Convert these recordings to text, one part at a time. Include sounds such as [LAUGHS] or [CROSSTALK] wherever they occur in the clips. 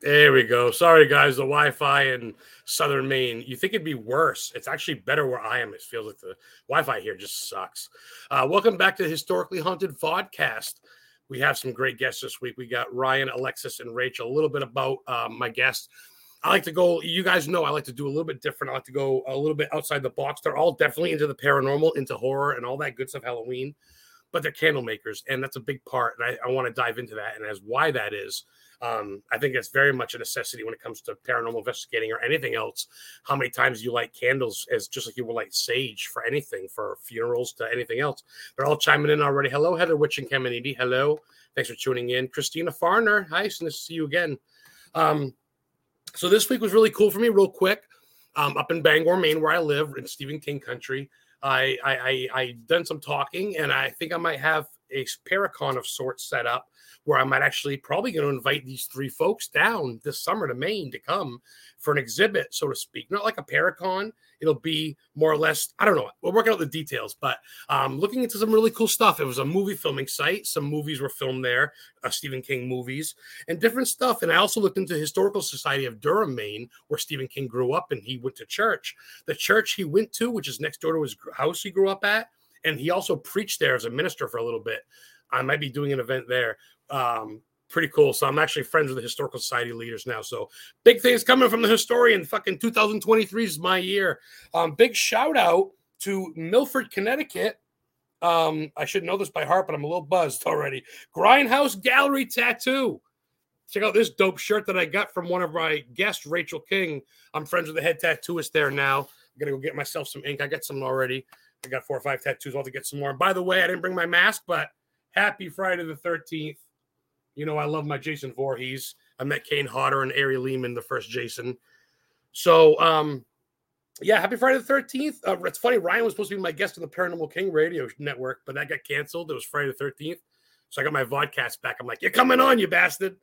There we go. Sorry, guys. The Wi-Fi in Southern Maine. You think it'd be worse? It's actually better where I am. It feels like the Wi-Fi here just sucks. Uh, welcome back to the Historically Haunted Vodcast. We have some great guests this week. We got Ryan, Alexis, and Rachel. A little bit about um, my guests. I like to go. You guys know I like to do a little bit different. I like to go a little bit outside the box. They're all definitely into the paranormal, into horror, and all that good stuff. Halloween, but they're candle makers, and that's a big part. And I, I want to dive into that and as why that is um, I think it's very much a necessity when it comes to paranormal investigating or anything else. How many times you light candles as just like you would light sage for anything, for funerals to anything else. They're all chiming in already. Hello, Heather Witch and Caminiti. Hello. Thanks for tuning in. Christina Farner. Hi, nice to see you again. Um, so this week was really cool for me, real quick. Um, up in Bangor, Maine, where I live in Stephen King country. I, I I I done some talking, and I think I might have a paracon of sorts set up where I might actually probably going to invite these three folks down this summer to Maine to come for an exhibit, so to speak. Not like a Paracon. It'll be more or less, I don't know. We're working out the details, but um, looking into some really cool stuff. It was a movie filming site. Some movies were filmed there, uh, Stephen King movies, and different stuff. And I also looked into Historical Society of Durham, Maine, where Stephen King grew up and he went to church. The church he went to, which is next door to his house he grew up at, and he also preached there as a minister for a little bit. I might be doing an event there um, pretty cool. So I'm actually friends with the historical society leaders now. So big things coming from the historian. Fucking 2023 is my year. Um, big shout out to Milford, Connecticut. Um, I should know this by heart, but I'm a little buzzed [LAUGHS] already. Grindhouse Gallery Tattoo. Check out this dope shirt that I got from one of my guests, Rachel King. I'm friends with the head tattooist there now. I'm gonna go get myself some ink. I got some already. I got four or five tattoos. I'll have to get some more. And by the way, I didn't bring my mask, but happy Friday the 13th. You know, I love my Jason Voorhees. I met Kane Hodder and Ari Lehman, the first Jason. So, um, yeah, happy Friday the 13th. Uh, it's funny, Ryan was supposed to be my guest on the Paranormal King radio network, but that got canceled. It was Friday the 13th. So I got my vodcast back. I'm like, you're coming on, you bastard.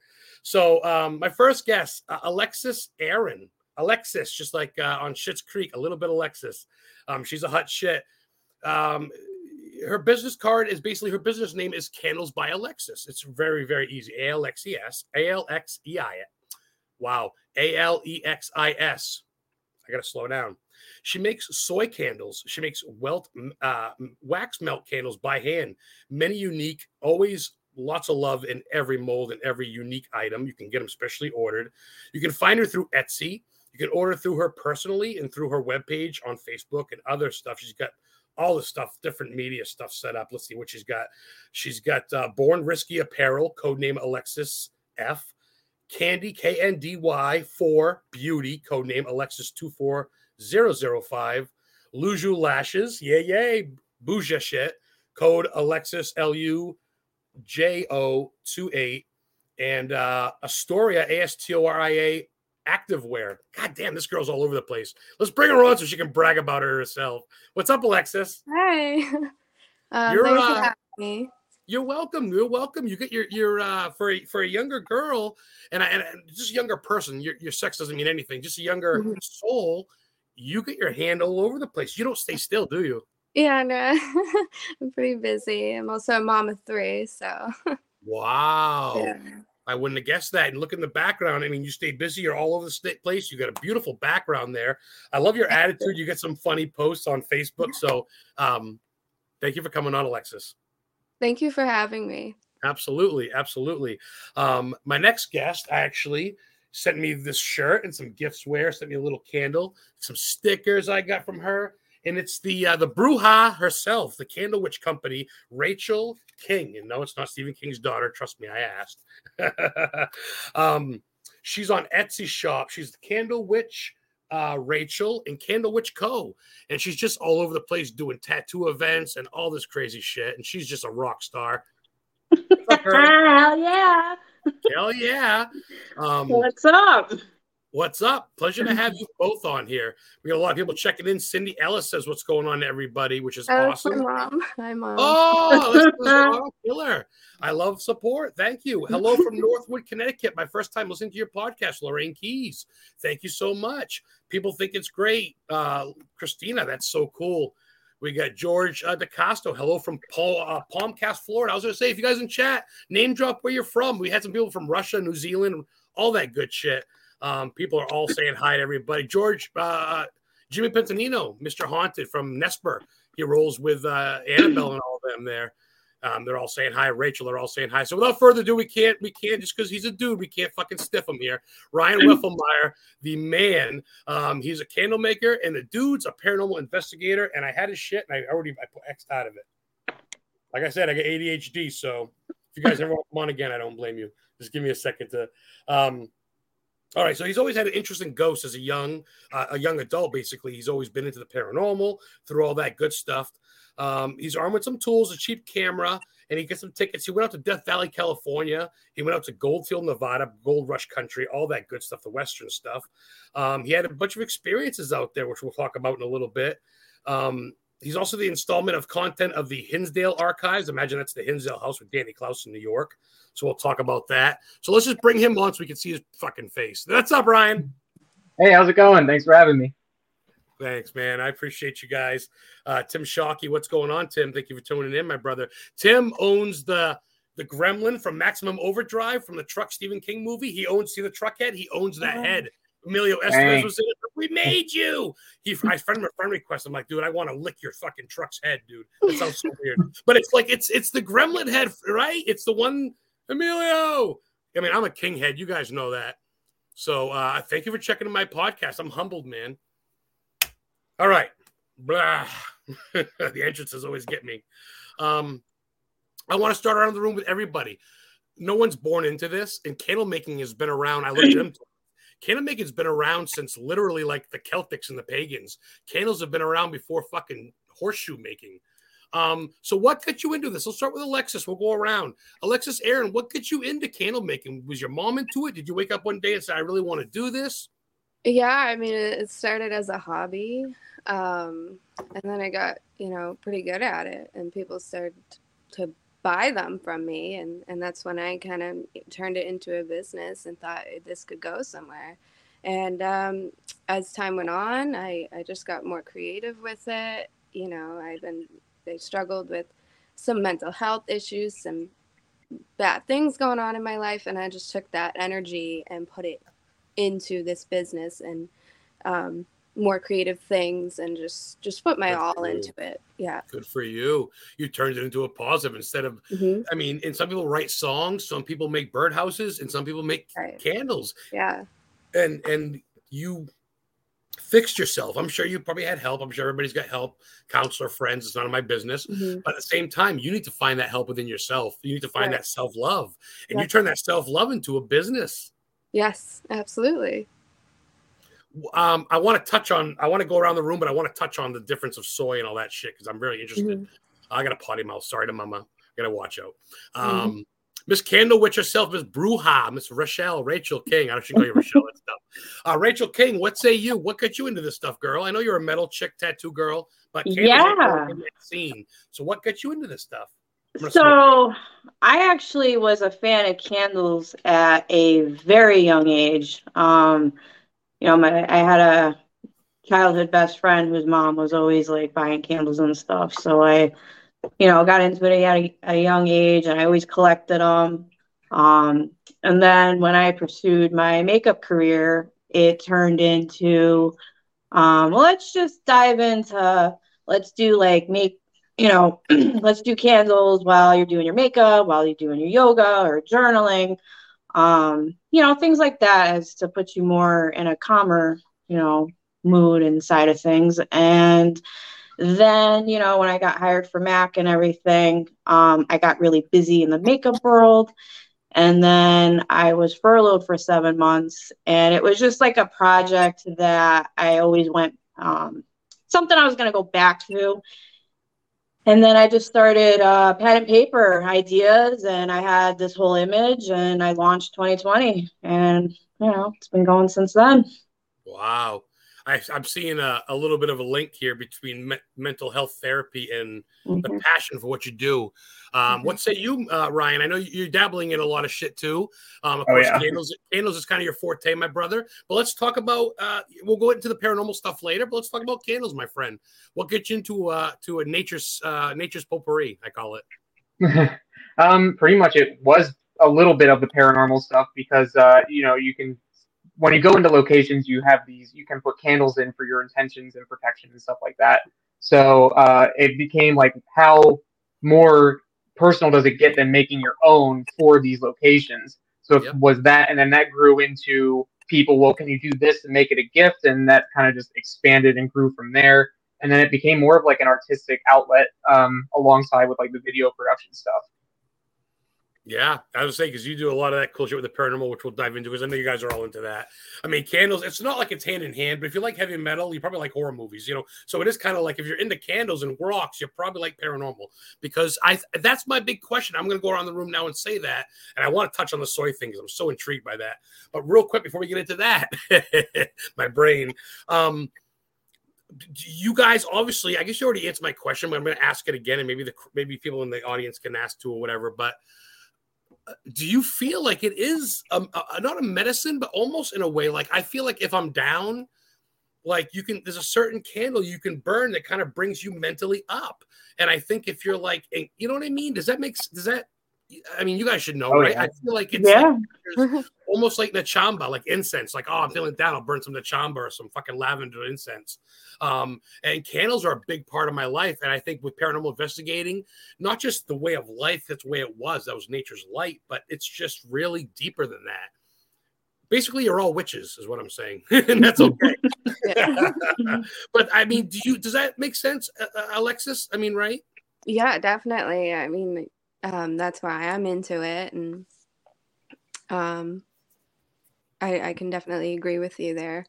So, um, my first guest, uh, Alexis Erin. Alexis, just like uh, on Schitt's Creek, a little bit Alexis. Um, she's a hot shit. Um, her business card is basically her business name is Candles by Alexis. It's very, very easy. A L X E S, A L X E I. Wow. A L E X I S. I got to slow down. She makes soy candles. She makes welt, uh, wax melt candles by hand. Many unique, always lots of love in every mold and every unique item. You can get them specially ordered. You can find her through Etsy. You can order through her personally and through her webpage on Facebook and other stuff. She's got all the stuff, different media stuff set up. Let's see what she's got. She's got uh, Born Risky Apparel, codename Alexis F. Candy K N D Y for Beauty, codename Alexis two four zero zero five. Lujo Lashes, yay yay, bougie shit, code Alexis L U J O two eight, and uh, Astoria A S T O R I A activewear. God damn, this girl's all over the place. Let's bring her on so she can brag about her herself. What's up, Alexis? Hi. [LAUGHS] Um, you're, uh, me. You're welcome. You're welcome. You get your your uh for a, for a younger girl and, and just younger person. Your your sex doesn't mean anything. Just a younger mm-hmm. soul. You get your hand all over the place. You don't stay still, do you? Yeah, no. [LAUGHS] I'm pretty busy. I'm also a mom of three, so. [LAUGHS] Wow. Yeah. I wouldn't have guessed that. And look in the background. I mean, you stay busy. You're all over the state place. You got a beautiful background there. I love your attitude. You get some funny posts on Facebook. So, um, thank you for coming on, Alexis. Thank you for having me. Absolutely, absolutely. Um, my next guest actually sent me this shirt and some gifts wear. Sent me a little candle, some stickers I got from her and it's the uh, the Bruja herself, the Candle Witch Company, Rachel King. And no, it's not Stephen King's daughter. Trust me, I asked. [LAUGHS] um, she's on Etsy shop. She's the Candle Witch. Uh, Rachel and Candle Witch Co. And she's just all over the place doing tattoo events and all this crazy shit. And she's just a rock star. [LAUGHS] Hell yeah. Hell yeah. Um, What's up? What's up? Pleasure to have [LAUGHS] you both on here. We got a lot of people checking in. Cindy Ellis says, "What's going on, everybody?" Which is oh, awesome. My mom. Hi, mom. Oh, [LAUGHS] killer! I love support. Thank you. Hello from Northwood, Connecticut. My first time listening to your podcast, Lorraine Keys. Thank you so much. People think it's great. Uh, Christina, that's so cool. We got George uh, DeCasto. Hello from Paul, uh, Palmcast, Florida. I was going to say, if you guys in chat, name drop where you're from. We had some people from Russia, New Zealand, all that good shit. Um, people are all saying hi to everybody. George, uh, Jimmy Pentanino, Mr. Haunted from Nesper. He rolls with uh, Annabelle and all of them there. Um, they're all saying hi. Rachel, they're all saying hi. So without further ado, we can't, we can't just because he's a dude, we can't fucking stiff him here. Ryan Wefelmeyer, the man, um, he's a candle maker, and the dude's a paranormal investigator. And I had his shit, and I already I put X out of it. Like I said, I got ADHD, so if you guys ever want on again, I don't blame you. Just give me a second to. Um, all right, so he's always had an interest in ghosts as a young, uh, a young adult. Basically, he's always been into the paranormal through all that good stuff. Um, he's armed with some tools, a cheap camera, and he gets some tickets. He went out to Death Valley, California. He went out to Goldfield, Nevada, Gold Rush Country, all that good stuff, the Western stuff. Um, he had a bunch of experiences out there, which we'll talk about in a little bit. Um, he's also the installment of content of the Hinsdale Archives. Imagine that's the Hinsdale House with Danny Klaus in New York. So we'll talk about that. So let's just bring him on so we can see his fucking face. That's up, Ryan. Hey, how's it going? Thanks for having me. Thanks, man. I appreciate you guys. Uh, Tim Shockey, what's going on, Tim? Thank you for tuning in, my brother. Tim owns the the Gremlin from Maximum Overdrive from the Truck Stephen King movie. He owns see the truck head. He owns that head. Emilio Estevez was in it. We made you. He I friend him a friend request. I'm like, dude, I want to lick your fucking truck's head, dude. That sounds so weird. But it's like it's it's the Gremlin head, right? It's the one Emilio. I mean, I'm a king head. You guys know that. So uh, thank you for checking in my podcast. I'm humbled, man. All right. Blah. [LAUGHS] the entrances always get me. Um, I want to start around the room with everybody. No one's born into this, and candle making has been around. I looked at them. Candle making's been around since literally like the Celtics and the pagans. Candles have been around before fucking horseshoe making. Um, so what got you into this? Let's start with Alexis. We'll go around. Alexis, Erin, what got you into candle making? Was your mom into it? Did you wake up one day and say, I really want to do this? Yeah, I mean, it started as a hobby. Um, and then I got, you know, pretty good at it. And people started to buy them from me. And, and that's when I kind of turned it into a business and thought this could go somewhere. And um, as time went on, I, I just got more creative with it. You know, I've been, I struggled with some mental health issues, some bad things going on in my life. And I just took that energy and put it into this business and um, more creative things and just just put my Good all into it yeah Good for you. You turned it into a positive instead of. Mhm. I mean, and some people write songs, some people make birdhouses, and some people make Right. candles. yeah And and you fixed yourself. I'm sure you probably had help. I'm sure everybody's got help, counselor, friends. It's none of my business. Mhm. But at the same time, you need to find that help within yourself. You need to find Right. that self love, and you turn that self love into a business. yes absolutely Um, I want to touch on. I want to go around the room, but I want to touch on the difference of soy and all that shit because I'm very interested. Mhm. I got a potty mouth. Sorry to mama. I gotta watch out. Mm-hmm. Um, Miss Candlewitch herself, Miss Bruja, Miss Rochelle, Rachel King. I don't should call you Rochelle and stuff. Uh, Rachel King, what say you? What got you into this stuff, girl? I know you're a metal chick tattoo girl, but Yeah. scene. So what got you into this stuff? So I actually was a fan of candles at a very young age. Um, you know, my I had a childhood best friend whose mom was always like buying candles and stuff. So I, you know, got into it at a, a young age, and I always collected them. Um, and then when I pursued my makeup career, it turned into, um, well, let's just dive into, let's do like make you know, [CLEARS THROAT] let's do candles while you're doing your makeup, while you're doing your yoga or journaling, um, you know, things like that as to put you more in a calmer, you know, mood and side of things. And then, you know, when I got hired for Mac and everything, um, I got really busy in the makeup world. And then I was furloughed for seven months. And it was just like a project that I always went, um, something I was going to go back to and then I just started uh, pen and paper ideas, and I had this whole image, and I launched 2020, and you know it's been going since then. Wow. I, am seeing a, a, little bit of a link here between me- mental health therapy and mm-hmm. the passion for what you do. Um, mm-hmm. What say you, uh, Ryan? I know you're dabbling in a lot of shit too. Um, of oh, course, yeah. candles, candles is kind of your forte, my brother. But let's talk about. Uh, we'll go into the paranormal stuff later. But let's talk about candles, my friend. What gets you into uh, to a nature's uh, nature's potpourri? I call it. [LAUGHS] um, pretty much, it was a little bit of the paranormal stuff because uh, you know you can when you go into locations, you have these, you can put candles in for your intentions and protection and stuff like that. So uh, it became like, how more personal does it get than making your own for these locations? So yep. it was that, and then that grew into people, well, can you do this and make it a gift? And that kind of just expanded and grew from there. And then it became more of like an artistic outlet um, alongside with like the video production stuff. Yeah, I was saying because you do a lot of that cool shit with the paranormal, which we'll dive into because I know you guys are all into that. I mean, candles. It's not like it's hand in hand, but if you like heavy metal, you probably like horror movies, you know. So it is kind of like if you're into candles and rocks, you probably like paranormal because I. That's my big question. I'm going to go around the room now and say that, and I want to touch on the soy thing because I'm so intrigued by that. But real quick before we get into that, [LAUGHS] my brain. Um, you guys obviously, I guess you already answered my question, but I'm going to ask it again, and maybe the maybe people in the audience can ask too or whatever. But do you feel like it is um, a, a, not a medicine, but almost in a way? Like I feel like if I'm down, like you can, there's a certain candle you can burn that kind of brings you mentally up. And I think if you're like, eh, you know what I mean? Does that make does that I mean, you guys should know, oh, right? Yeah. I feel like it's yeah. like, [LAUGHS] almost like Nag Champa, like incense. Like, oh, I'm feeling down. I'll burn some Nag Champa or some fucking lavender incense. Um, and candles are a big part of my life. And I think with paranormal investigating, not just the way of life, that's the way it was. That was nature's light, but it's just really deeper than that. Basically, you're all witches, is what I'm saying, [LAUGHS] and that's okay. [LAUGHS] but I mean, do you? Does that make sense, uh, uh, Alexis? I mean, right? Yeah, definitely. I mean, um, that's why I'm into it, and um, I, I can definitely agree with you there.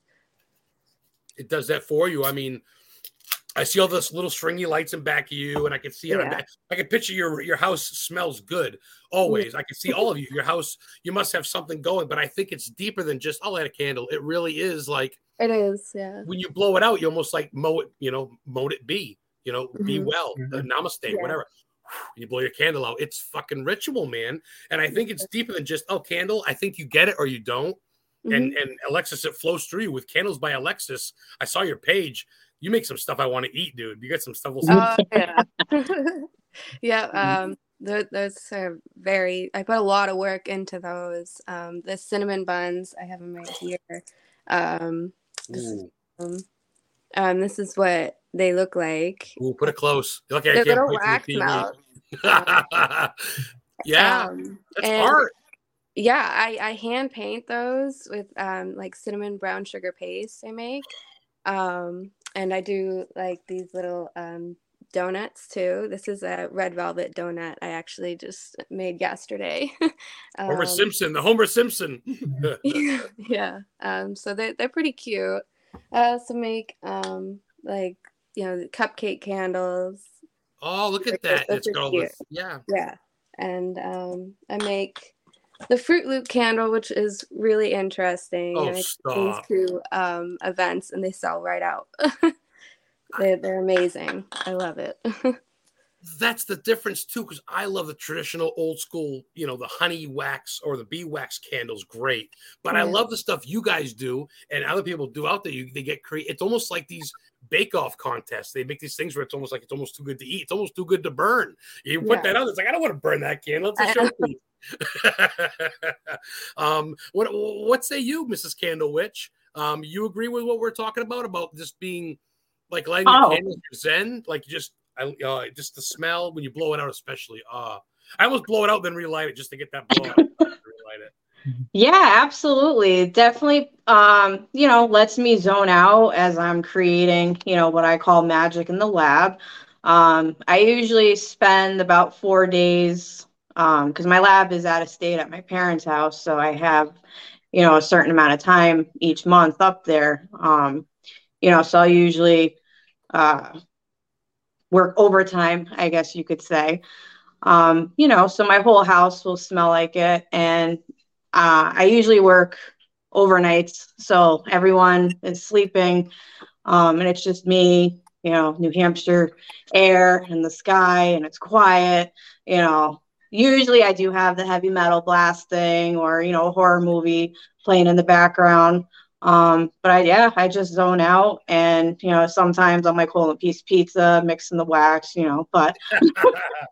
It does that for you. I mean, I see all those little stringy lights in back of you, and I can see yeah. I can picture your your house smells good always. I can see all of you. Your house, you must have something going, but I think it's deeper than just I'll light a candle. It really is like it is. Yeah. When you blow it out, you almost like mow it. You know, mow it be. You know, mm-hmm. be well. Mm-hmm. Uh, namaste. Yeah. Whatever you blow your candle out. It's fucking ritual, man. And I think it's deeper than just oh candle. I think you get it or you don't. Mm-hmm. And and Alexis, it flows through you with candles by Alexis. I saw your page. You make some stuff I want to eat, dude. You got some stuff. We'll uh, yeah, [LAUGHS] [LAUGHS] yeah. Um, those are very. I put a lot of work into those. Um, the cinnamon buns. I have them right here. Um, this, um, this is what they look like. Ooh, put it close. Okay, They're little wax melt. [LAUGHS] yeah, um, that's art. Yeah, I, I hand paint those with um, like cinnamon brown sugar paste I make. Um, and I do like these little um, donuts too. This is a red velvet donut I actually just made yesterday. [LAUGHS] um, Homer Simpson, the Homer Simpson. [LAUGHS] yeah. Um, so they're, they're pretty cute. I also make um, like you know, cupcake candles. Oh, look at that! It's got all yeah, yeah. And um, I make the Fruit Loop candle, which is really interesting. Oh, and I stop. to um, events, and they sell right out. [LAUGHS] they're, they're amazing. I love it. [LAUGHS] that's the difference too because i love the traditional old school you know the honey wax or the bee wax candles great. But yeah. i love the stuff you guys do and other people do out there you, they get create it's almost like these bake off contests. They make these things where it's almost like it's almost too good to eat it's almost too good to burn. You put yeah. that out it's like i don't want to burn that candle it's a showpiece. [LAUGHS] Um what what say you mrs candle witch um you agree with what we're talking about about just being like lighting oh. candles zen? Like just I uh, just the smell when you blow it out, especially. Uh, I almost blow it out, then relight it just to get that blow out. [LAUGHS] relight it. Yeah, absolutely. Definitely, um, you know, lets me zone out as I'm creating, you know, what I call magic in the lab. Um, I usually spend about four days because um, my lab is out of state at my parents' house, so I have, you know, a certain amount of time each month up there. Um, you know, so I usually uh, work overtime, I guess you could say. Um, you know, so my whole house will smell like it. And uh, I usually work overnights. So everyone is sleeping. Um, and it's just me, you know, New Hampshire air and the sky, and it's quiet. You know, usually I do have the heavy metal blasting or, you know, a horror movie playing in the background. Um, but I, yeah, I just zone out and, you know, sometimes I'm like holding a piece of pizza, mixing the wax, you know, but [LAUGHS]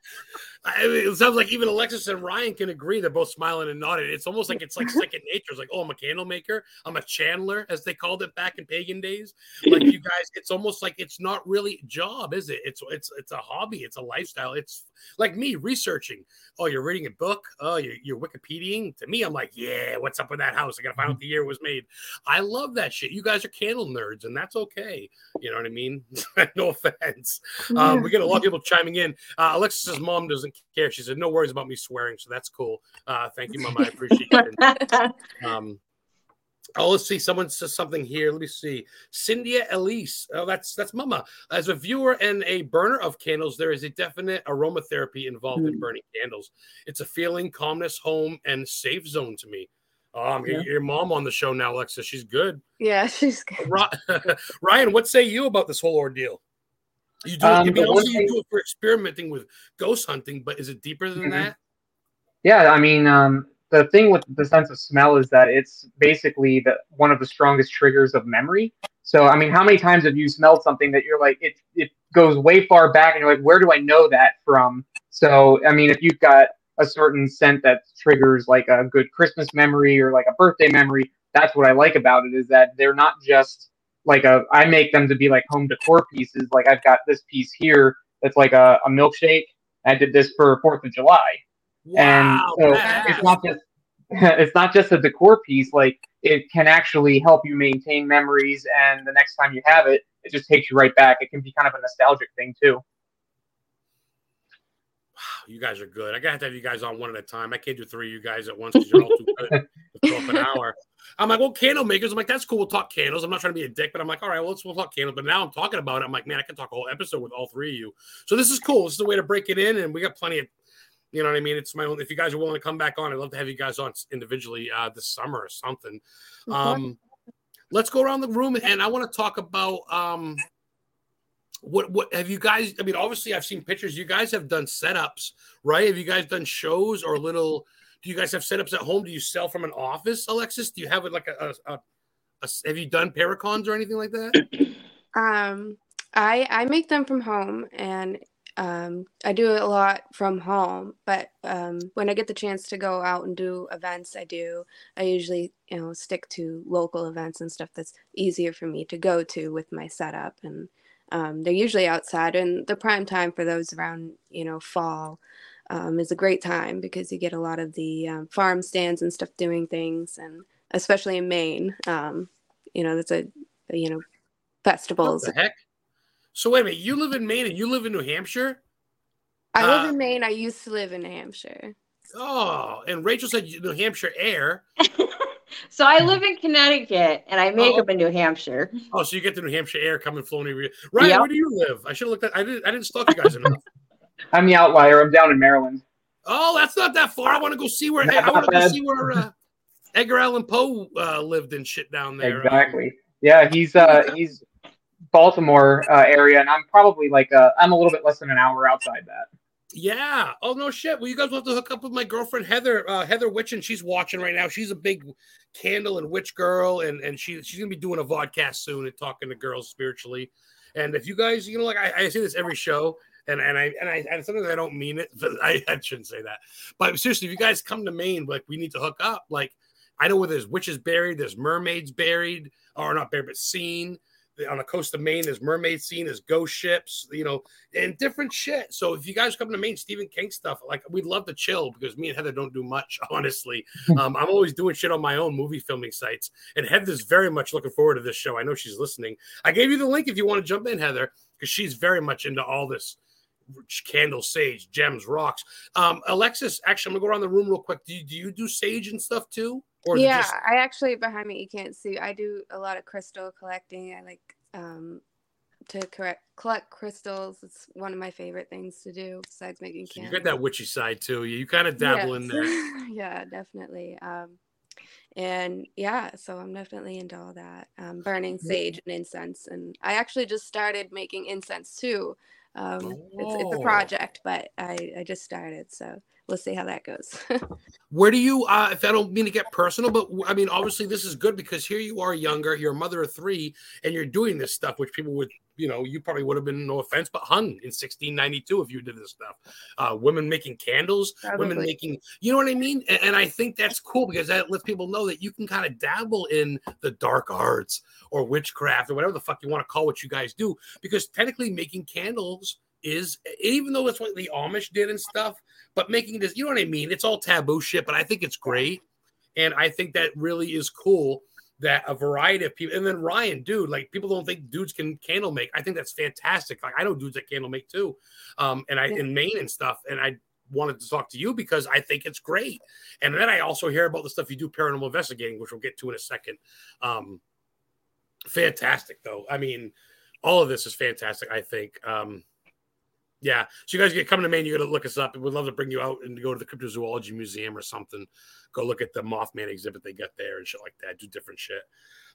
[LAUGHS] I mean, it sounds like even Alexis and Ryan can agree. They're both smiling and nodding. It's almost like it's like [LAUGHS] second nature. It's like, oh, I'm a candle maker. I'm a chandler, as they called it back in pagan days. Like you guys, it's almost like it's not really a job, is it? It's it's it's a hobby. It's a lifestyle. It's like me researching. Oh, you're reading a book. Oh, you're, you're Wikipediaing. To me, I'm like, yeah, what's up with that house? I gotta find out the year it was made. I love that shit. You guys are candle nerds, and that's okay. You know what I mean? [LAUGHS] no offense. Um, we get a lot of people chiming in. Uh, Alexis's mom doesn't care. She said, "No worries about me swearing," so that's cool. Uh, thank you, Mama. I appreciate it. [LAUGHS] um, oh, let's see. Someone says something here. Let me see. Cynthia Elise. Oh, that's that's Mama. As a viewer and a burner of candles, there is a definite aromatherapy involved in burning candles. It's a feeling, calmness, home, and safe zone to me. Um, Yeah. your mom on the show now, Alexa. She's good. Yeah, [LAUGHS] she's good. [LAUGHS] Ryan, what say you about this whole ordeal? You do, Um, I mean, the one you thing- do it for experimenting with ghost hunting, but is it deeper than Mhm. that? Yeah, I mean, um, the thing with the sense of smell is that it's basically the one of the strongest triggers of memory. So, I mean, how many times have you smelled something that you're like, it it goes way far back, and you're like, where do I know that from? So, I mean, if you've got a certain scent that triggers like a good Christmas memory or like a birthday memory, that's what I like about it is that they're not just like a. I make them to be like home decor pieces. Like I've got this piece here that's like a, a milkshake. I did this for Fourth of July and so it's not just [LAUGHS] it's not just a decor piece like it can actually help you maintain memories and the next time you have it it just takes you right back it can be kind of a nostalgic thing too Wow, you guys are good. I gotta have to have you guys on one at a time. I can't do three of you guys at once because you're all too [LAUGHS] good to fill up an hour. I'm like, well, candle makers. I'm like, that's cool. We'll talk candles. I'm not trying to be a dick, but I'm like, all right, well, let's we'll talk candles. But now I'm talking about it. I'm like, man, I can talk a whole episode with all three of you. So this is cool. This is a way to break it in, and we got plenty of, you know what I mean. It's my own. If you guys are willing to come back on, I'd love to have you guys on individually uh, this summer or something. Um, let's go around the room, and I want to talk about um, what what have you guys? I mean, obviously, I've seen pictures. You guys have done setups, right? Have you guys done shows or little? Do you guys have setups at home? Do you sell from an office, Alexis? Do you have like a, a, a, a have you done paracons or anything like that? [CLEARS THROAT] Um, I I make them from home, and um, I do a lot from home. But um, when I get the chance to go out and do events, I do. I usually you know stick to local events and stuff that's easier for me to go to with my setup, and um, they're usually outside. And the prime time for those around you know fall. Um, is a great time because you get a lot of the um, farm stands and stuff doing things, and especially in Maine, um, you know that's a you know What festivals. the heck? So wait a minute. You live in Maine and you live in New Hampshire. I live Uh, in Maine. I used to live in New Hampshire. Oh, and Rachel said New Hampshire air. [LAUGHS] so I live in Connecticut and I make Oh. up in New Hampshire. Oh, so you get the New Hampshire air coming flowing over you. Ryan, Yep. where do you live? I should have looked at. I didn't. I didn't stalk you guys enough. [LAUGHS] i'm the outlier i'm down in maryland Oh, that's not that far. I want to go see where. Not I want to go see where uh, Edgar Allan Poe uh, lived and shit down there. exactly yeah he's uh he's baltimore uh, area and i'm probably like uh i'm a little bit less than an hour outside that Yeah. Oh no shit. Well, you guys will have to hook up with my girlfriend Heather. Uh, Heather and She's watching right now. She's a big candle and witch girl, and and she she's gonna be doing a vodcast soon and talking to girls spiritually. And if you guys, you know, like I, I say this every show, and and I and I and sometimes I don't mean it, but [LAUGHS] I, I shouldn't say that. But seriously, if you guys come to Maine, like we need to hook up. Like I know where there's witches buried, there's mermaids buried, or not buried, but seen. On the coast of Maine, there's mermaid scene, there's ghost ships, you know, and different shit. So if you guys come to Maine, Stephen King stuff, like we'd love to chill because me and Heather don't do much, [LAUGHS] honestly. Um, I'm always doing shit on my own movie filming sites, and Heather's very much looking forward to this show. I know she's listening. I gave you the link if you want to jump in, Heather, because she's very much into all this candle, sage, gems, rocks. Um, Alexis, actually, I'm gonna go around the room real quick. Do you, do you do sage and stuff too, or yeah, just- I actually behind me you can't see. I do a lot of crystal collecting. I like um to correct collect crystals. It's one of my favorite things to do besides making candles. you candles. got that witchy side too? You, you kind of dabble in there. [LAUGHS] yeah, definitely. Um, and yeah, so I'm definitely into all that. Um, burning sage and incense, and I actually just started making incense too. Um, it's, it's a Oh. project, but I, I just started, so we'll see how that goes. [LAUGHS] Where do you, uh, if I don't mean to get personal, but I mean, obviously this is good because here you are younger, you're a mother of three, and you're doing this stuff, which people would, you know, you probably would have been, no offense, but hung in 1692 if you did this stuff. Uh, women making candles, women making, you know what I mean? And, and I think that's cool because that lets people know that you can kind of dabble in the dark arts or witchcraft or whatever the fuck you want to call what you guys do. Because technically making candles is, even though that's what the Amish did and stuff, but making this, you know what I mean? It's all taboo shit, but I think it's great. And I think that really is cool that a variety of people, and then Ryan, dude, like people don't think dudes can candle make. I think that's fantastic. Like I know dudes that candle make too. Um, and I Yeah. in Maine and stuff. And I wanted to talk to you because I think it's great. And then I also hear about the stuff you do paranormal investigating, which we'll get to in a second. Um, fantastic though. I mean, all of this is fantastic, I think. Um, yeah. So you guys get coming to Maine, you got to look us up. We'd love to bring you out and go to the Cryptozoology Museum or something. Go look at the Mothman exhibit they got there and shit like that. Do different shit.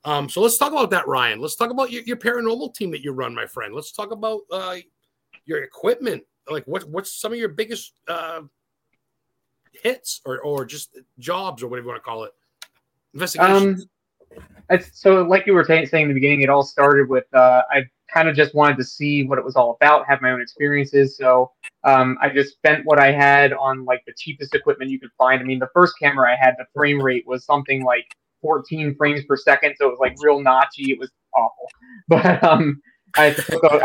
Um, so let's talk about that, Ryan. Let's talk about your, your paranormal team that you run, my friend. Let's talk about uh, your equipment. Like what what's some of your biggest uh, hits or or just jobs or whatever you want to call it? Investigations. Um, so like you were saying, saying in the beginning, it all started with uh, I kind of just wanted to see what it was all about, have my own experiences. So um, I just spent what I had on like the cheapest equipment you could find. I mean, the first camera I had, the frame rate was something like 14 frames per second, so it was like real notchy. It was awful, [LAUGHS] but um, I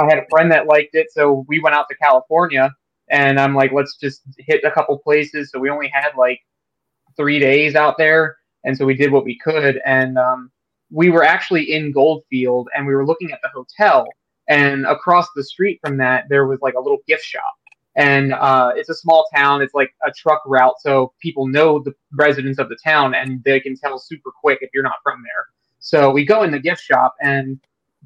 had a friend that liked it, so we went out to California, and I'm like, let's just hit a couple places. So we only had like three days out there, and so we did what we could, and um, we were actually in Goldfield, and we were looking at the hotel, and across the street from that there was like a little gift shop. And uh, it's a small town. It's like a truck route, so people know the residents of the town, and they can tell super quick if you're not from there. So we go in the gift shop, and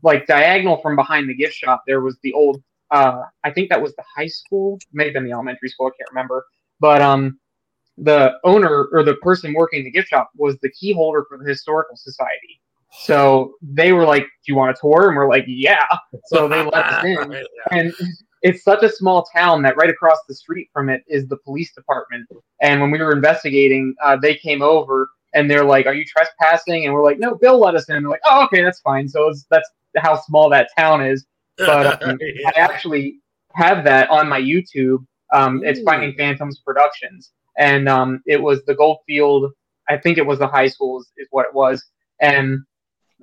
like diagonal from behind the gift shop, there was the old. Uh, I think that was the high school, maybe been the elementary school. I can't remember. But um, the owner or the person working the gift shop was the key holder for the historical society. So they were like, "Do you want a tour?" And we're like, "Yeah." So they let us [LAUGHS] in, Yeah. and it's such a small town that right across the street from it is the police department. And when we were investigating, uh, they came over and they're like, "Are you trespassing?" And we're like, "No, Bill let us in." And they're like, "Oh, okay, that's fine." So it's, that's how small that town is. But um, Yeah. [LAUGHS] I actually have that on my YouTube. Um, it's. Finding Phantoms Productions, and um, it was the Goldfield. I think it was the high school is, is what it was. And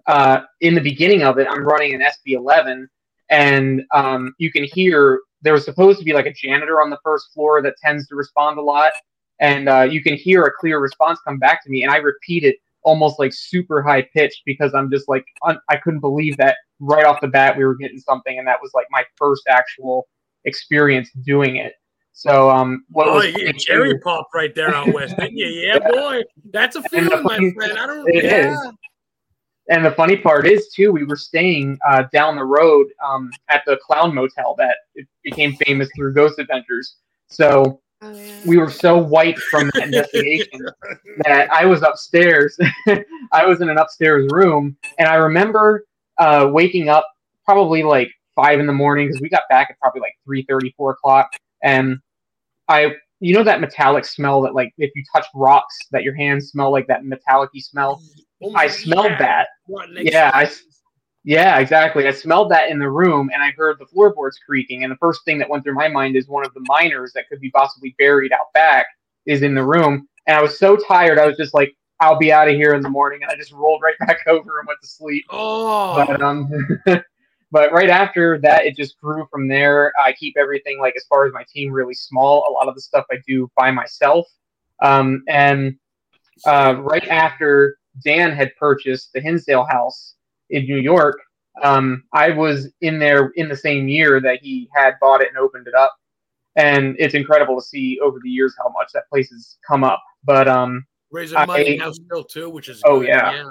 uh, in the beginning of it, I'm running an SB11, and um, you can hear there was supposed to be like a janitor on the first floor that tends to respond a lot, and uh, you can hear a clear response come back to me, and I repeat it almost like super high pitched because I'm just like un- I couldn't believe that right off the bat we were getting something, and that was like my first actual experience doing it. So um, what Oh, was get cherry pop right there out west, didn't you? [LAUGHS] Yeah, boy. That's a feeling, my funny- friend. I don't It yeah. is. And the funny part is too, we were staying uh, down the road um, at the Clown Motel that it became famous through Ghost Adventures. So oh yeah. we were so white from that investigation [LAUGHS] that I was upstairs. [LAUGHS] I was in an upstairs room, and I remember uh, waking up probably like five in the morning because we got back at probably like three thirty, four o'clock, and I, you know, that metallic smell that like if you touch rocks, that your hands smell like that metallic-y smell. Oh I smelled yeah. that. Yeah, I- Yeah, exactly. I smelled that in the room and I heard the floorboards creaking. And the first thing that went through my mind is one of the miners that could be possibly buried out back is in the room. And I was so tired, I was just like, I'll be out of here in the morning. And I just rolled right [LAUGHS] back over and went to sleep. Oh, But um [LAUGHS] but right after that it just grew from there. I keep everything like as far as my team really small. A lot of the stuff I do by myself. Um and uh, right after Dan had purchased the Hinsdale house in New York, um, I was in there in the same year that he had bought it and opened it up. And it's incredible to see over the years how much that place has come up. But um, raising I- money now still too, which is Oh, good. yeah.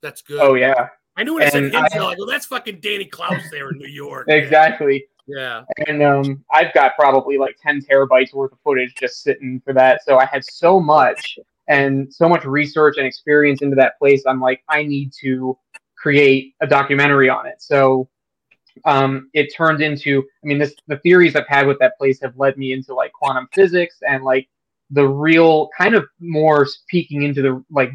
that's good. oh yeah, I knew when it said And I- Hinsdale, I go, that's fucking Danny Klaus there in New York. [LAUGHS] exactly. Yeah. And um, I've got probably like 10 terabytes worth of footage just sitting for that. So I had so much and so much research and experience into that place. I'm like, I need to create a documentary on it. So um, it turned into, I mean, this the theories I've had with that place have led me into like quantum physics and like the real kind of more peeking into the like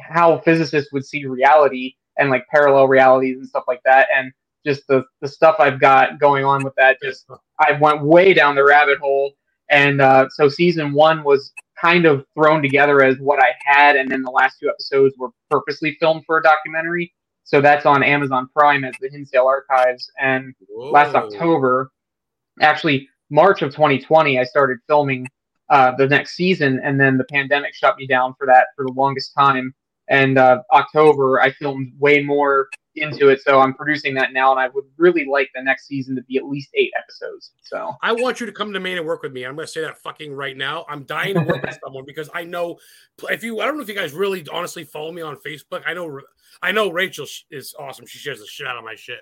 how physicists would see reality and like parallel realities and stuff like that. And just the, the stuff I've got going on with that, just I went way down the rabbit hole. And uh, so season one was kind of thrown together as what I had, and then the last two episodes were purposely filmed for a documentary. So that's on Amazon Prime as the Hinsdale Archives. And Whoa. last October, actually March of 2020, I started filming uh, the next season, and then the pandemic shut me down for that for the longest time. And uh, October, I filmed way more into it, so I'm producing that now, and I would really like the next season to be at least eight episodes. So I want you to come to Maine and work with me. I'm going to say that fucking right now. I'm dying to work with [LAUGHS] someone because I know if you, I don't know if you guys really honestly follow me on Facebook. I know, I know Rachel is awesome. She shares the shit out of my shit.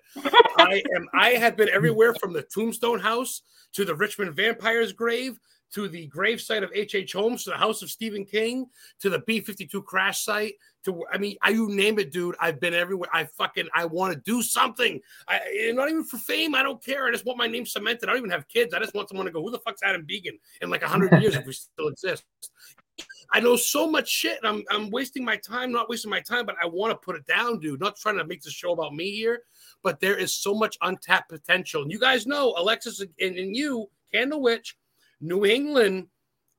I am. I have been everywhere from the Tombstone House to the Richmond Vampire's grave to the gravesite of H.H. H. Holmes, to the house of Stephen King, to the B 52 crash site, to, I mean, I, you name it, dude. I've been everywhere. I fucking, I want to do something. I, eh, not even for fame. I don't care. I just want my name cemented. I don't even have kids. I just want someone to go, who the fuck's Adam Began in like 100 years if we [LAUGHS] still exist? I know so much shit. I'm, I'm wasting my time, not wasting my time, but I want to put it down, dude. Not trying to make this show about me here, but there is so much untapped potential. And you guys know, Alexis and, and you, Candle Witch, New England,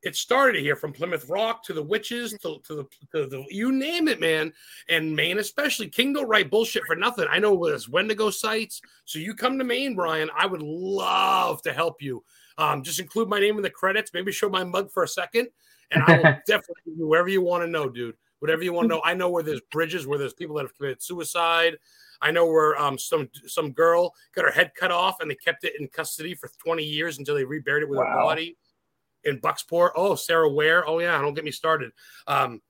it started here from Plymouth Rock to the witches to, to, the, to the you name it, man. And Maine, especially. King don't write bullshit for nothing. I know there's Wendigo sites. So you come to Maine, Brian. I would love to help you. Um, just include my name in the credits. Maybe show my mug for a second, and I will [LAUGHS] definitely do wherever you want to know, dude. Whatever you want to know. I know where there's bridges, where there's people that have committed suicide. I know where um, some some girl got her head cut off and they kept it in custody for 20 years until they reburied it with wow. her body in Bucksport. Oh, Sarah Ware. Oh yeah, don't get me started. Um,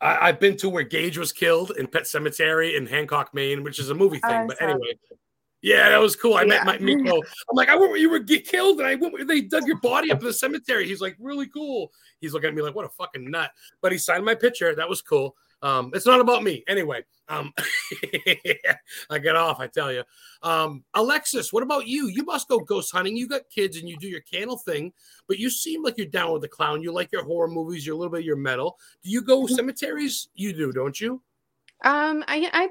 I, have been to where Gage was killed in Pet Sematary in Hancock, Maine, which is a movie thing. Oh, but anyway, yeah, that was cool. I yeah. met my Miko. I'm like, I went where you were get killed, and I went where they dug your body up in the cemetery. He's like, really cool. He's looking at me like, what a fucking nut. But he signed my picture. That was cool. Um, it's not about me. Anyway, um, [LAUGHS] I get off, I tell you. Um, Alexis, what about you? You must go ghost hunting. You got kids and you do your candle thing, but you seem like you're down with the clown. You like your horror movies, you're a little bit of your metal. Do you go mm-hmm. cemeteries? You do, don't you? Um, I I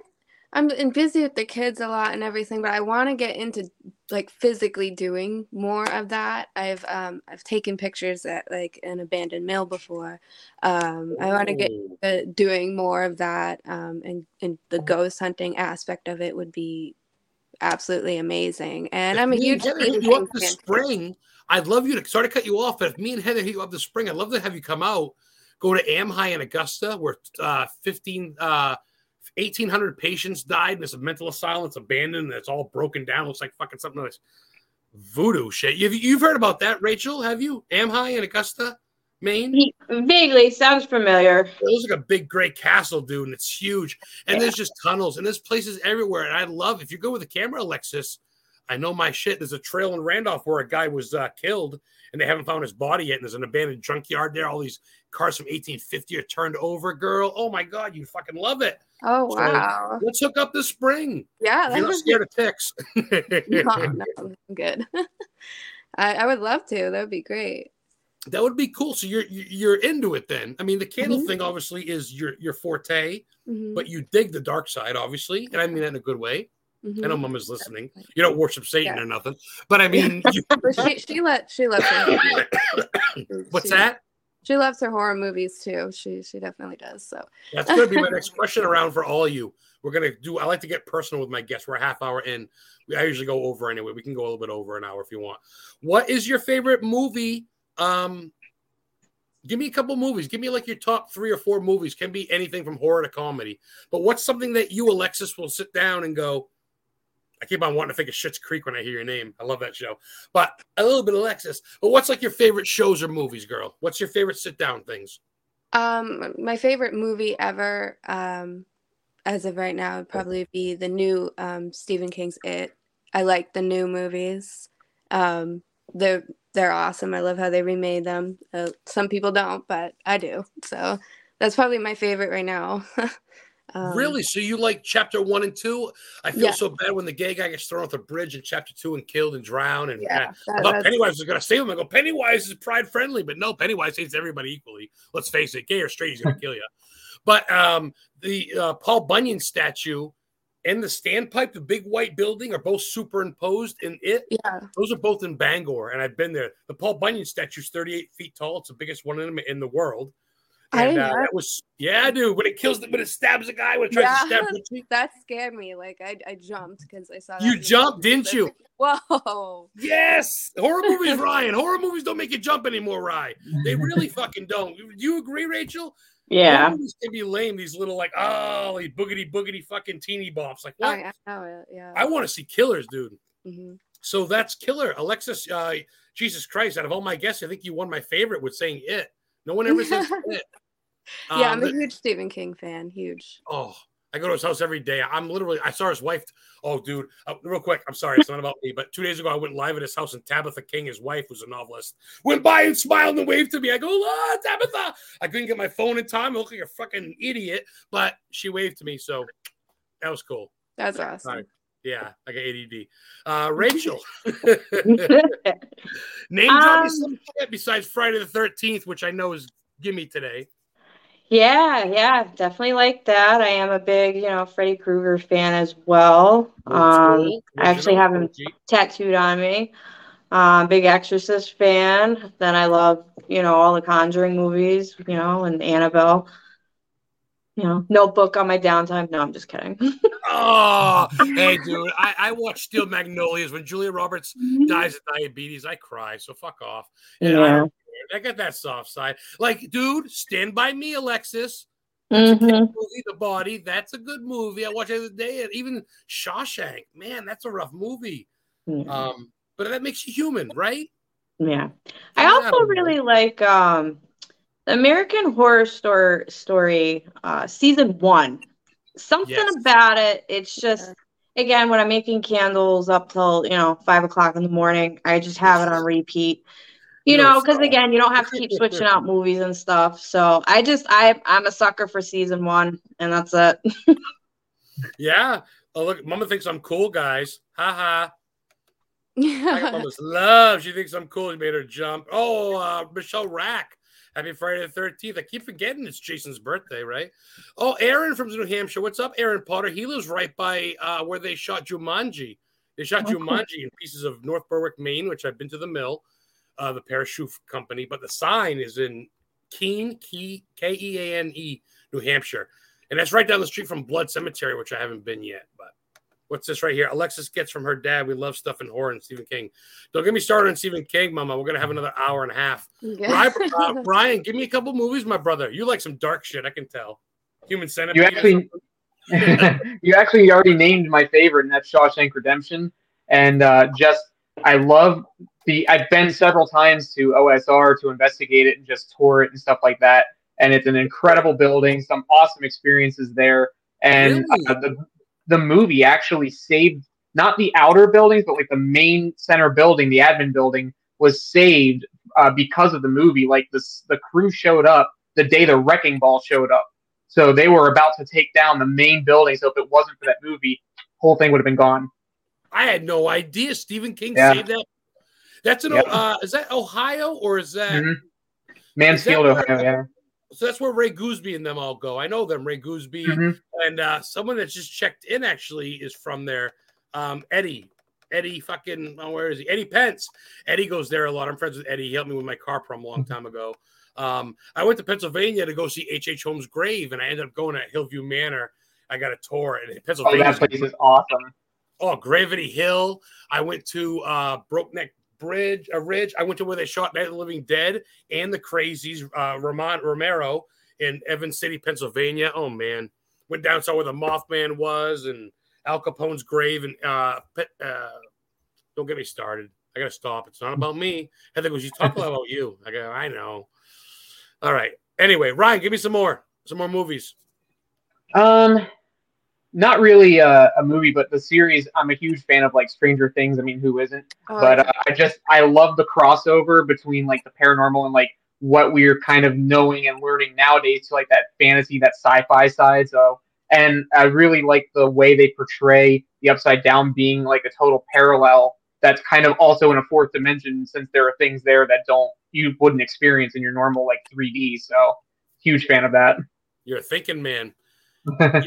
I'm busy with the kids a lot and everything, but I want to get into like physically doing more of that. I've um I've taken pictures at like an abandoned mill before. Um, I want to get doing more of that. Um, and and the ghost hunting aspect of it would be absolutely amazing. And I'm a huge Heather you up the spring. I'd love you to sorry to cut you off, but if me and Heather hit you up the spring, I'd love to have you come out. Go to AMHI in Augusta, where uh, 15 uh 1,800 patients died in this mental asylum. It's abandoned. And it's all broken down. Looks like fucking something like voodoo shit. You've, you've heard about that, Rachel? Have you? AMHI in Augusta, Maine? Vaguely. Sounds familiar. It looks like a big gray castle, dude, and it's huge. And yeah. there's just tunnels and there's places everywhere. And I love, if you go with a camera, Alexis, I know my shit. There's a trail in Randolph where a guy was uh, killed and they haven't found his body yet. And there's an abandoned junkyard there. All these cars from 1850 are turned over, girl. Oh my God, you fucking love it. Oh, wow. Let's hook up this spring. Yeah. You're not scared of ticks. [LAUGHS] no, no, I'm good. [LAUGHS] I, I would love to. That would be great. That would be cool. So you're you're into it then. I mean, the candle mm-hmm. thing obviously is your your forte, mm-hmm. but you dig the dark side, obviously, and I mean that in a good way. Mm-hmm. I know Mama's listening. You don't worship Satan yeah. or nothing, but I mean, [LAUGHS] you... she she let she loves her. [COUGHS] What's she, that? She loves her horror movies too. She she definitely does. So that's going to be my [LAUGHS] next question around for all of you. We're gonna do. I like to get personal with my guests. We're a half hour in. I usually go over anyway. We can go a little bit over an hour if you want. What is your favorite movie? Um, give me a couple movies. Give me like your top three or four movies. Can be anything from horror to comedy. But what's something that you, Alexis, will sit down and go? I keep on wanting to think of Schitt's Creek when I hear your name. I love that show. But a little bit of Alexis. But what's like your favorite shows or movies, girl? What's your favorite sit down things? Um, my favorite movie ever, um, as of right now, would probably be the new um Stephen King's It. I like the new movies. Um, they're they're awesome. I love how they remade them. Uh, some people don't, but I do. So that's probably my favorite right now. [LAUGHS] um, really? So you like chapter one and two? I feel Yeah. so bad when the gay guy gets thrown off the bridge in chapter two and killed and drowned. And Yeah, that- I thought Pennywise was going to save him. I go, Pennywise is pride friendly, but no, Pennywise hates everybody equally. Let's face it, gay or straight, he's going [LAUGHS] to kill you. But um, the uh, Paul Bunyan statue and the standpipe, the big white building, are both superimposed in it. yeah, Those are both in Bangor, and I've been there. The Paul Bunyan statue is 38 feet tall. It's the biggest one in the world. I And didn't uh, know. that was yeah, dude. When it kills, the, when it stabs a guy, when it tries to stab Richie, that scared me. Like I, I jumped because I saw. that you in jumped, didn't you? [LAUGHS] Whoa! Yes, horror movies, [LAUGHS] Ryan. Horror movies don't make you jump anymore, Ryan. They really fucking don't. Do you agree, Rachel? Yeah. Horror movies can be lame. These little like oh, these boogity boogity fucking teeny bops. Like Oh, what? yeah, I. Yeah. I want to see killers, dude. Mhm. So that's killer, Alexis. Uh, Jesus Christ! Out of all my guests, I think you won my favorite with saying it. No one ever says [LAUGHS] it. yeah, Um, I'm a huge Stephen King fan. Huge. Oh, I go to his house every day. I'm literally, I saw his wife. Oh, dude, uh, real quick. I'm sorry, it's not about me, but two days ago, I went live at his house, and Tabitha King, his wife, who's a novelist, went by and smiled and waved to me. I go, ah, Tabitha. I couldn't get my phone in time. I look like a fucking idiot, but she waved to me. So that was cool. That's awesome. Yeah, I got ADD. Uh, Rachel, [LAUGHS] name Um, some shit besides Friday the 13th, which I know is gimme today. Yeah, yeah, definitely like that. I am a big, you know, Freddy Krueger fan as well. Um, school, I actually have him tattooed on me. Um, big Exorcist fan. Then I love, you know, all the Conjuring movies, you know, and Annabelle. You know, Notebook on my downtime. No, I'm just kidding. [LAUGHS] Oh, hey, dude, I, I watch Steel Magnolias when Julia Roberts dies of diabetes. I cry, so fuck off. And I, Yeah. don't. I got that soft side. Like, dude, Stand By Me, Alexis. That's a good Mhm. movie. The Body, that's a good movie. I watched it the other day. And even Shawshank, man, that's a rough movie. Yeah. Um, but that makes you human, right? Yeah. I Yeah, also man. really like um the American Horror Story story uh season one. Something Yes. about it, it's just again when I'm making candles up till, you know, five o'clock in the morning, I just have it on repeat. You You're know, because again, you don't have to [LAUGHS] keep switching out movies and stuff. So I just I I'm a sucker for season one and that's it. [LAUGHS] Yeah. Oh, look, Mama thinks I'm cool, guys. Ha ha. [LAUGHS] Yeah. Mama's love. She thinks I'm cool. She made her jump. Oh, uh, Michelle Rack. Happy Friday the 13th. I keep forgetting it's Jason's birthday, right? Oh, Aaron from New Hampshire. What's up, Aaron Potter? He lives right by uh, where they shot Jumanji. They shot. Jumanji in pieces of North Berwick, Maine, which I've been to the mill, uh, the parachute company, but the sign is in Keene, K E A N E, New Hampshire. And that's right down the street from Blood Cemetery, which I haven't been yet. But what's this right here? Alexis gets from her dad. We love stuff in horror and Stephen King. Don't get me started on Stephen King, Mama. We're gonna have another hour and a half. Brian, uh, [LAUGHS] Brian, give me a couple movies, my brother. You like some dark shit, I can tell. Human Centipede. You actually, [LAUGHS] you actually already named my favorite, and that's Shawshank Redemption. And uh, just, I love the. I've been several times to OSR to investigate it and just tour it and stuff like that. And it's an incredible building, some awesome experiences there. And Really? uh, the the movie actually saved not the outer buildings, but like the main center building, the admin building, was saved uh, because of the movie. Like this, the crew showed up the day the wrecking ball showed up. So they were about to take down the main building. So if it wasn't for that movie, whole thing would have been gone. I had no idea Stephen King Yeah. saved that. That's an Yeah. uh, is that Ohio or is that Mhm. Mansfield, Is that Ohio. Yeah. So that's where Ray Gooseby and them all go. I know them, Ray Gooseby, Mhm. and uh, someone that just checked in actually is from there. Um, Eddie, Eddie, fucking, oh, where is he? Eddie Pence. Eddie goes there a lot. I'm friends with Eddie. He helped me with my car prom a long time ago. Um, I went to Pennsylvania to go see H. H. Holmes' grave, and I ended up going to Hillview Manor. I got a tour, and Oh, Pennsylvania. that place is awesome. oh, Gravity Hill. I went to uh, Broke Neck Bridge, a ridge. I went to where they shot Night of the Living Dead and the Crazies, uh, Ramon Romero in Evans City, Pennsylvania. Oh man, went down saw where the Mothman was and Al Capone's grave and uh, uh don't get me started. I gotta stop. It's not about me. Heather goes, you talk a lot about you. I go, I know. All right. Anyway, Ryan, give me some more, some more movies. Um, not really a, a movie, but the series. I'm a huge fan of like Stranger Things. I mean, who isn't? Oh, but uh, I just I love the crossover between like the paranormal and like what we're kind of knowing and learning nowadays to like that fantasy, that sci-fi side. So, and I really like the way they portray the Upside Down being like a total parallel. That's kind of also in a fourth dimension, since there are things there that don't you wouldn't experience in your normal like 3D. So, huge fan of that. You're a thinking man. [LAUGHS]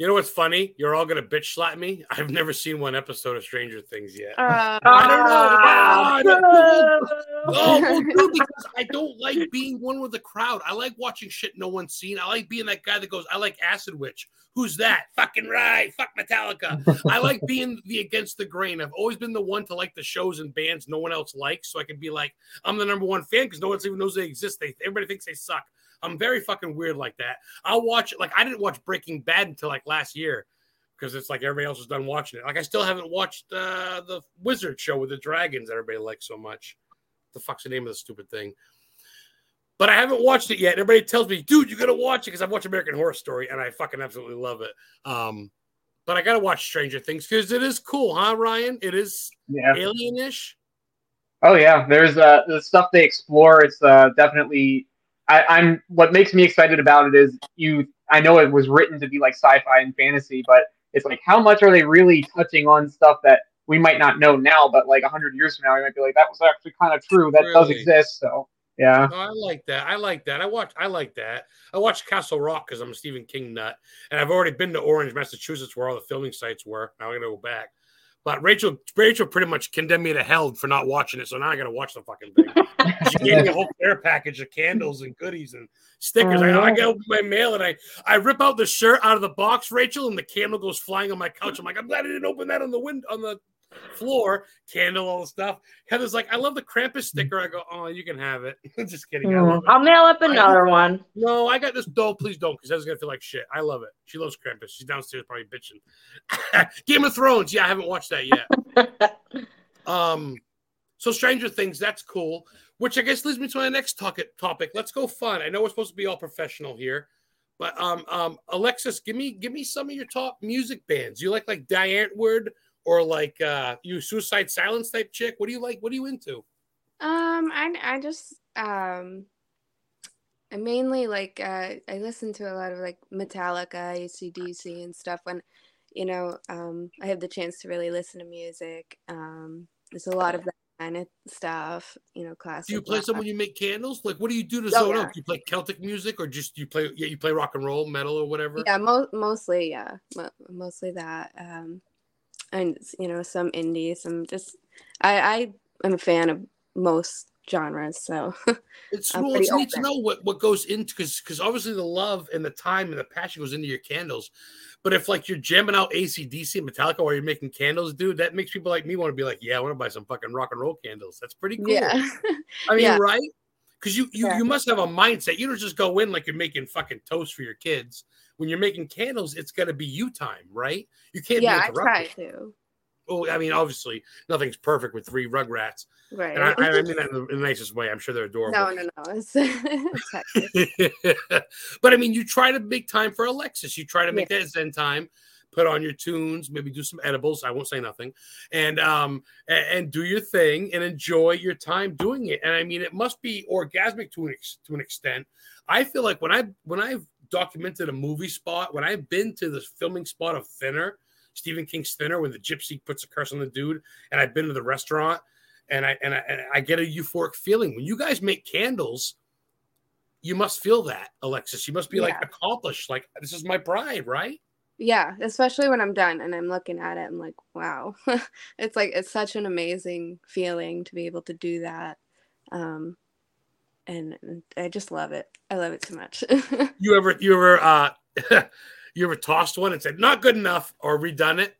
You know what's funny? You're all gonna bitch slap me. [LAUGHS] I've never seen one episode of Stranger Things yet. Uh, I don't know. I don't know. Oh, well, dude, because I don't like being one with the crowd. I like watching shit no one's seen. I like being that guy that goes, I like Acid Witch. Who's that? Fucking right. Fuck Metallica. I like being the against the grain. I've always been the one to like the shows and bands no one else likes. So I can be like, I'm the number one fan because no one even knows they exist. They everybody thinks they suck. I'm very fucking weird like that. I'll watch. Like I didn't watch Breaking Bad until like last year because it's like everybody else is done watching it. Like I still haven't watched uh, the Wizard show with the dragons that everybody likes so much. the fuck's the name of the stupid thing? But I haven't watched it yet. Everybody tells me, dude, you gotta watch it because I've watched American Horror Story and I fucking absolutely love it. Um, but I gotta watch Stranger Things because it is cool, huh, Ryan? It is Yeah. alienish. Oh yeah, there's uh the stuff they explore. It's uh definitely. I, I'm what makes me excited about it is you. I know it was written to be like sci-fi and fantasy, but it's like how much are they really touching on stuff that we might not know now, but like a hundred years from now, we might be like that was actually kind of true. That does exist. So yeah, Oh, I like that. I like that. I watch. I like that. I watched Castle Rock because I'm a Stephen King nut, and I've already been to Orange, Massachusetts, where all the filming sites were. Now I'm gonna go back. But Rachel, Rachel, pretty much condemned me to hell for not watching it. So now I gotta watch the fucking thing. she gave me a whole [LAUGHS] care package of candles and goodies and stickers. I, I get open my mail and I I rip out the shirt out of the box, Rachel, and the candle goes flying on my couch. I'm like, I'm glad I didn't open that on the wind on the floor. Candle, all the stuff. Heather's like, I love the Krampus sticker. I go, oh, you can have it. [LAUGHS] Just kidding. I it. I'll mail up another one. No, I got this. No, please don't, because Heather's gonna feel like shit. I love it. She loves Krampus. She's downstairs probably bitching. [LAUGHS] Game of Thrones. Yeah, I haven't watched that yet. [LAUGHS] Um, so Stranger Things, that's cool. Which I guess leads me to my next topic. Topic. Let's go fun. I know we're supposed to be all professional here, but um, um, Alexis, give me give me some of your top music bands. You like like Diane Word or like uh, you Suicide Silence type chick? What do you like? What are you into? Um, I I just um, I mainly like uh, I listen to a lot of like Metallica, ACDC, and stuff when you know um I have the chance to really listen to music. Um, there's a lot of that kind of stuff, you know, classic. Do you play rock. some when you make candles? Like, what do you do to Oh, zone yeah. out? Do you play Celtic music or just you play? Yeah, you play rock and roll, metal, or whatever. Yeah, mo- mostly, yeah, mo- mostly that. Um, and you know, some indie, some just. I I am a fan of most genres, so [LAUGHS] It's well, it's neat to know what what goes into because because obviously the love and the time and the passion goes into your candles. But if like you're jamming out ACDC and Metallica while you're making candles, dude, that makes people like me want to be like, yeah, I want to buy some fucking rock and roll candles. That's pretty cool. yeah, [LAUGHS] I mean, Yeah. right? Because you you, Yeah. you must have a mindset. You don't just go in like you're making fucking toast for your kids. When you're making candles, it's going to be you time, right? You can't yeah. be I try to. Oh, I mean, obviously, nothing's perfect with three Rugrats, Right. and I, I mean that [LAUGHS] in the, nicest way. I'm sure they're adorable. no, no, no. It's, [LAUGHS] it's [LAUGHS] but I mean, you try to make time for Alexis. You try to make that Zen time. Put on your tunes, maybe do some edibles. I won't say nothing, and um and, and do your thing and enjoy your time doing it. And I mean, it must be orgasmic to an ex- to an extent. I feel like when I when I've documented a movie spot, when I've been to the filming spot of Thinner, Stephen King's Thinner, when the gypsy puts a curse on the dude, and I've been to the restaurant, and I and I, and I get a euphoric feeling when you guys make candles. You must feel that, Alexis. You must be like accomplished. Like this is my bride, right? yeah, especially when I'm done and I'm looking at it. I'm like, wow, [LAUGHS] it's like it's such an amazing feeling to be able to do that. Um, and I just love it. I love it so much. [LAUGHS] You ever you ever uh [LAUGHS] you ever tossed one and said not good enough or redone it?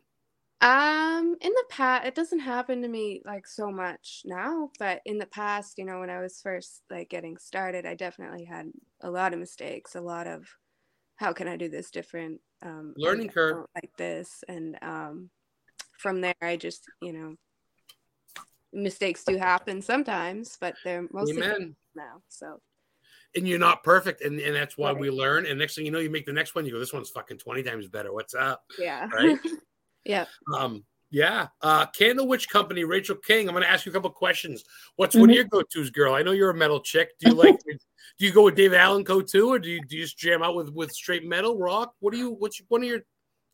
Um, in the past, it doesn't happen to me like so much now, but in the past, you know, when I was first like getting started, I definitely had a lot of mistakes, a lot of how can I do this different? Um, Learning curve. like this, and um, from there, I just, you know, mistakes do happen sometimes, but they're mostly Amen. Now. So and you're not perfect, and, and that's why Right. we learn. And next thing you know, you make the next one, you go, this one's fucking twenty times better. What's up? Yeah. Right? [LAUGHS] yeah. Um, yeah. Uh, Candle Witch Company, Rachel King. I'm going to ask you a couple questions. What's one of Mhm. your go-tos, girl? I know you're a metal chick. Do you like? [LAUGHS] do you go with Dave Allen Co too, or do you, do you just jam out with with straight metal rock? What do you? What's one of your?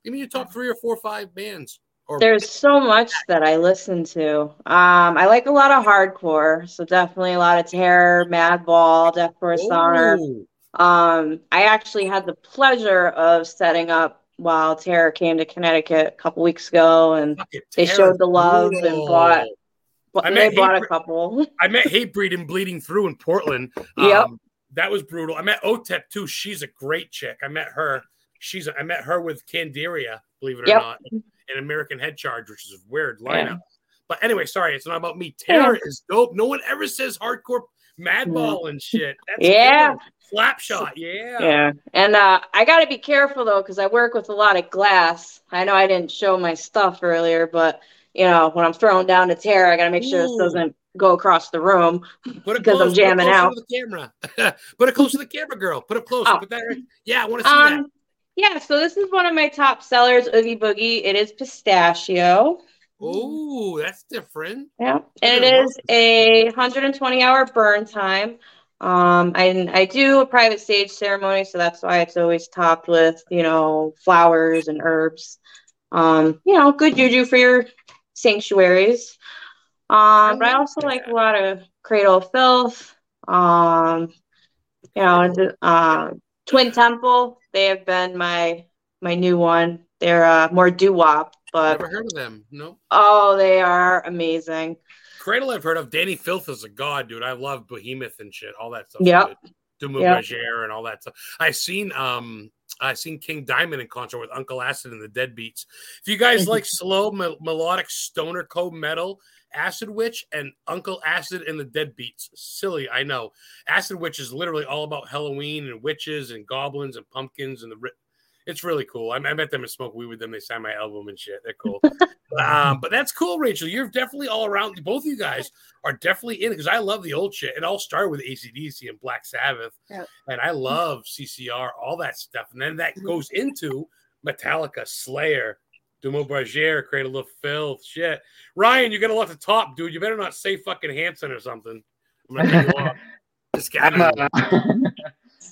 Give me your top three or four or five bands. Or There's so much that I listen to. Um, I like a lot of hardcore, so definitely a lot of Terror, Madball, Deathcore Sonar. Ooh, Um, I actually had the pleasure of setting up while Terror came to Connecticut a couple weeks ago, and they showed the love and bought- I they met bought a couple. I met Hatebreed and Bleeding Through in Portland. [LAUGHS] Yep. Um, that was brutal. I met Otep too. She's a great chick. I met her. She's. I met her with Candiria, believe it or Yep. not, an American Head Charge, which is a weird lineup. Yeah. But anyway, sorry, it's not about me. Terror is dope. No one ever says hardcore madball and shit. That's Yeah. good. Slap shot. Yeah. Yeah, and uh, I got to be careful though because I work with a lot of glass. I know I didn't show my stuff earlier, but you know when I'm throwing down the Terror, I got to make sure Ooh. this doesn't go across the room. [LAUGHS] Put it Because I'm jamming put it out. to the camera. [LAUGHS] put it close to the camera, girl. Put it close. Oh. Put that right. Yeah, I want to see that. Um, yeah, so this is one of my top sellers, Oogie Boogie. It is pistachio. Oh, that's different. Yeah, and it is a 120 hour burn time. Um, I I do a private stage ceremony, so that's why it's always topped with you know flowers and herbs. Um, you know, good juju for your sanctuaries. Um, but I also like a lot of Cradle of Filth. Um, you know, and uh, Twin Temple. They have been my my new one. They're uh, more doo wop, but Never heard of them. No. oh, they are amazing. Cradle I've heard of. Dani Filth is a god, dude. I love Behemoth and shit. All that stuff. Yeah. Dimmu Yep. And all that stuff. I've seen um I've seen King Diamond in concert with Uncle Acid and the Deadbeats. If you guys [LAUGHS] like slow mel- melodic stoner co metal, Acid Witch and Uncle Acid and the Deadbeats. Silly, I know. Acid Witch is literally all about Halloween and witches and goblins and pumpkins and the. Ri- it's really cool. I, I met them and smoked weed with them. They signed my album and shit. They're cool. [LAUGHS] um, but that's cool, Rachel. You're definitely all around. Both of you guys are definitely in it because I love the old shit. It all started with ACDC and Black Sabbath, Yep. and I love CCR, all that stuff. And then that Mhm. goes into Metallica, Slayer, Dimmu Borgir, Cradle of Filth, shit. Ryan, you got a lot to top, dude. You better not say fucking Hanson or something. I'm gonna cut you [LAUGHS] I'm, uh, [LAUGHS]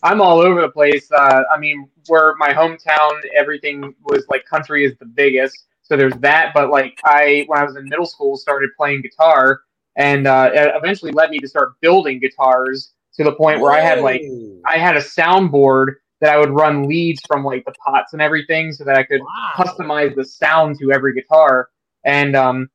I'm all over the place. Uh, I mean, where my hometown, everything was like country is the biggest. So there's that. But like I, when I was in middle school, started playing guitar, and uh, it eventually led me to start building guitars to the point where I had like I had a soundboard that I would run leads from like the pots and everything, so that I could wow. customize the sound to every guitar. And um,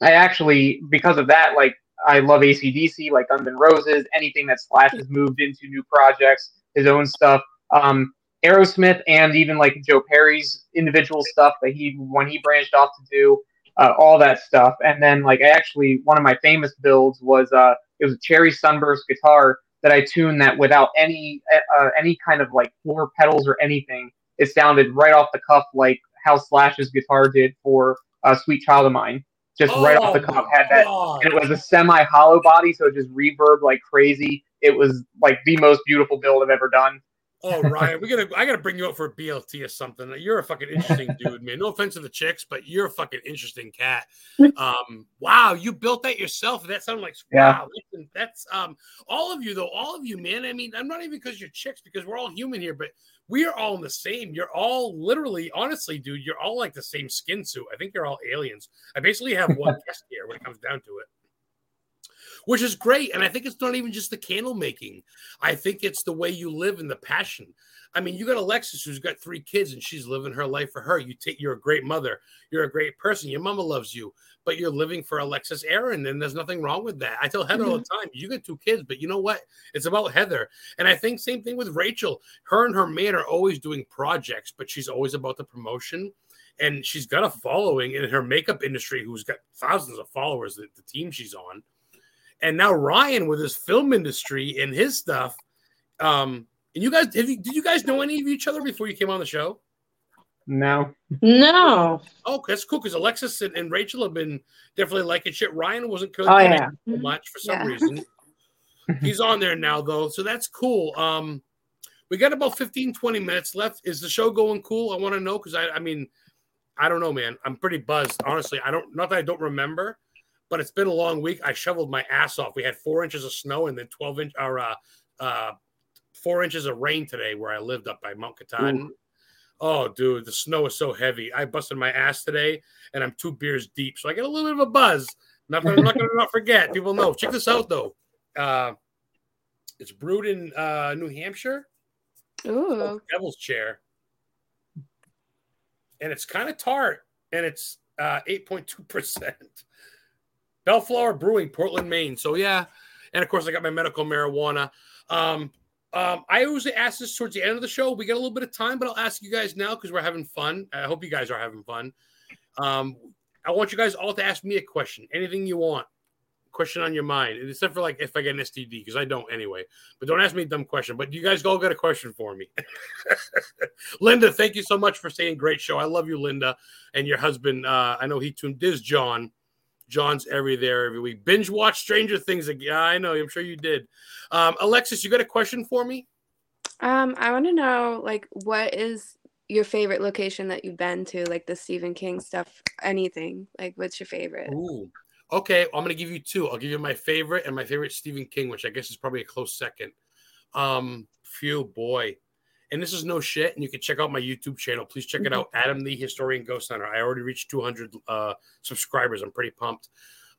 I actually, because of that, like I love ACDC, like Guns N' Roses, anything that Slash has moved into new projects, his own stuff. Um, Aerosmith, and even like Joe Perry's individual stuff that he when he branched off to do, uh, all that stuff. And then like I actually one of my famous builds was uh, it was a Cherry Sunburst guitar that I tuned that without any uh, any kind of like floor pedals or anything. It sounded right off the cuff like how Slash's guitar did for uh, "Sweet Child of Mine." Just right off the Oh cuff, had that, God. and it was a semi-hollow body, so it just reverb like crazy. It was like the most beautiful build I've ever done. Oh, Ryan, we gotta I gotta bring you up for a BLT or something. You're a fucking interesting [LAUGHS] dude, man. No offense to the chicks, but you're a fucking interesting cat. [LAUGHS] Um, wow, you built that yourself. That sounded like Yeah. wow. That's, that's um all of you though, all of you, man. I mean, I'm not even because you're chicks, because we're all human here, but we are all in the same. You're all literally, honestly, dude, you're all like the same skin suit. I think you're all aliens. I basically have one [LAUGHS] guest here when it comes down to it which is great. And I think it's not even just the candle making. I think it's the way you live and the passion. I mean, you got Alexis who's got three kids and she's living her life for her. You take you're a great mother, you're a great person, your mama loves you, but you're living for Alexis Erin, and there's nothing wrong with that. I tell Heather all mm-hmm. the time, you got two kids, but you know what? It's about Heather. And I think same thing with Rachel. Her and her man are always doing projects, but she's always about the promotion. And she's got a following in her makeup industry who's got thousands of followers, the, the team she's on and now Ryan with his film industry and his stuff. Um, and you guys, have you, did you guys know any of each other before you came on the show? No, No. Oh, that's cool because Alexis and, and Rachel have been definitely liking shit. Ryan wasn't Oh yeah. so much for some Yeah. reason. [LAUGHS] He's on there now though, so that's cool. Um, we got about 15, 20 minutes left. Is the show going cool? I want to know because I, I mean, I don't know, man. I'm pretty buzzed. Honestly, I don't. Not that I don't remember, but it's been a long week. I shoveled my ass off. We had four inches of snow and then 12 inch or uh, uh, four inches of rain today where I lived up by Mount Katahdin. Oh, dude, the snow is so heavy. I busted my ass today, and I'm two beers deep, so I get a little bit of a buzz. Nothing I'm not gonna not forget. People know. Check this out though. Uh, it's brewed in uh, New Hampshire. Ooh. Devil's Chair, and it's kind of tart, and it's uh, eight point two percent. Belleflower Brewing, Portland, Maine. So yeah, and of course I got my medical marijuana. Um, um, I usually ask this towards the end of the show. We get a little bit of time, but I'll ask you guys now because we're having fun. I hope you guys are having fun. Um, I want you guys all to ask me a question, anything you want, question on your mind, except for like if I get an STD because I don't anyway. But don't ask me a dumb question. But you guys all got a question for me. [LAUGHS] Linda, thank you so much for saying great show. I love you, Linda, and your husband. Uh, I know he tuned. This John. John's every there every week. Binge watch Stranger Things again. I know. I'm sure you did. Um, Alexis, you got a question for me? Um, I want to know like what is your favorite location that you've been to, like the Stephen King stuff, anything. Like what's your favorite? Ooh. Okay, I'm gonna give you two. I'll give you my favorite and my favorite Stephen King, which I guess is probably a close second. Um, phew boy. And this is no shit. And you can check out my YouTube channel. Please check it out. Adam the Historian Ghost Hunter. I already reached 200 uh, subscribers. I'm pretty pumped.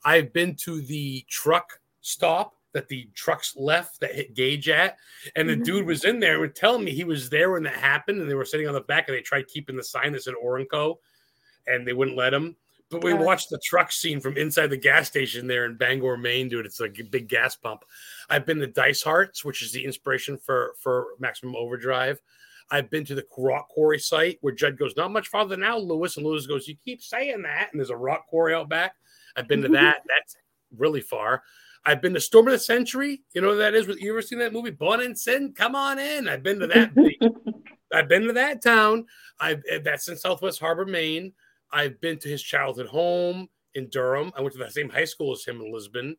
I've been to the truck stop that the trucks left that hit Gage at, and the Mhm. dude was in there and was telling me he was there when that happened, and they were sitting on the back, and they tried keeping the sign that said Orinco, and they wouldn't let him. But we Uh. watched the truck scene from inside the gas station there in Bangor, Maine, dude. It's like a big gas pump. I've been to Dysart's, which is the inspiration for for Maximum Overdrive. I've been to the rock quarry site where Judd goes, not much farther now, Louis. And Louis goes, You keep saying that. And there's a rock quarry out back. I've been to [LAUGHS] that. That's really far. I've been to Storm of the Century. You know what that is? You ever seen that movie? Born in Sin? Come on in. I've been to that. [LAUGHS] I've been to that town. I've that's in Southwest Harbor, Maine. I've been to his childhood home in Durham. I went to the same high school as him in Lisbon.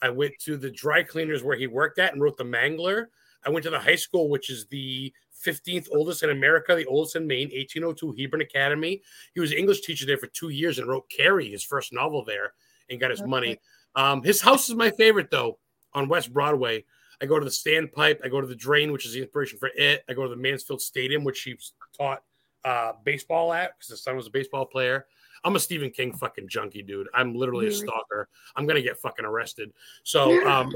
I went to the dry cleaners where he worked at and wrote the Mangler. I went to the high school, which is the 15th oldest in America, the oldest in Maine, 1802 Hebron Academy. He was an English teacher there for two years and wrote Carrie, his first novel there, and got his Okay. money. Um, his house is my favorite, though, on West Broadway. I go to the Standpipe. I go to the Drain, which is the inspiration for it. I go to the Mansfield Stadium, which he taught uh, baseball at because his son was a baseball player. I'm a Stephen King fucking junkie, dude. I'm literally a stalker. I'm gonna get fucking arrested. So um,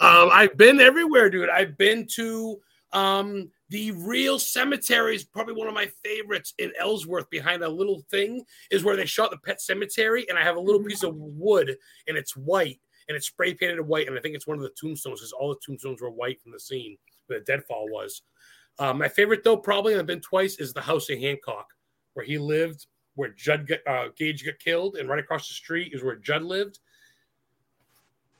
um, I've been everywhere, dude. I've been to um, the real cemetery is probably one of my favorites in Ellsworth. Behind a little thing is where they shot the Pet Sematary, and I have a little piece of wood, and it's white, and it's spray painted white, and I think it's one of the tombstones because all the tombstones were white from the scene where the deadfall was. Uh, my favorite, though, probably and I've been twice, is the house in Hancock where he lived, where Judd got, uh, Gage got killed, and right across the street is where Judd lived.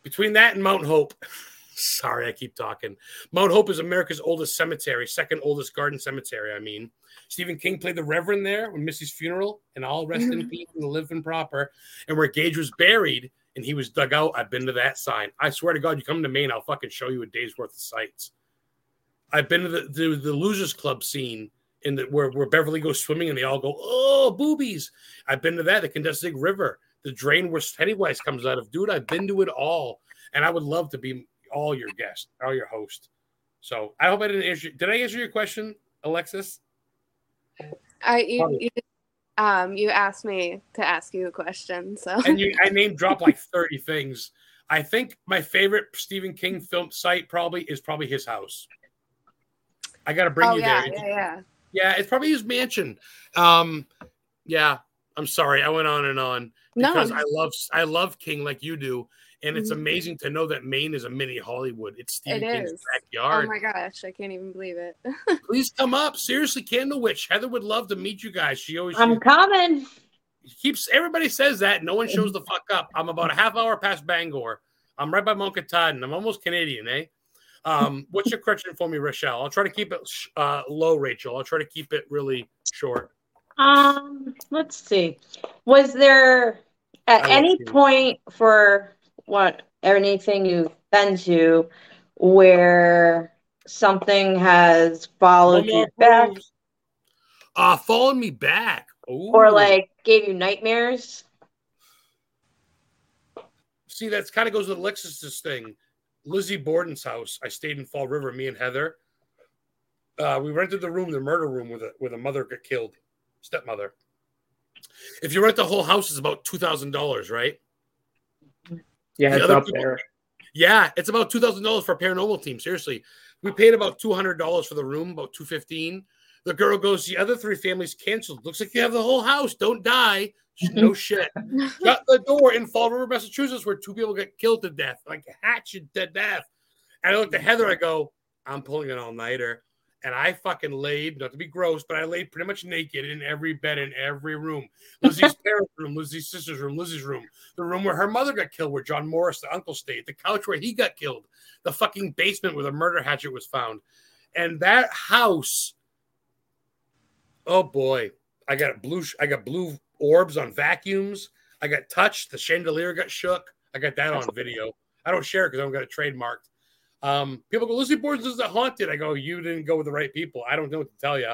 Between that and Mount Hope, [LAUGHS] sorry, I keep talking. Mount Hope is America's oldest cemetery, second oldest garden cemetery. I mean, Stephen King played the Reverend there when Missy's funeral, and all rest in Mhm. peace and live and proper. And where Gage was buried and he was dug out, I've been to that sign. I swear to God, you come to Maine, I'll fucking show you a day's worth of sights. I've been to the the, the Losers Club scene in the where, where Beverly goes swimming and they all go, oh, boobies. I've been to that, the Kenduskeag River, the drain where Pennywise comes out of. Dude, I've been to it all. And I would love to be all your guest, all your host. So I hope I didn't answer. Did I answer your question, Alexis? I you, you um you asked me to ask you a question, so And you, I name drop like [LAUGHS] 30 things. I think my favorite Stephen King film site probably is probably his house. I got to bring oh you yeah, there. yeah, yeah. Yeah, it's probably his mansion. Um, yeah, I'm sorry, I went on and on No, because I love I love King like you do, and it's Mhm. amazing to know that Maine is a mini Hollywood. It's Stephen It King's is. oh my gosh, I can't even believe it. [LAUGHS] Please come up, seriously, Candle Witch. Heather would love to meet you guys. She always I'm coming. keeps everybody says that. No one [LAUGHS] shows the fuck up. I'm about a half hour past Bangor. I'm right by Mount Katahdin. I'm almost Canadian, eh? Um, what's your question for me, Rochelle? I'll try to keep it uh, low, Rachel. I'll try to keep it really short. Um, let's see. Was there at I any you. point for what anything you've been to where something has followed you back Uh, followed me back. Ooh. or like gave you nightmares? See, that's kind of goes with Alexis's thing. Lizzie Borden's house. I stayed in Fall River. Me and Heather. Uh, we rented the room, the murder room, where the where the mother got killed, stepmother. If you rent the whole house, it's about two thousand dollars, right? Yeah, The it's up people- there. Yeah, it's about two thousand dollars for a paranormal team. Seriously, we paid about two hundred dollars for the room, about two fifteen. The girl goes, the other three families canceled. Looks like you have the whole house. Don't die. No [LAUGHS] shit. Shut the door in Fall River, Massachusetts, where two people get killed to death, like hatchet to death. And I looked at Heather. I go, I'm pulling an all nighter. And I fucking laid, not to be gross, but I laid pretty much naked in every bed in every room. Lizzie's [LAUGHS] parents' room, Lizzie's sister's room, Lizzie's room, the room where her mother got killed, where John Morse, the uncle, stayed, the couch where he got killed, the fucking basement where the murder hatchet was found. And that house, oh boy, I got blue, I got blue orbs on vacuums. I got touched. The chandelier got shook. I got that on video. I don't share it because I don't got it trademarked. Um, people go, Lizzie Borden's is haunted. I go, you didn't go with the right people. I don't know what to tell you.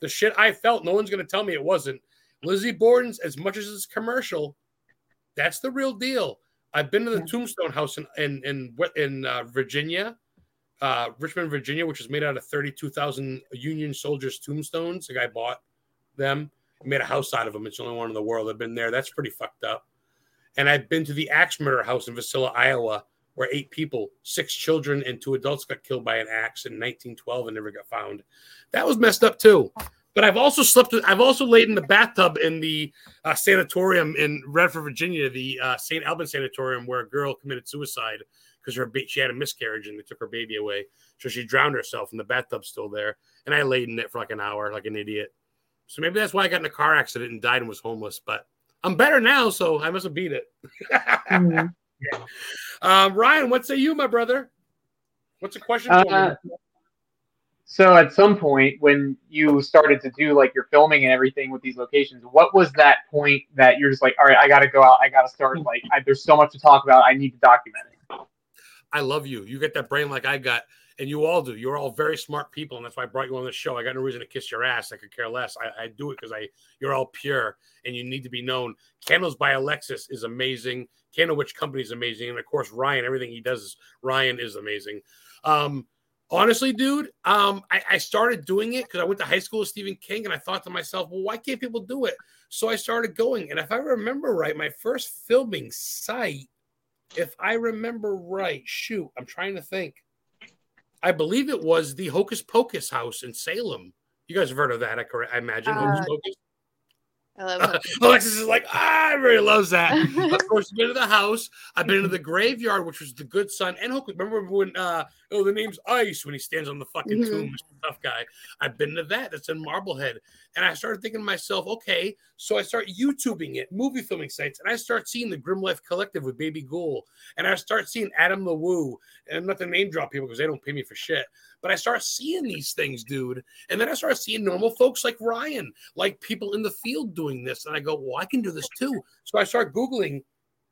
The shit I felt, no one's going to tell me it wasn't. Lizzie Borden's, as much as it's commercial, that's the real deal. I've been to the Tombstone House in in in, in uh, Virginia, uh, Richmond, Virginia, which is made out of thirty-two thousand Union soldiers' tombstones. The guy bought them, made a house out of them. It's the only one in the world. I've been there. That's pretty fucked up. And I've been to the axe murder house in Villisca, Iowa, where eight people, six children and two adults got killed by an axe in 1912 and never got found. That was messed up too. But I've also slept. I've also laid in the bathtub in the uh, sanatorium in Radford, Virginia, the uh, St. Albans Sanatorium, where a girl committed suicide because her ba- she had a miscarriage and they took her baby away. So she drowned herself, and the bathtub's still there. And I laid in it for like an hour, like an idiot. So maybe that's why I got in a car accident and died and was homeless. But I'm better now, so I must have beat it. Mhm. [LAUGHS] um, Ryan, what say you, my brother? What's the question? for? Uh, so at some point when you started to do like your filming and everything with these locations, what was that point that you're just like, all right, I got to go out, I got to start like, I, there's so much to talk about, I need to document it. I love you. You get that brain like I got, and you all do. You're all very smart people, and that's why I brought you on the show. I got no reason to kiss your ass. I could care less. I, I do it because I you're all pure and you need to be known. Candles by Alexis is amazing. Candle Witch Company is amazing, and of course Ryan. Everything he does, is, Ryan is amazing. Um, honestly, dude, um, I, I started doing it because I went to high school with Stephen King, and I thought to myself, well, why can't people do it? So I started going, and if I remember right, my first filming site if I remember right, shoot, I'm trying to think. I believe it was the Hocus Pocus house in Salem. You guys have heard of that, I, correct, I imagine. Hocus Uh, Pocus. I love. [LAUGHS] Alexis is like, ah, I really loves that. [LAUGHS] of course, I've been to the house. I've been to the graveyard, which was the good son. And Hocus, remember when, uh, oh, the name's Ice when he stands on the fucking Mhm. tomb, Mr. tough guy. I've been to that. That's in Marblehead. And I started thinking to myself, okay, so I start YouTubing it, movie filming sites, and I start seeing the Grim Life Collective with Baby Ghoul, and I start seeing Adam the Woo, and I'm not to name drop people because they don't pay me for shit, but I start seeing these things, dude, and then I start seeing normal folks like Ryan, like people in the field doing this, and I go, well, I can do this too. So I start googling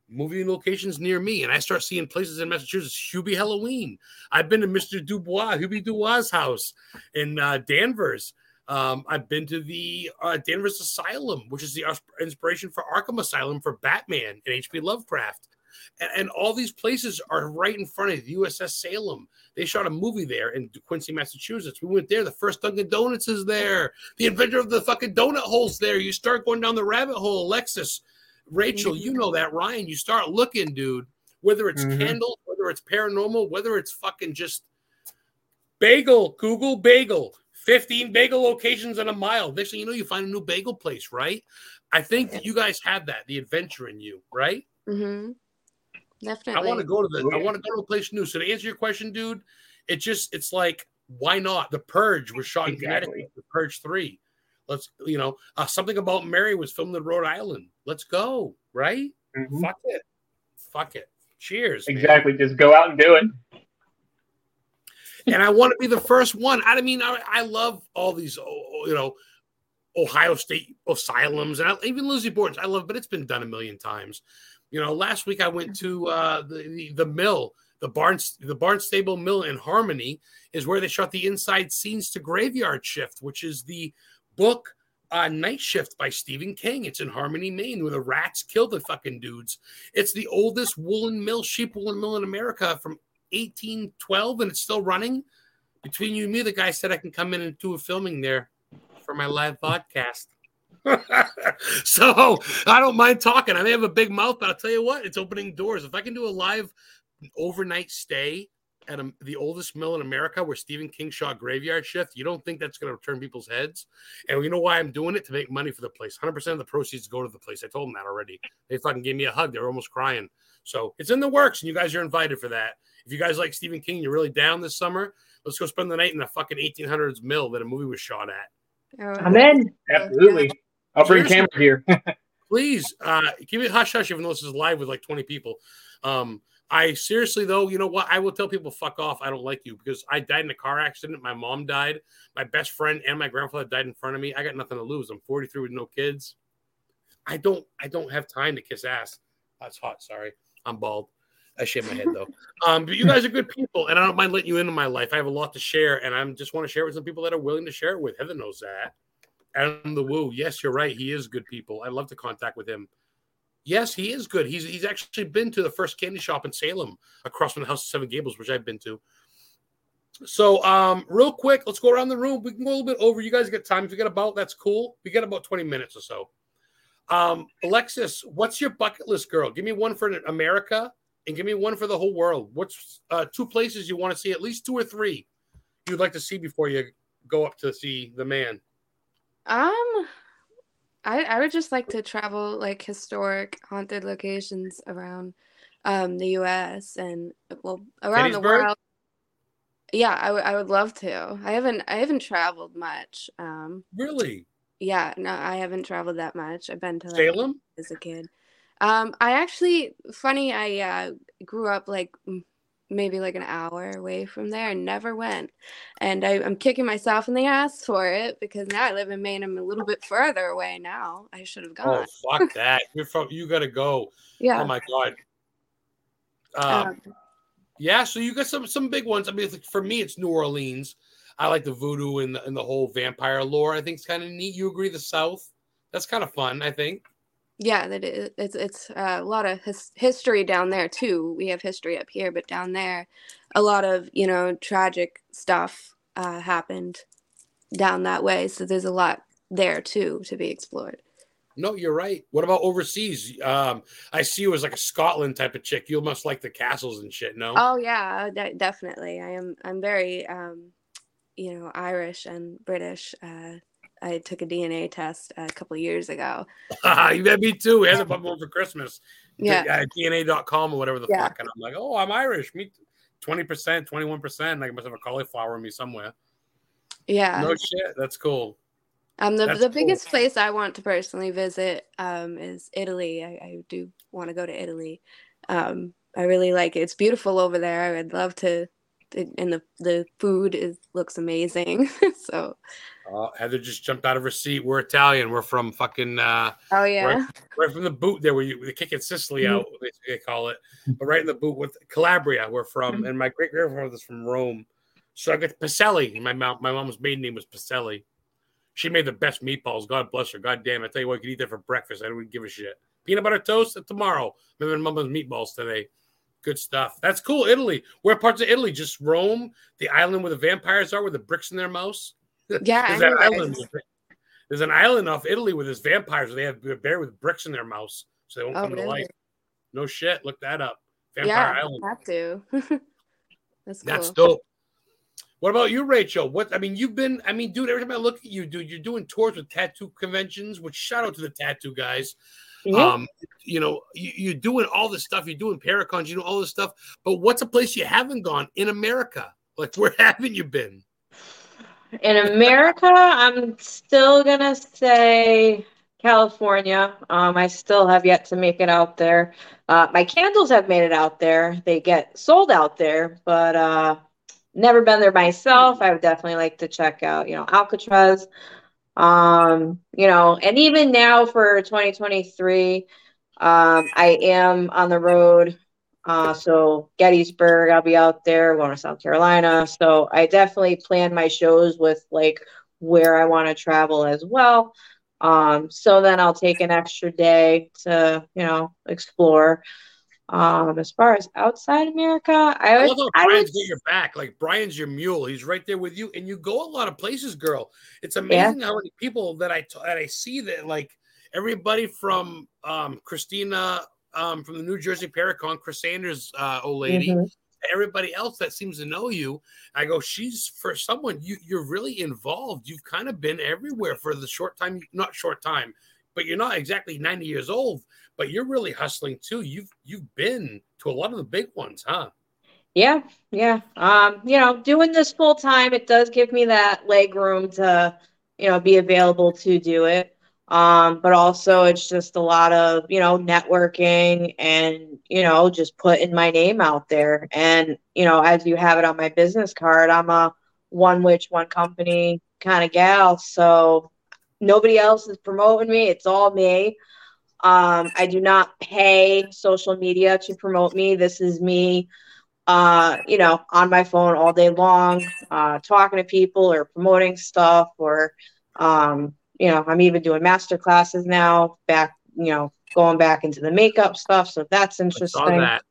movie locations near me, and I start seeing places in Massachusetts. Hubie Halloween. I've been to Mr. Dubois, Hubie Dubois' house in uh, Danvers. Um, I've been to the uh, Danvers Asylum, which is the inspiration for Arkham Asylum for Batman and H.P. Lovecraft. And, and all these places are right in front of the USS Salem. They shot a movie there in Quincy, Massachusetts. We went there. The first Dunkin' Donuts is there. The inventor of the fucking donut hole's there. You start going down the rabbit hole, Alexis, Rachel, you know that, Ryan. You start looking, dude. Whether it's Mhm. candles, whether it's paranormal, whether it's fucking just bagel, Google bagel. 15 bagel locations in a mile. Next thing you know, you find a new bagel place, right? I think that you guys have that, the adventure in you, right? hmm Definitely. I want to go to the I want to go to a place new. So to answer your question, dude, it just it's like why not? The Purge was shot in Connecticut. The Purge three. Let's you know uh, something about Mary was filmed in Rhode Island. Let's go, right? Mhm. Fuck it, fuck it. Cheers, man. Exactly. Just go out and do it. and I want to be the first one. I mean, I, I love all these, oh, you know, Ohio State asylums and I, even Lizzie Borden's. I love, but it's been done a million times. You know, last week I went to uh, the, the the mill, the Barnes the Barnstable Mill in Harmony is where they shot the inside scenes to Graveyard Shift, which is the book uh, Night Shift by Stephen King. It's in Harmony, Maine, where the rats kill the fucking dudes. It's the oldest woolen mill, sheep woolen mill in America from 1812, and it's still running. Between you and me, the guy said I can come in and do a filming there for my live podcast. [LAUGHS] so I don't mind talking. I may have a big mouth, but I'll tell you what, it's opening doors. If I can do a live overnight stay at a, the oldest mill in America where Stephen King shot Graveyard Shift, you don't think that's going to turn people's heads? And you know why I'm doing it? To make money for the place. 100% of the proceeds go to the place. I told them that already. They fucking gave me a hug. They were almost crying. So it's in the works, and you guys are invited for that. If you guys like Stephen King, you're really down this summer, let's go spend the night in the fucking 1800s mill that a movie was shot at. Oh, I'm in. Absolutely. I'll bring camera here. [LAUGHS] please uh give me hush hush even though this is live with like 20 people. Um i seriously though you know what? I will tell people fuck off. I don't like you because i died in a car accident. My mom died. My best friend and my grandfather died in front of me. I got nothing to lose. I'm 43 with no kids. I don't i don't have time to kiss ass. That's hot. Sorry. I'm bald. I shave my head though. [LAUGHS] Um but you guys are good people and i don't mind letting you into my life. I have a lot to share and i just want to share it with some people that are willing to share it with. Heaven knows that Adam the Woo. Yes, you're right. He is good people. I'd love to contact with him. Yes, he is good. He's he's actually been to the first candy shop in Salem across from the House of Seven Gables, which I've been to. So, um, real quick, let's go around the room. We can go a little bit over. You guys get time. If you get about, that's cool. We get about 20 minutes or so. Um, Alexis, what's your bucket list, girl? Give me one for America and give me one for the whole world. What's uh, two places you want to see, at least two or three you'd like to see before you go up to see the man? Um, I I would just like to travel like historic haunted locations around um the U.S. and well around the world. Yeah, I would I would love to. I haven't I haven't traveled much. Um, Really? yeah, no, I haven't traveled that much. I've been to like Salem? as a kid. Um, I actually funny I uh grew up like maybe like an hour away from there and never went. And I, I'm kicking myself in the ass for it because now I live in Maine. I'm a little bit further away now. I should have gone. Oh, fuck that. You're from, you got to go. [LAUGHS] yeah. Oh, my God. Uh, Um, yeah, so you got some some big ones. I mean, for me, it's New Orleans. I like the voodoo and the, and the whole vampire lore. I think it's kind of neat. You agree? The South, that's kind of fun. I think. Yeah, that is, it's it's uh, a lot of his, history down there too. We have history up here, but down there, a lot of you know tragic stuff uh, happened down that way. So there's a lot there too to be explored. No, you're right. What about overseas? Um, I see you as like a Scotland type of chick. You must like the castles and shit. No. Oh yeah, de- definitely. I am. I'm very, um, you know, Irish and British. Uh, I took a DNA test a couple years ago. [LAUGHS] you met me too. We had a bubble for Christmas. Yeah. DNA.com or whatever the Yeah. fuck. And I'm like, oh, I'm Irish. Me, twenty percent, twenty one percent. Like I must have a cauliflower in me somewhere. Yeah. No shit. That's cool. Um, the That's the cool. biggest place I want to personally visit um is Italy. I, I do want to go to Italy. Um, I really like it. It's beautiful over there. I would love to. And the the food is looks amazing. [LAUGHS] so. Uh, Heather just jumped out of her seat. We're Italian. We're from fucking uh, Oh yeah. right, right from the boot there where you they kick it Sicily Mhm. out, they, they call it. But right in the boot with Calabria, we're from, and my great grandfather's from Rome. So I got Pacelli. My mom, my mom's maiden name was Pacelli. She made the best meatballs. God bless her. God damn, I tell you what, I could eat that for breakfast. I wouldn't give a shit. Peanut butter toast tomorrow. I'm having mama's meatballs today. Good stuff. That's cool. Italy. Where parts of Italy? Just Rome, the island where the vampires are, with the bricks in their mouths. Yeah, There's I an island. right? There's an island off Italy where there's vampires. Where they have a bear with bricks in their mouths, so they won't Oh, come to life. No shit. Look that up. Vampire Yeah, Island. have to. [LAUGHS] That's cool. That's dope. What about you, Rachel? What I mean, you've been. I mean, dude. Every time I look at you, dude, you're doing tours with tattoo conventions. Which shout out to the tattoo guys. Mhm. Um, you know, you, you're doing all this stuff. You're doing paracons. You know all this stuff. But what's a place you haven't gone in America? Like, where [LAUGHS] haven't you been? In America, I'm still gonna say California. Um, I still have yet to make it out there. Uh, my candles have made it out there. They get sold out there, but uh, never been there myself. I would definitely like to check out, you know, Alcatraz. Um, you know, and even now for 2023, Um, I am on the road. Uh, so Gettysburg, I'll be out there, going to South Carolina. So I definitely plan my shows with like where I want to travel as well. Um, so then I'll take an extra day to, you know, explore. Um, as far as outside America, I, I would, I Brian's would your back. Like Brian's your mule. He's right there with you, and you go a lot of places, girl. It's amazing how many people that I that I see that like everybody from um, Christina um, from the New Jersey Paracon, Chris Sanders, uh, old lady, Mhm. everybody else that seems to know you. I go, she's for someone you you're really involved. You've kind of been everywhere for the short time, not short time, but you're not exactly 90 years old, but you're really hustling too. You've you've been to a lot of the big ones, huh? Yeah, yeah. Um, you know, doing this full time, it does give me that leg room to, you know, be available to do it. Um, but also it's just a lot of, you know, networking and, you know, just putting my name out there. And, you know, as you have it on my business card, I'm a one witch, one company kind of gal. So nobody else is promoting me. It's all me. Um, I do not pay social media to promote me. This is me uh, you know, on my phone all day long, uh, talking to people or promoting stuff, or, um, you know, I'm even doing master classes now, back, you know, going back into the makeup stuff. So that's interesting. I saw that.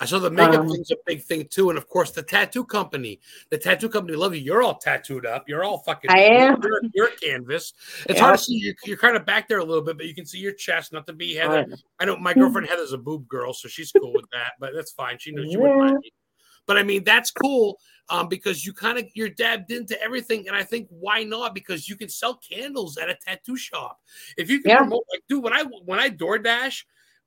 I saw the makeup Um, thing's a big thing too, and of course the tattoo company. The tattoo company love you. You're all tattooed up. You're all fucking. I am. You're, you're canvas. It's Yeah. hard to see. You're, you're kind of back there a little bit, but you can see your chest. Not to be Heather. I know my girlfriend Heather's a boob girl, so she's cool with that. But that's fine. She knows she wouldn't mind me. But I mean, that's cool um, because you kind of you're dabbed into everything, and I think why not? Because you can sell candles at a tattoo shop. If you can Yeah. promote, like, dude, when I when I DoorDash,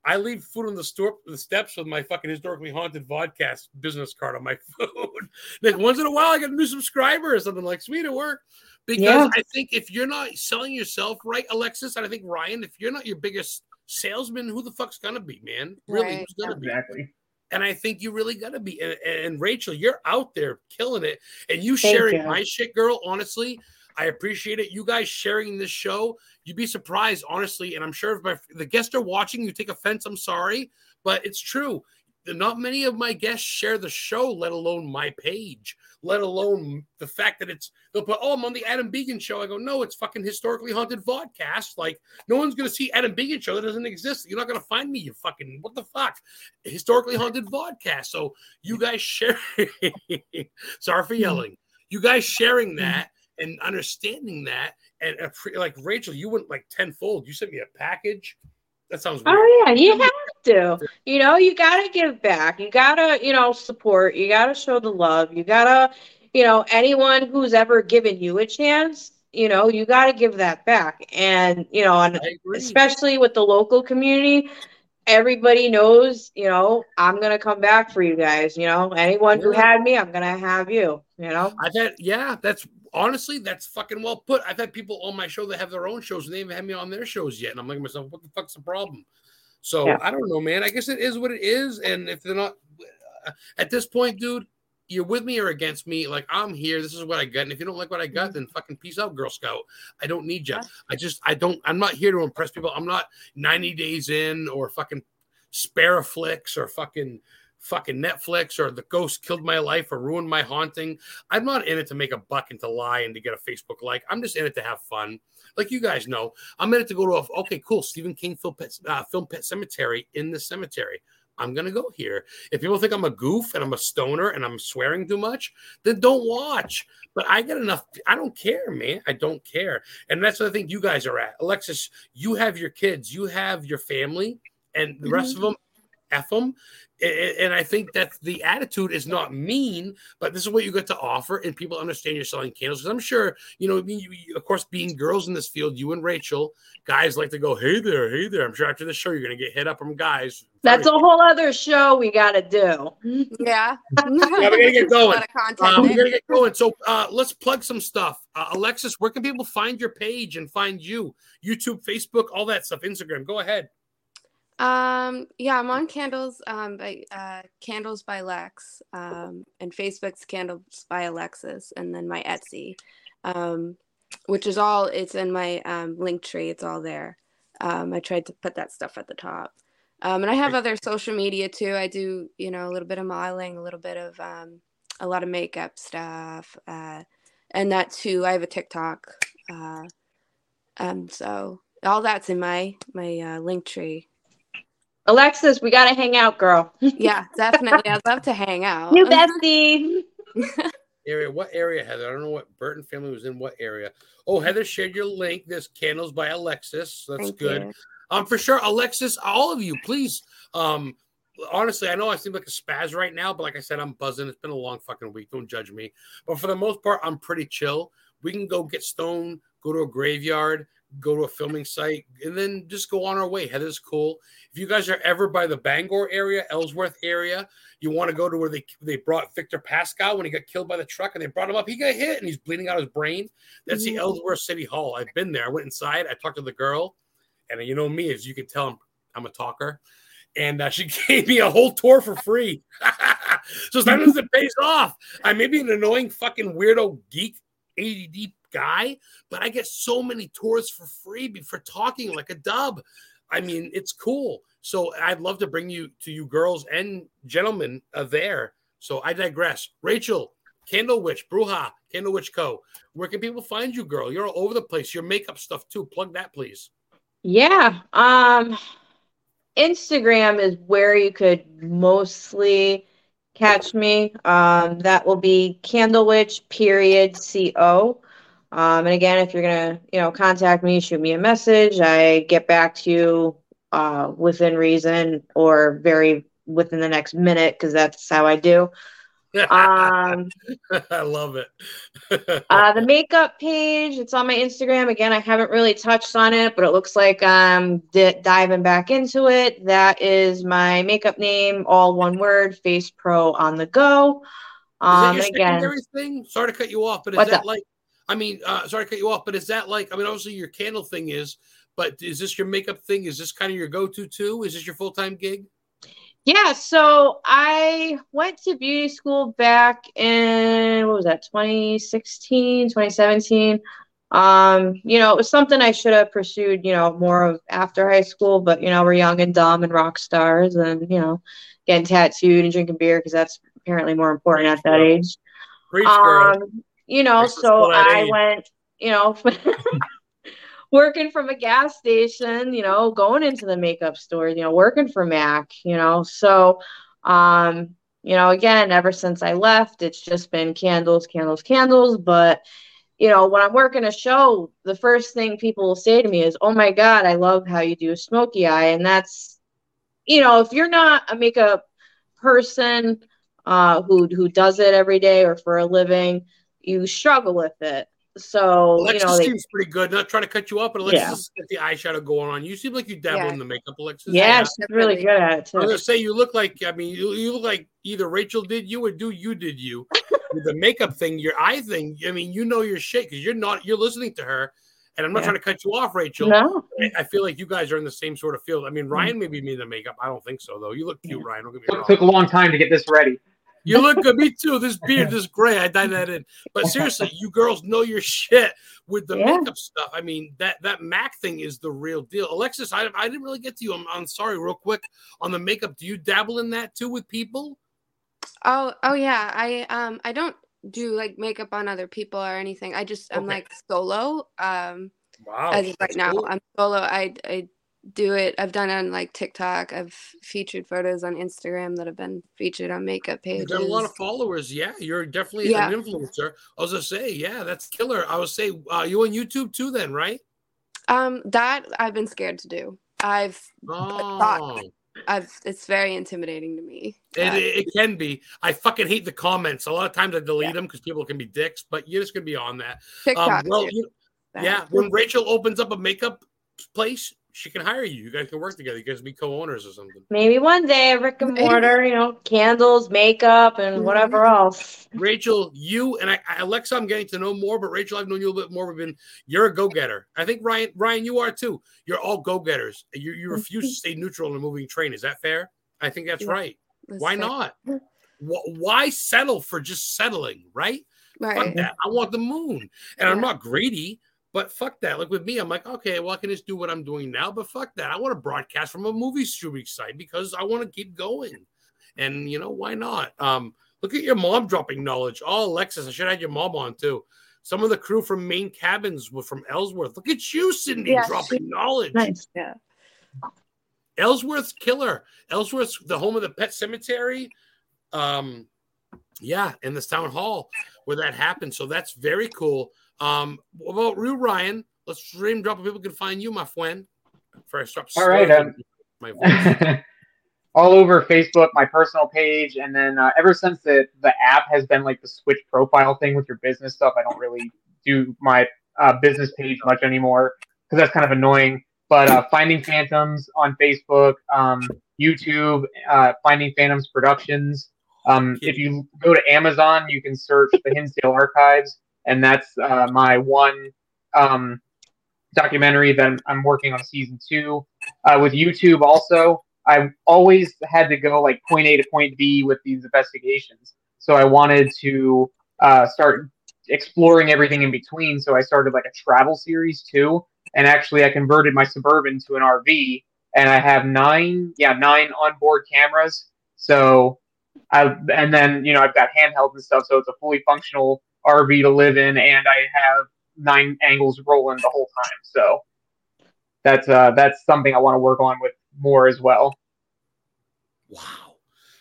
I leave food on the store the steps with my fucking historically haunted vodcast business card on my [LAUGHS] phone. like once in a while, I get a new subscriber or something like sweet at work. Because Yeah. I think if you're not selling yourself right, Alexis, and I think Ryan, if you're not your biggest salesman, who the fuck's gonna be, man? Really, Right, who's gonna be? Exactly. And I think you really got to be. And, and Rachel, you're out there killing it. And you Thank sharing you. my shit, girl, honestly, I appreciate it. You guys sharing this show, you'd be surprised, honestly. And I'm sure if my the guests are watching, you take offense. I'm sorry, but it's true. Not many of my guests share the show, let alone my page, let alone the fact that it's they'll put, oh, I'm on the Adam Began show. I go, no, it's fucking historically haunted vodcast. Like, no one's gonna see Adam Began show that doesn't exist. You're not gonna find me, you fucking what the fuck? Historically haunted vodcast. So you guys share [LAUGHS] sorry for mm-hmm. yelling. You guys sharing that and understanding that and like Rachel, you went like tenfold. You sent me a package. That sounds oh, weird. Oh yeah, you have to. You know, you gotta give back. You gotta, you know, support. You gotta show the love. You gotta, you know, anyone who's ever given you a chance, you know, you gotta give that back. And you know, and especially with the local community, everybody knows, you know, I'm gonna come back for you guys. You know, anyone who had me, I'm gonna have you. You know, I've had, yeah, that's honestly, that's fucking well put. I've had people on my show that have their own shows and they haven't had me on their shows yet. And I'm like myself, what the fuck's the problem? So Yeah. I don't know, man. I guess it is what it is. And if they're not uh, at this point, dude, you're with me or against me. Like I'm here. This is what I got. And if you don't like what I got, then fucking peace out, Girl Scout. I don't need you. I just, I don't, I'm not here to impress people. I'm not 90 days in or fucking Sparaflix or fucking fucking Netflix or the ghost killed my life or ruined my haunting. I'm not in it to make a buck and to lie and to get a Facebook like. I'm just in it to have fun. Like you guys know, I'm it to go to a okay, cool Stephen King film pet, uh, film Pet Sematary in the cemetery. I'm gonna go here. If people think I'm a goof and I'm a stoner and I'm swearing too much, then don't watch. But I got enough. I don't care, man. I don't care, and that's what I think you guys are at. Alexis, you have your kids, you have your family, and the rest of them, f them. And I think that the attitude is not mean, but this is what you get to offer, and people understand you're selling candles. Because I'm sure, you know, you, you- of course, being girls in this field, you and Rachel, guys like to go, "Hey there, hey there." I'm sure after the show, you're gonna get hit up from guys. that's a whole other show we gotta do. Yeah. [LAUGHS] Yeah, we gotta get going. [LAUGHS] lot of content Um, we're going to get going. So uh, let's plug some stuff. Uh, Alexis, where can people find your page and find you? YouTube, Facebook, all that stuff. Instagram. Go ahead. Um, yeah, I'm on Candles um by uh Candles by Lex. Um and Facebook's Candles by Alexis and then my Etsy. Um which is all it's in my um Linktree, it's all there. Um I tried to put that stuff at the top. Um, and I have other social media too. I do, you know, a little bit of modeling, a little bit of um, a lot of makeup stuff, uh, and that too. I have a TikTok, uh, um, so all that's in my my uh, Linktree. Alexis, we gotta hang out, girl. [LAUGHS] Yeah, definitely. I'd love to hang out. You [LAUGHS] bestie. area. What area, Heather? I don't know what Burton family was in. What area? Oh, Heather shared your link. There's candles by Alexis. That's Thank good. you. Um, for sure, Alexis, all of you, please. Um, honestly, I know I seem like a spaz right now, but like I said, I'm buzzing. It's been a long fucking week. Don't judge me. But for the most part, I'm pretty chill. We can go get stoned, go to a graveyard, go to a filming site, and then just go on our way. Heather's cool. If you guys are ever by the Bangor area, Ellsworth area, you want to go to where they they brought Victor Pascow when he got killed by the truck, and they brought him up. He got hit, and he's bleeding out his brain. That's the Mhm. Ellsworth City Hall. I've been there. I went inside. I talked to the girl, and you know me, as you can tell, I'm, I'm a talker. And uh, she [LAUGHS] gave me a whole tour for free. [LAUGHS] so sometimes it pays off. I may be an annoying fucking weirdo geek ADD guy, but I get so many tours for free for talking like a dub. I mean, it's cool. So I'd love to bring you to you girls and gentlemen uh, there. So I digress. Rachel, Candle Witch, Bruja, Candle Witch Co. Where can people find you, girl? You're all over the place. Your makeup stuff too. Plug that, please. Yeah. Um Instagram is where you could mostly catch me. Um that will be Candle Witch period co. Um and again if you're gonna, you know, contact me, shoot me a message. I get back to you uh within reason or very within the next minute because that's how I do. Um [LAUGHS] I love it. [LAUGHS] uh, the makeup page, it's on my Instagram. Again, I haven't really touched on it, but it looks like I'm di- diving back into it. That is my makeup name, all one word, Face Pro on the go. Is that Um, your again, thing? Sorry to cut you off, but is that up? like? I mean, uh, sorry to cut you off, but is that like? I mean, obviously your candle thing is, but is this your makeup thing? Is this kind of your go-to too? Is this your full-time gig? yeah, so I went to beauty school back in, what was that, 2016, 2017. Um, you know, it was something I should have pursued, you know, more of after high school, but you know, we're young and dumb and rock stars and, you know, getting tattooed and drinking beer because that's apparently more important at that age. Preach, girl. Um, you know, so to I went, you know, [LAUGHS] working from a gas station, you know, going into the makeup store, you know, working for Mac, you know. So, um, you know, again, ever since I left, it's just been candles, candles, candles. But, you know, when I'm working a show, the first thing people will say to me is, Oh my God, I love how you do a smoky eye. And that's, you know, if you're not a makeup person uh, who who does it every day or for a living, you struggle with it. So, Alexis you know, they, seems pretty good. Not trying to cut you off, but Alexis Yeah. has got the eyeshadow going on. You seem like you dabble Yeah. in the makeup, Alexis. yeah, she's really good at it I was gonna say you look like I mean you, you look like either Rachel did you or do you did you with the makeup thing, your eye thing. I mean, you know your shit because you're not you're listening to her, and I'm not Yeah. trying to cut you off, Rachel. No, I- I feel like you guys are in the same sort of field. I mean, Ryan mm. maybe made the makeup. I don't think so though. You look cute, Ryan. Don't get me Took, wrong. took a long time to get this ready. You look good. Me too. This beard, this gray. I dyed that in. But seriously, you girls know your shit with the Yeah. makeup stuff. I mean, that that Mac thing is the real deal. Alexis, I, I didn't really get to you. I'm, I'm sorry, real quick on the makeup. Do you dabble in that too with people? Oh, oh yeah. I um I don't do like makeup on other people or anything. I just I'm Okay. like solo. Um Wow. as right that's now. I'm solo. I I do it. I've done it on like TikTok. I've featured photos on Instagram that have been featured on makeup You've pages. got a lot of followers. Yeah, you're definitely Yeah. an influencer. I was gonna say, yeah, that's killer. I would say, uh, you on YouTube too, then, right? Um, that I've been scared to do. I've Oh, I've it's very intimidating to me. it, Uh, it, it can be. I fucking hate the comments. A lot of times I delete Yeah. them because people can be dicks. But you're just gonna be on that. TikTok. Um, well, you, yeah. When Rachel opens up a makeup place, she can hire you. You guys can work together. You guys can be co-owners or something. maybe one day, Rick and Maybe. Mortar, you know, candles, makeup, and Mhm. whatever else. Rachel, you and I, I- Alexa, I'm getting to know more, but Rachel, I've known you a little bit more. We've been, you're a go-getter. I think Ryan, Ryan, you are too. You're all go-getters. You, you refuse to [LAUGHS] stay neutral in a moving train. Is that fair? I think that's Yeah. right. That's Why fair. not? [LAUGHS] Why settle for just settling? Right? Fuck Right. that. I want the moon, and I'm not greedy. But fuck that. Like with me, I'm like, okay, well, I can just do what I'm doing now. But fuck that. I want to broadcast from a movie streaming site because I want to keep going. And you know, why not? Um, look at your mom dropping knowledge. Oh, Alexis, I should have had your mom on too. Some of the crew from main cabins were from Ellsworth. Look at you, Cindy, Yeah, dropping she- knowledge. Nice. Yeah. Ellsworth's killer. Ellsworth's the home of the Pet Sematary. Um, yeah, in this town hall where that happened. So that's very cool. Um, about Rue Ryan? Let's dream drop where people can find you, my friend. First up, All right, um, my voice. [LAUGHS] all over Facebook, my personal page, and then uh, ever since the the app has been like the switch profile thing with your business stuff, I don't really do my uh, business page much anymore because that's kind of annoying. But uh, Finding Phantoms on Facebook, um, YouTube, uh, Finding Phantoms Productions. Um, if you go to Amazon, you can search the Hinsdale Archives, and that's uh, my one um, documentary that I'm, working on season two. Uh, with YouTube also, I always had to go like point A to point B with these investigations. So I wanted to uh, start exploring everything in between. So I started like a travel series too. And actually, I converted my Suburban to an RV, and I have nine, yeah, nine onboard cameras. So I, and then you know I've got handhelds and stuff, so it's a fully functional RV to live in, and I have nine angles rolling the whole time. So that's uh that's something I want to work on with more as well. Wow.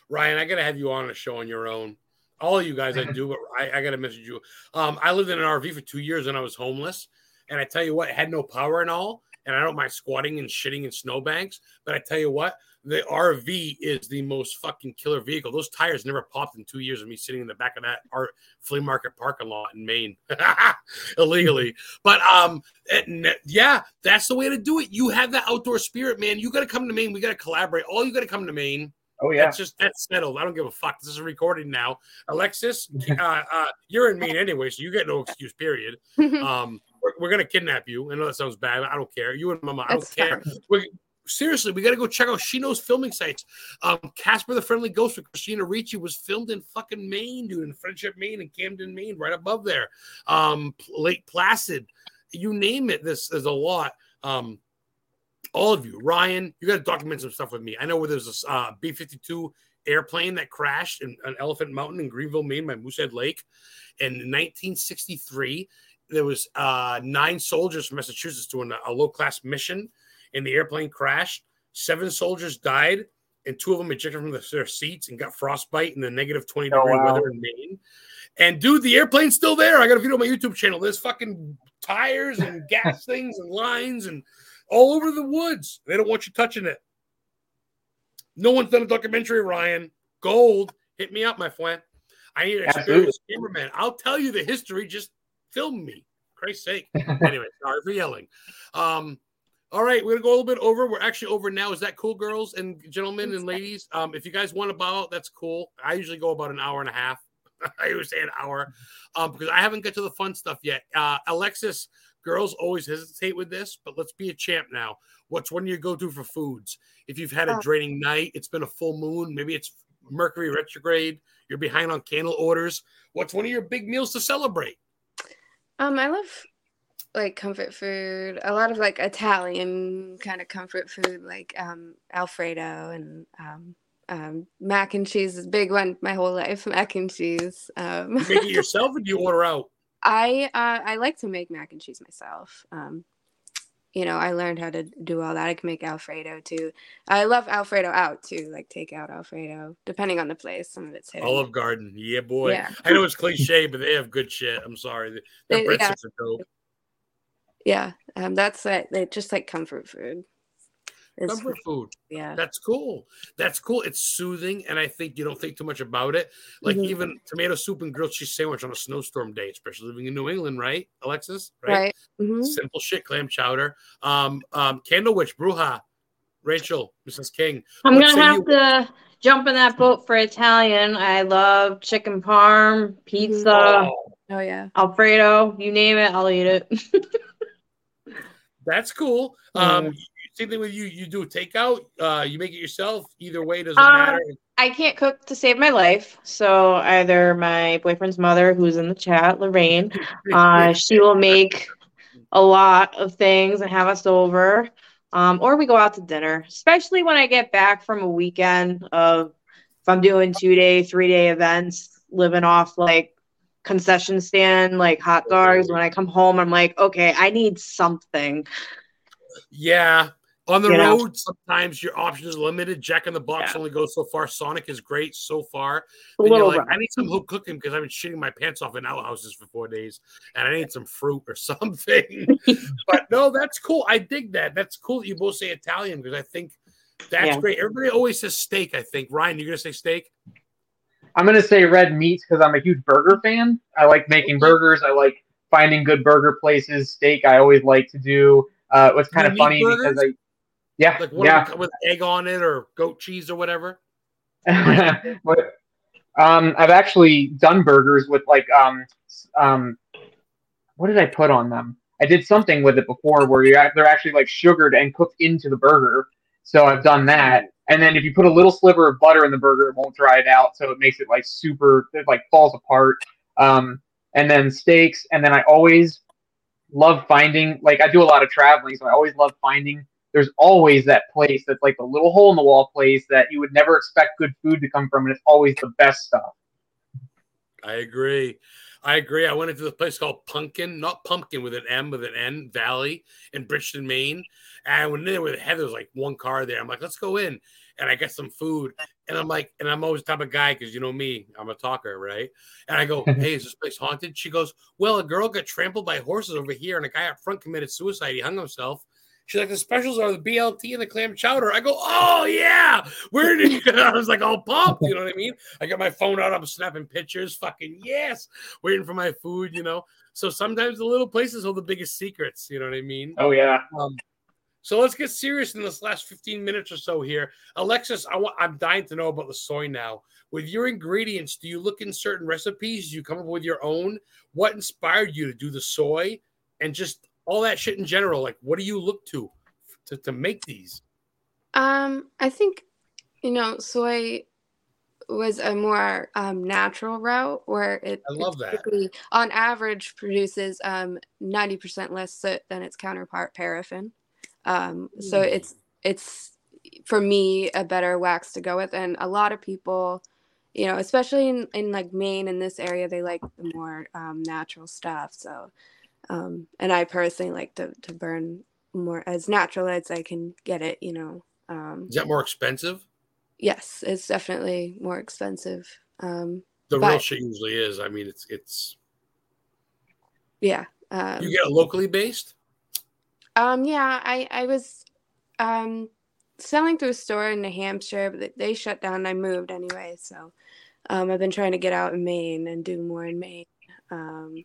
Ryan, I got to have you on a show on your own. All of you guys, I do, but I, I got to message you. Um, I lived in an RV for two years and I was homeless. And I tell you what, it had no power and all. And I don't mind squatting and shitting in snowbanks. But I tell you what, the RV is the most fucking killer vehicle. Those tires never popped in two years of me sitting in the back of that art flea market parking lot in Maine [LAUGHS] illegally. But um, it- yeah, that's the way to do it. You have that outdoor spirit, man. You got to come to Maine. We got to collaborate. All you got to come to Maine. Oh yeah, That's just that's settled. I don't give a fuck. This is a recording now. Alexis, [LAUGHS] uh, uh, you're in Maine anyway, so you get no excuse. Period. [LAUGHS] Um, we're, we're gonna kidnap you. I know that sounds bad. I don't care. You and Mama, I don't That's care. Seriously, we got to go check out She Knows filming sites. Um, Casper the Friendly Ghost with Christina Ricci was filmed in fucking Maine, dude, in Friendship, Maine, and Camden, Maine, right above there. Um, Lake Placid, you name it. This is a lot. Um, all of you, Ryan, you got to document some stuff with me. I know where there's a uh, B 52 airplane that crashed in an Elephant Mountain in Greenville, Maine, by Moosehead Lake. In 1963, there was uh, nine soldiers from Massachusetts doing a, a low class mission, and the airplane crashed. Seven soldiers died, and two of them ejected from their seats and got frostbite in the negative 20 Oh, degree wow. weather in Maine. And dude, the airplane's still there. I got a video on my YouTube channel. There's fucking tires and [LAUGHS] gas things and lines and all over the woods. They don't want you touching it. No one's done a documentary, Ryan. Gold. Hit me up, my friend. I need an experienced cameraman. I'll tell you the history. Just film me. Christ's sake. [LAUGHS] anyway, sorry for yelling. Um, all right, we're gonna go a little bit over. We're actually over now. Is that cool, girls and gentlemen and ladies? Um, if you guys want to bow out, that's cool. I usually go about an hour and a half. [LAUGHS] I always say an hour, um, because I haven't got to the fun stuff yet. Uh, Alexis, girls always hesitate with this, but let's be a champ now. What's one you go to for foods? If you've had a Oh. draining night, it's been a full moon, maybe it's Mercury retrograde, you're behind on candle orders. What's one of your big meals to celebrate? Um, I love like comfort food, a lot of like Italian kind of comfort food, like um Alfredo and um um mac and cheese is a big one my whole life, [LAUGHS] mac and cheese. Um You make it yourself or do you order out? I uh I like to make mac and cheese myself. Um you know, I learned how to do all that. I can make Alfredo too. I love Alfredo out too, like take out Alfredo, depending on the place. Some of it's or Olive. Garden, yeah, boy. Yeah. I know it's cliche, but they have good shit. I'm sorry, the, the breadsticks yeah. are dope. Yeah, um, that's it. They just like comfort food. It's- Comfort food. yeah. That's cool. That's cool. It's soothing, and I think you don't think too much about it. Like Mhm. even tomato soup and grilled cheese sandwich on a snowstorm day, especially living in New England, right, Alexis? Right. hmm Simple shit, clam chowder. Um, um, Candle Witch, Bruja, Rachel, Mrs. King. I'm gonna have you- to jump in that boat for Italian. I love chicken parm, pizza, Oh, Oh yeah. Alfredo, you name it, I'll eat it. [LAUGHS] that's cool. Mm. Um, same thing with you. You do takeout. Uh, you make it yourself. Either way, doesn't Uh, matter. I can't cook to save my life, so either my boyfriend's mother, who's in the chat, Lorraine, [LAUGHS] uh, she will make a lot of things and have us over. Um, or we go out to dinner, especially when I get back from a weekend of if I'm doing two day, three day events, living off like concession stand, like hot dogs. When I come home, I'm like, okay, I need something. Yeah. On the You know? road, sometimes your options are limited. Jack in the Box Yeah. only goes so far. Sonic is great so far. Then you're like, rough. I need some home cooking because I've been shitting my pants off in outhouses for four days, and I need some fruit or [LAUGHS] something. [LAUGHS] but no, that's cool. I dig that. That's cool that you both say Italian because I think that's Yeah. great. Everybody always says steak. I think Ryan, you're gonna say steak. I'm gonna say red meats because I'm a huge burger fan. I like making burgers. I like finding good burger places. Steak, I always like to do. Uh, what's kind of funny because? I, yeah, Like what yeah. with egg on it or goat cheese or whatever. [LAUGHS] but um, I've actually done burgers with like um um, what did I put on them? I did something with it before where you they're actually like sugared and cooked into the burger. So I've done that. And then if you put a little sliver of butter in the burger, it won't dry it out, so it makes it like super it like falls apart. Um, and then steaks, and then I always love finding like I do a lot of traveling, so I always love finding there's always that place that's like the little hole in the wall place that you would never expect good food to come from, and it's always the best stuff. I agree. I agree. I went into this place called Pumpkin, not Pumpkin with an M, with an N, Valley in Bridgton, Maine. And I went in there with Heather, was like one car there. I'm like, let's go in. And I get some food. And I'm like, and I'm always the type of guy, because you know me, I'm a talker, right? And I go, [LAUGHS] hey, is this place haunted? She goes, well, a girl got trampled by horses over here, and a guy up front committed suicide. He hung himself. She's like, the specials are the BLT and the clam chowder. I go, oh yeah, where did you? get? [LAUGHS] I was like, all pumped. You know what I mean? I got my phone out. I'm snapping pictures. Fucking yes, waiting for my food. You know. So sometimes the little places hold the biggest secrets. You know what I mean? Oh yeah. Um, so let's get serious in this last 15 minutes or so here. Alexis, I want, I'm dying to know about the soy now. With your ingredients, do you look in certain recipes? Do you come up with your own? What inspired you to do the soy and just all that shit in general? Like, what do you look to to, to make these? Um, I think, you know, soy was a more um, natural route where it I love that. on average produces um, 90% less soot than its counterpart paraffin. Um, so Mm. it's it's for me a better wax to go with and a lot of people you know especially in, in like maine in this area they like the more um, natural stuff so um, and i personally like to, to burn more as natural as i can get it you know um, Is that more expensive? yes it's definitely more expensive um, The real shit usually is. I mean, it's it's yeah um, you get it locally based. Um, yeah, I I was um selling through a store in New Hampshire, but they- they shut down. and I moved anyway, so um, I've been trying to get out in Maine and do more in Maine. Um,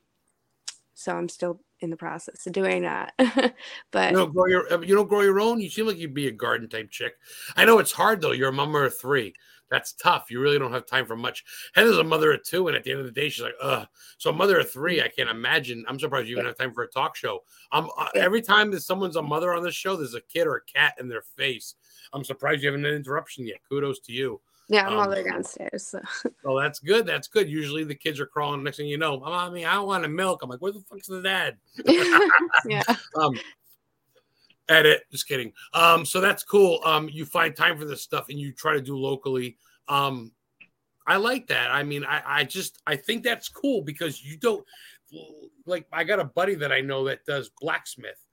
so I'm still in the process of doing that. [LAUGHS] but You don't grow your you don't grow your own. You seem like you'd be a garden type chick. I know it's hard though. You're a mama of three. That's tough. You really don't have time for much. Heather's a mother of two, and at the end of the day, she's like, "Ugh." So a mother of three, I can't imagine. I'm surprised you even have time for a talk show. I'm uh, every time that someone's a mother on this show, there's a kid or a cat in their face. I'm surprised you haven't had an interruption yet. Kudos to you. Yeah, I'm all um, the way downstairs. So. [LAUGHS] That's good. That's good. Usually the kids are crawling. Next thing you know, mommy, I don't want a milk. I'm like, where the fuck's the dad? [LAUGHS] yeah. [LAUGHS] um edit just kidding um so that's cool um you find time for this stuff and you try to do locally um i like that i mean i i just i think that's cool because you don't like i got a buddy that i know that does blacksmith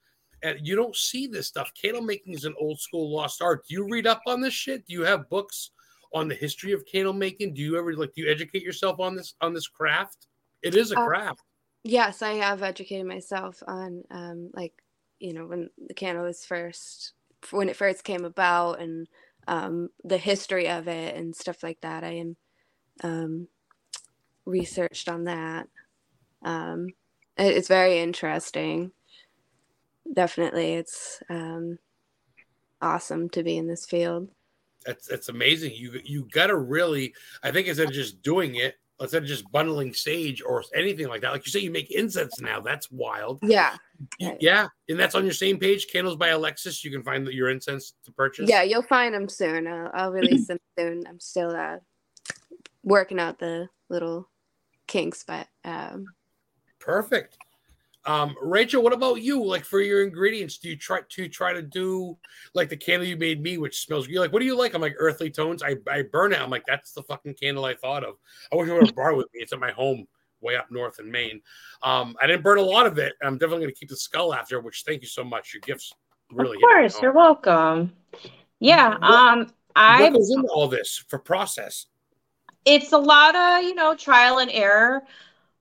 and you don't see this stuff candle making is an old school lost art do you read up on this shit do you have books on the history of candle making do you ever like do you educate yourself on this on this craft it is a Uh, craft Yes, I have educated myself on um, like you know when the candle was first when it first came about and um, the history of it and stuff like that. I am um, researched on that. Um, it- it's very interesting. Definitely, it's um, awesome to be in this field. That's that's amazing. You you gotta really, I think instead of just doing it, instead of just bundling sage or anything like that, like you say, you make incense now. That's wild. Yeah, Yeah, and that's on your same page, Candles by Alexis. You can find your incense to purchase. yeah, you'll find them soon. I'll, I'll release [CLEARS THROAT] them soon. I'm still uh, working out the little kinks, but um, perfect. Um, Rachel, what about you? Like for your ingredients, do you try to try to do like the candle you made me, which smells you like? What do you like? I'm like earthly tones. I, I burn it. I'm like that's the fucking candle I thought of. I wish I would have brought it with me. It's at my home way up north in Maine. Um, I didn't burn a lot of it. I'm definitely going to keep the skull after. Which thank you so much. Your gifts really. Of course, you're welcome. Yeah. Um. I. What goes into all this for process? It's a lot of you know trial and error.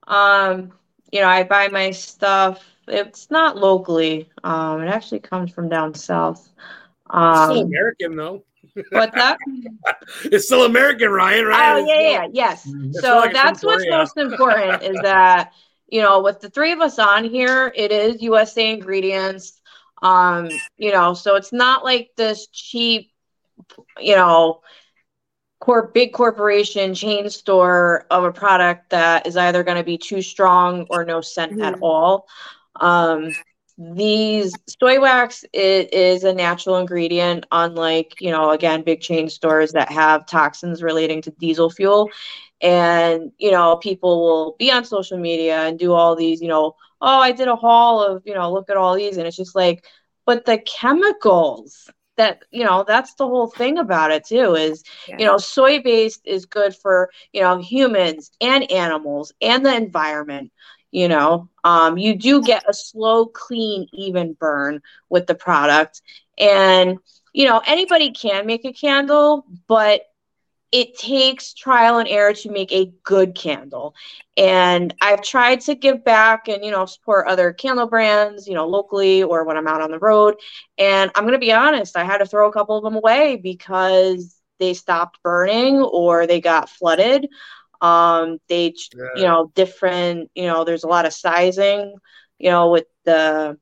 Um you know, I buy my stuff. It's not locally. Um, it actually comes from down south. Um, still American though. What's that? [LAUGHS] it's still American, Ryan. Right? Oh yeah, yeah, yes. It's so like that's what's most important is that you know, with the three of us on here, it is USA ingredients. Um, you know, so it's not like this cheap, you know, core big corporation chain store of a product that is either going to be too strong or no scent mm-hmm. at all. Um, these soy wax it is a natural ingredient unlike you know again big chain stores that have toxins relating to diesel fuel and you know people will be on social media and do all these you know oh i did a haul of you know look at all these and it's just like but the chemicals that you know that's the whole thing about it too is yeah. you know soy based is good for you know humans and animals and the environment you know? Um, you do get a slow clean even burn with the product. And you know anybody can make a candle but it takes trial and error to make a good candle. And I've tried to give back and, you know, support other candle brands, you know, locally or when I'm out on the road. And I'm going to be honest, I had to throw a couple of them away because they stopped burning or they got flooded. Um, they, yeah. you know, different, you know, there's a lot of sizing, you know, with the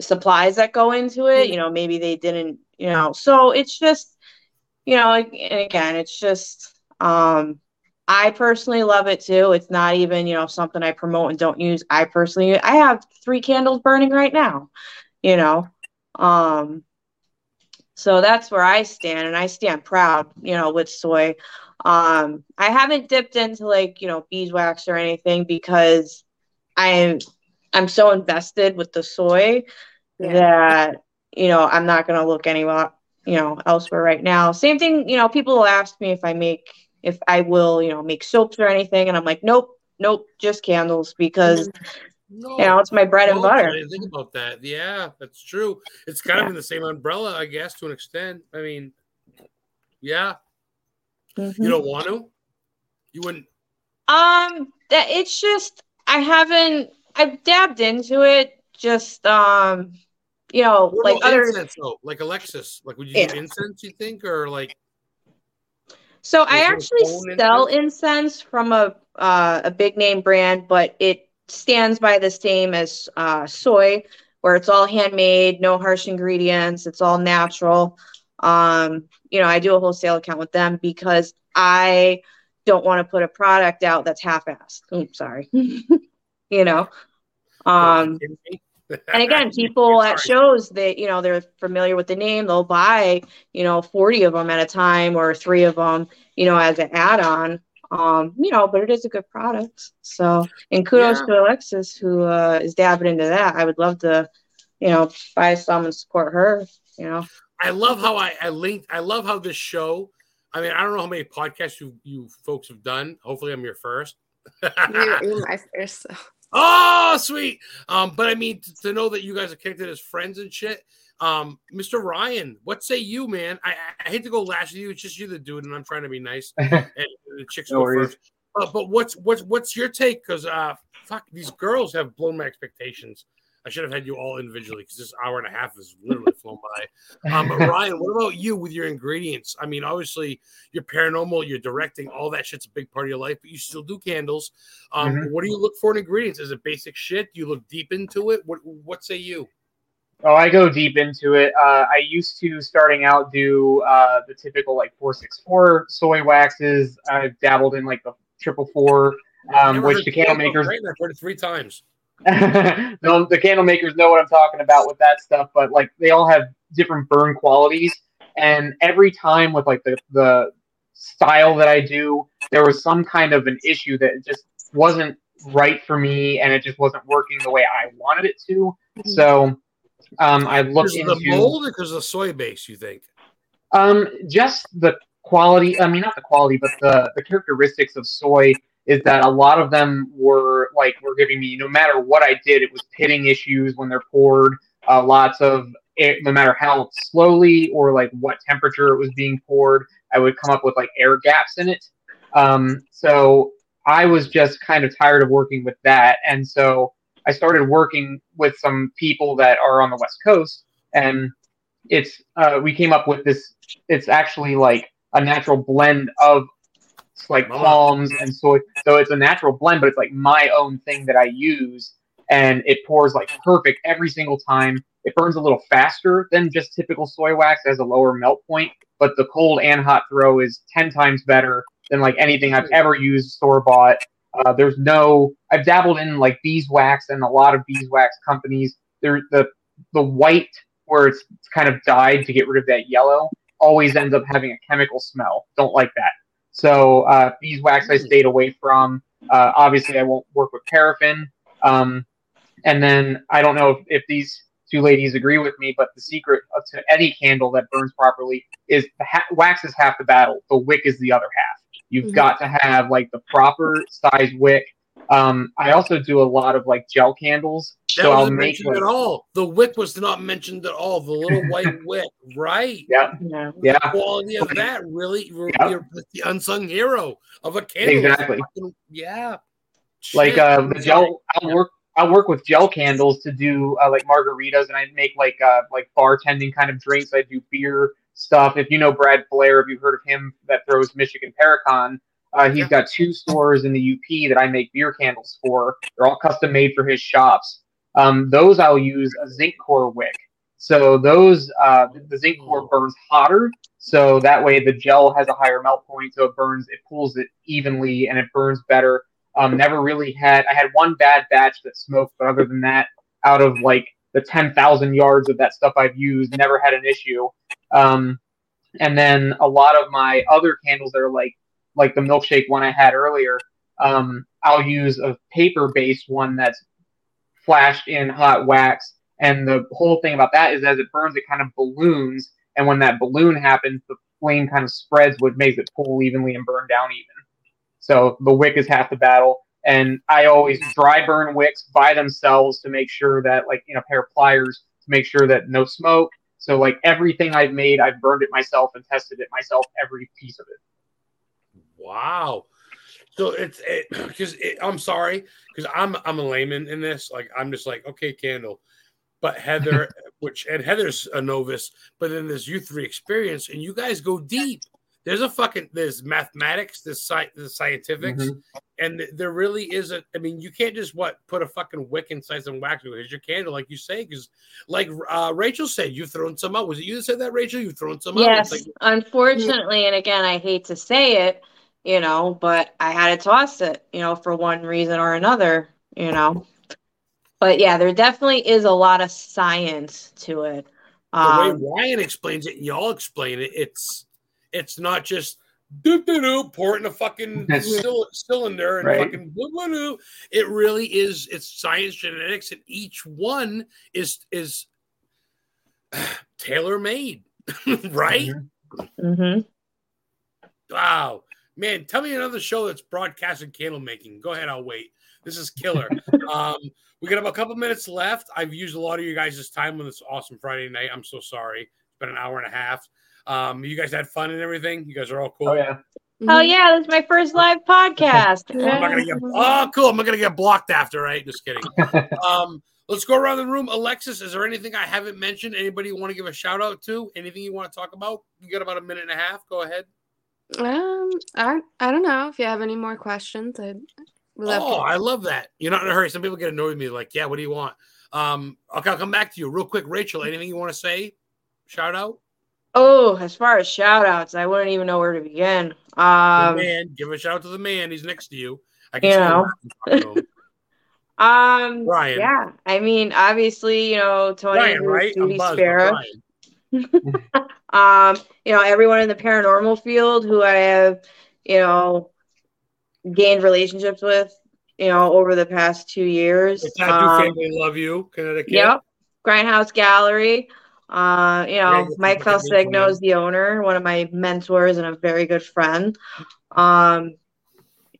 supplies that go into it. You know, maybe they didn't, you know, so it's just, you know, and again, it's just um I personally love it too. It's not even, you know, something I promote and don't use. I personally I have 3 candles burning right now, you know. Um so that's where I stand and I stand proud, you know, with soy. Um I haven't dipped into like, you know, beeswax or anything because I'm I'm so invested with the soy yeah. that you know, I'm not going to look anywhere you know, elsewhere right now. Same thing, you know, people will ask me if I make, if I will, you know, make soaps or anything. And I'm like, nope, nope, just candles because, no, you know, it's my bread and butter. I didn't think about that. Yeah, that's true. It's kind yeah. of in the same umbrella, I guess, to an extent. I mean, yeah. Mm-hmm. You don't want to? You wouldn't? Um, that it's just, I haven't, I've dabbed into it just, um, you know, what like other incense, though? like Alexis. Like, would you yeah. incense? You think, or like? So I actually sell incense? incense from a uh, a big name brand, but it stands by the same as uh, soy, where it's all handmade, no harsh ingredients, it's all natural. Um, you know, I do a wholesale account with them because I don't want to put a product out that's half-assed. Oops, sorry. [LAUGHS] you know. Um, and again, [LAUGHS] people at shows that you know they're familiar with the name, they'll buy you know forty of them at a time or three of them, you know, as an add-on. Um, you know, but it is a good product. So, and kudos yeah. to Alexis who uh, is dabbing into that. I would love to, you know, buy some and support her. You know, I love how I, I linked. I love how this show. I mean, I don't know how many podcasts you you folks have done. Hopefully, I'm your first. you're, [LAUGHS] you're my first. Oh, sweet. Um, but I mean, to, to, know that you guys are connected as friends and shit. Um, Mr. Ryan, what say you, man? I, I hate to go last with you. It's just you the dude, and I'm trying to be nice. [LAUGHS] and, the chicks no go worries. first. Uh, but what's what's what's your take? Because uh, fuck, these girls have blown my expectations. I should have had you all individually because this hour and a half has literally flown by. Um, but [LAUGHS] Ryan, what about you with your ingredients? I mean, obviously you're paranormal, you're directing, all that shit's a big part of your life, but you still do candles. Um, mm-hmm. What do you look for in ingredients? Is it basic shit? Do you look deep into it? What What say you? Oh, I go deep into it. Uh, I used to starting out do uh, the typical like four six four soy waxes. I've dabbled in like the triple four, um, which the candle makers. I've heard it three times. [LAUGHS] no, the candle makers know what I'm talking about with that stuff, but like they all have different burn qualities, and every time with like the the style that I do, there was some kind of an issue that just wasn't right for me, and it just wasn't working the way I wanted it to. Mhm. So um, I looked Because into the mold because of the soy base, you think? um, just the quality. I mean, not the quality, but the the characteristics of soy is that a lot of them were like were giving me no matter what I did, it was pitting issues when they're poured. Uh, lots of no matter how slowly or like what temperature it was being poured, I would come up with like air gaps in it. Um, so I was just kind of tired of working with that, and so I started working with some people that are on the West Coast, and it's uh, we came up with this. It's actually like a natural blend of like palms and soy. So it's a natural blend, but it's like my own thing that I use, and it pours like perfect every single time. It burns a little faster than just typical soy wax, it has a lower melt point, but the cold and hot throw is ten times better than like anything I've ever used store bought. Uh, there's no. I've dabbled in like beeswax and a lot of beeswax companies. There, the the white where it's kind of dyed to get rid of that yellow always ends up having a chemical smell. Don't like that. So uh, beeswax I stayed away from. Uh, obviously, I won't work with paraffin. Um, and then I don't know if, if these two ladies agree with me, but the secret of, to any candle that burns properly is the ha- wax is half the battle. The wick is the other half. You've Mhm. got to have like the proper size wick. Um, I also do a lot of like gel candles. That so I'll make mentioned like, at all. The wick was not mentioned at all. The little [LAUGHS] white wick, right? yeah, Yeah. yeah. quality of that really you're, Yep. you're the unsung hero of a candle. Exactly. Fucking- Yeah. like Shit. uh the gel I'll work I'll work with gel candles to do uh, like margaritas and I make like uh like bartending kind of drinks. I do beer stuff. If you know Brad Blair, if you've heard of him that throws Michigan Paracon, uh, he's Yeah. got two stores in the UP that I make beer candles for. They're all custom made for his shops. Um, those I'll use a zinc core wick. So those uh, the zinc core burns hotter, so that way the gel has a higher melt point, so it burns, it pulls it evenly, and it burns better. Um, never really had. I had one bad batch that smoked, but other than that, out of like the ten thousand yards of that stuff I've used, never had an issue. Um, and then a lot of my other candles that are like like the milkshake one I had earlier. Um, I'll use a paper based one that's flashed in hot wax. And the whole thing about that is as it burns, it kind of balloons. And when that balloon happens, the flame kind of spreads, which makes it pull evenly and burn down even. So the wick is half the battle. And I always dry burn wicks by themselves to make sure that, like, in a pair of pliers, to make sure that no smoke. So, like, everything I've made, I've burned it myself and tested it myself, every piece of it. Wow. So it's it [CLEARS THROAT] because it, I'm sorry because I'm I'm a layman in this. Like I'm just like okay, candle, but Heather, [LAUGHS] which and Heather's a novice, but then there's you three experience, and you guys go deep. There's a fucking there's mathematics, there's sci the scientifics, Mhm. and there really is a. I mean, you can't just what put a fucking wick inside some wax. Here's your candle, like you say, because like uh, Rachel said, you've thrown some out. Was it you that said that, Rachel? You've thrown some out. Yes, like, unfortunately, and again, I hate to say it, you know, but I had to toss it, you know, for one reason or another, you know. But yeah, there definitely is a lot of science to it. the Um, way Ryan explains it and y'all explain it, it's it's not just doo doo doo pour it in a fucking Yes. cylinder and Right. fucking blah, blah, doo. It really is. It's science, genetics, and each one is is [SIGHS] tailor made, [LAUGHS] right? Mhm. mhm. Wow, man! Tell me another show that's broadcasting candle making. Go ahead, I'll wait. This is killer. [LAUGHS] um, we got about a couple minutes left. I've used a lot of you guys' time on this awesome Friday night. I'm so sorry. It's been an hour and a half. Um, you guys had fun and everything. You guys are all cool. Oh, yeah. Oh yeah, this is my first live [LAUGHS] podcast. I'm not gonna get. Oh, cool. I'm not gonna get blocked after, right? Just kidding. [LAUGHS] um, let's go around the room. Alexis, is there anything I haven't mentioned? Anybody you want to give a shout out to? Anything you want to talk about? You got about a minute and a half. Go ahead. Um, I I don't know if you have any more questions. I'd love Oh, to. I love that. You're not in a hurry. Some people get annoyed with me, like, yeah, what do you want? Um, okay, I'll come back to you real quick. Rachel, anything you want to say? Shout out. Oh, as far as shout outs, I wouldn't even know where to begin. The Um, man, give a shout out to the man. He's next to you. I can You see him know. laughing in front of him. um, Ryan. yeah, I mean, obviously, you know, Tony, Ryan, Bruce, right? Judy. Sparrow. [LAUGHS] [LAUGHS] Um, you know, everyone in the paranormal field who I have, you know, gained relationships with, you know, over the past two years. The tattoo Um, family love you, Connecticut. Yep. Grindhouse Gallery. Uh, you know, good Mike people to meet from Calcigno them. is the owner, one of my mentors and a very good friend. Um,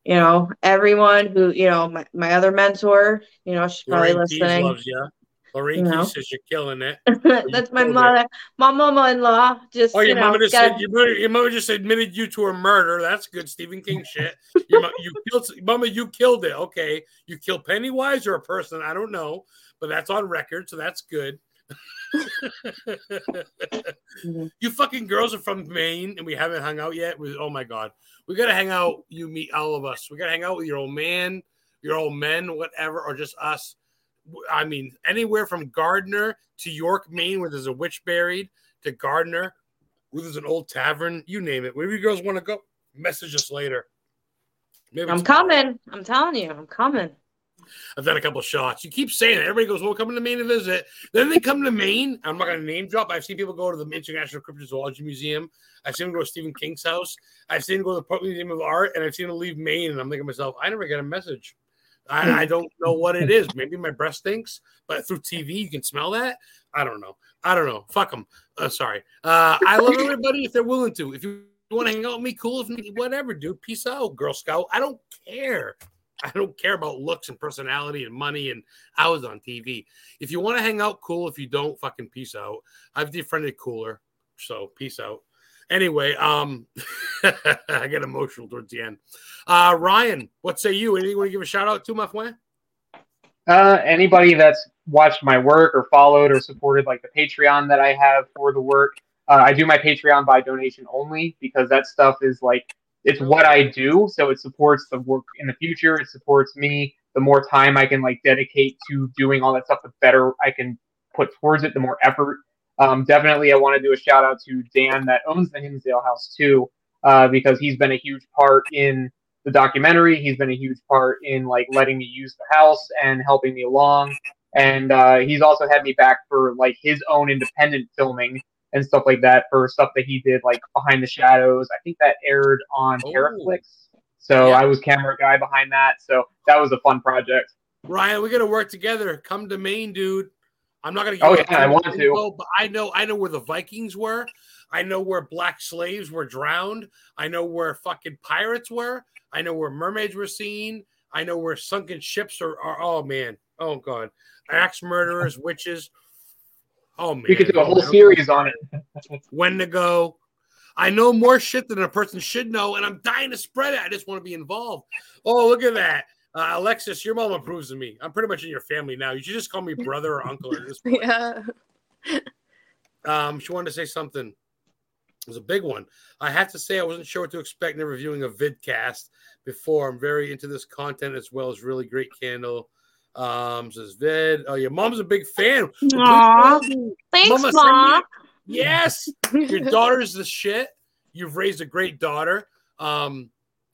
you know, everyone who, you know, my, my other mentor, you know, she's probably Keys listening. loves you. Lorraine You know. Says you're killing it. [LAUGHS] That's my killed it. my mama-in-law. Just Oh, you your know, mama just gotta- said your mother, your mother just admitted you to a murder. That's good Stephen King shit. Your you killed mama, you killed it. Okay, you killed Pennywise or a person? I don't know, but that's on record, so that's good. Mhm. you fucking girls are from Maine and we haven't hung out yet. We, oh my god, we gotta hang out. You meet all of us. We gotta hang out with your old man, your old men, whatever, or just us. I mean, anywhere from Gardiner to York, Maine, where there's a witch buried, to Gardiner, where there's an old tavern. You name it. Wherever you girls want to go, message us later. Maybe I'm coming. I'm telling you, I'm coming. I've done a couple shots. You keep saying it. Everybody goes, "Well, coming to Maine to visit." Then they come to Maine. I'm not going to name drop. I've seen people go to the International Cryptozoology Museum. I've seen them go to Stephen King's house. I've seen them go to the Portland Museum of Art, and I've seen them leave Maine. And I'm thinking to myself, I never get a message. I, I don't know what it is. Maybe my breath stinks, but through TV you can smell that. I don't know. I don't know. Fuck them. Uh, sorry. Uh, I love everybody if they're willing to. If you want to hang out with me, cool. If not, whatever, dude. Peace out, Girl Scout. I don't care. I don't care about looks and personality and money and I was on TV. If you want to hang out, cool. If you don't, fucking peace out. I've defriended cooler, so peace out. Anyway, um, [LAUGHS] I get emotional towards the end. Uh, Ryan, what say you? Anything you want to give a shout out to, my friend? Uh, anybody that's watched my work or followed or supported like the Patreon that I have for the work, uh, I do my Patreon by donation only because that stuff is like it's what I do, so it supports the work in the future. It supports me. The more time I can like dedicate to doing all that stuff, the better I can put towards it. The more effort. Um, definitely, I want to do a shout out to Dan that owns the Hinsdale House too, uh, because he's been a huge part in the documentary. He's been a huge part in like letting me use the house and helping me along. And uh, he's also had me back for like his own independent filming and stuff like that for stuff that he did like Behind the Shadows. I think that aired on Oh. Terraflix. So Yeah. I was camera guy behind that. So that was a fun project. Ryan, we're gonna work together. Come to Maine, dude. I'm not gonna. Oh, yeah, I want to. but I know. I know where the Vikings were. I know where black slaves were drowned. I know where fucking pirates were. I know where mermaids were seen. I know where sunken ships are. are oh man. Oh god. Axe murderers, witches. Oh man. We could do a whole series on it. When to go. I know more shit than a person should know, and I'm dying to spread it. I just want to be involved. Oh, look at that. Uh, Alexis, your mom approves of me. I'm pretty much in your family now. You should just call me brother or uncle at this [LAUGHS] point. Yeah. Um, she wanted to say something. It was a big one. I have to say, I wasn't sure what to expect in reviewing a vidcast before. I'm very into this content as well as really great candle. Um, says vid. Oh, your mom's a big fan. Aw. Thanks, Mama, mom. me- Yes, your daughter's the shit. You've raised a great daughter. Um,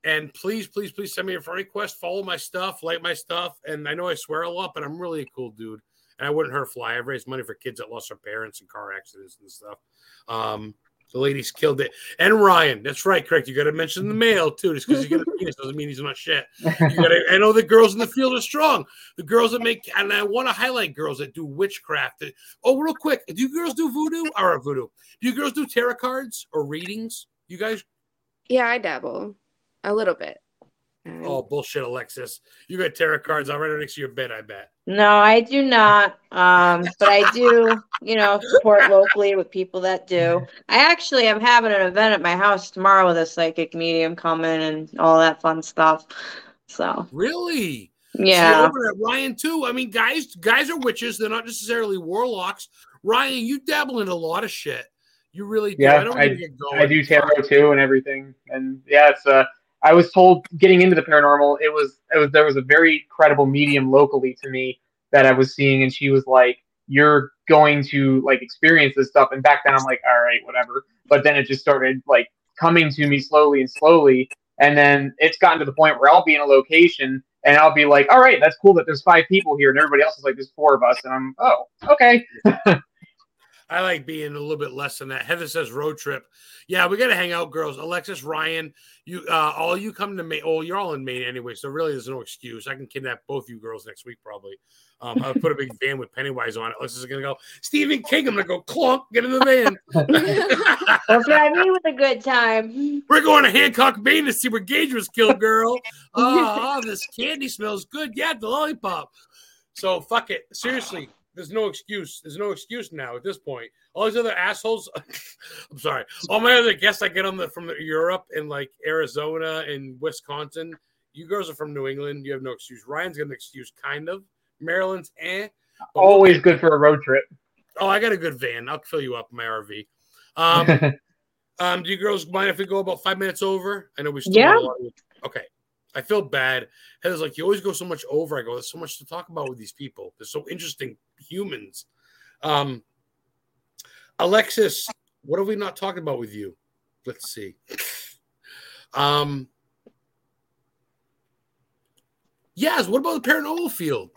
and please, please, please send me a friend request. Follow my stuff, like my stuff. And I know I swear a lot, but I'm really a cool dude. And I wouldn't hurt a fly. I've raised money for kids that lost their parents in car accidents and stuff. Um, the ladies killed it. And Ryan, that's right, correct. You got to mention the male too. Just because you got a penis doesn't mean he's not shit. Gotta, I know the girls in the field are strong. The girls that make, and I want to highlight girls that do witchcraft. That, oh, real quick, do you girls do voodoo or voodoo? Do you girls do tarot cards or readings? You guys? Yeah, I dabble a little bit. Oh, bullshit, Alexis. You got tarot cards. I'll write next to your bed. I bet. No, I do not. Um, but I do, you know, support locally with people that do. I actually am having an event at my house tomorrow with a psychic medium coming and all that fun stuff. So Really? Yeah. you're over at Ryan too. I mean, guys, guys are witches. They're not necessarily warlocks. Ryan, you dabble in a lot of shit. You really do. Yeah, I don't I- need to get going. I do tarot too and everything. And yeah, it's uh I was told getting into the paranormal, it was it was there was a very credible medium locally to me that I was seeing, and she was like, "You're going to like experience this stuff." And back then, I'm like, "All right, whatever." But then it just started like coming to me slowly and slowly, and then it's gotten to the point where I'll be in a location and I'll be like, "All right, that's cool that there's five people here," and everybody else is like, "There's four of us," and I'm, "Oh, okay." [LAUGHS] I like being a little bit less than that. Heather says road trip. Yeah, we got to hang out, girls. Alexis, Ryan, you, uh, all you come to Maine. Oh, you're all in Maine anyway, so really there's no excuse. I can kidnap both you girls next week probably. Um, I'll put a big [LAUGHS] van with Pennywise on it. Alexis is gonna go. Stephen King. I'm gonna go clunk. Get in the van. [LAUGHS] Well, drive me with a good time. [LAUGHS] We're going to Hancock, Maine to see where Gage was killed, girl. Oh, oh, this candy smells good. Yeah, the lollipop. So fuck it. Seriously, there's no excuse. There's no excuse now at this point. All these other assholes. [LAUGHS] I'm sorry. All my other guests I get on the from Europe and like Arizona and Wisconsin. You girls are from New England. You have no excuse. Ryan's got an excuse, kind of. Maryland's eh. But Always good for a road trip. Oh, I got a good van. I'll fill you up in my RV. Um, [LAUGHS] um, do you girls mind if we go about five minutes over? I know we still Yeah. have a lot of- Okay. I feel bad. Heather's like, you always go so much over. I go, there's so much to talk about with these people. They're so interesting humans. Um, Alexis, what have we not talked about with you? Let's see. Um, yes. What about the paranormal field?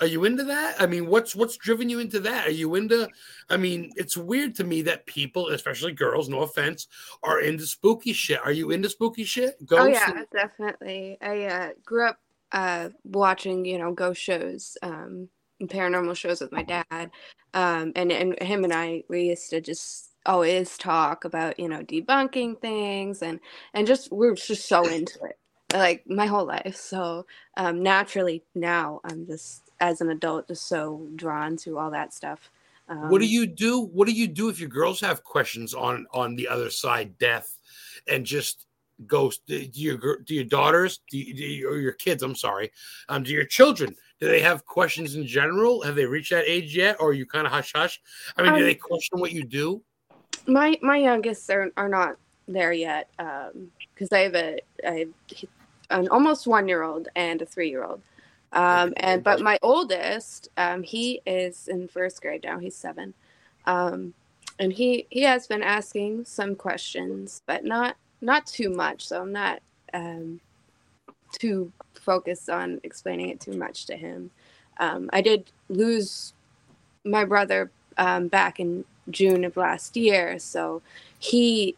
Are you into that? I mean, what's what's driven you into that? Are you into? I mean, it's weird to me that people, especially girls, no offense, are into spooky shit. Are you into spooky shit? Oh yeah, and- definitely. I uh, grew up uh, watching, you know, ghost shows, um, paranormal shows with my dad, um, and and him and I we used to just always talk about, you know, debunking things and and just we we're just so into it, like my whole life. So um, naturally now I'm just as an adult just so drawn to all that stuff. Um, what do you do? What do you do if your girls have questions on on the other side, death, and just ghost? Do your do your daughters, do you, do you- or your kids? I'm sorry, um, do your children? Do they have questions in general? Have they reached that age yet, or are you kind of hush hush? I mean, do Um, they question what you do? my my youngest are, are not there yet um because I have a I have an almost one year old and a three year old. Um, and but my oldest, um, he is in first grade now. He's seven, um, and he he has been asking some questions, but not not too much. So I'm not um, too focused on explaining it too much to him. Um, I did lose my brother um, back in June of last year, so he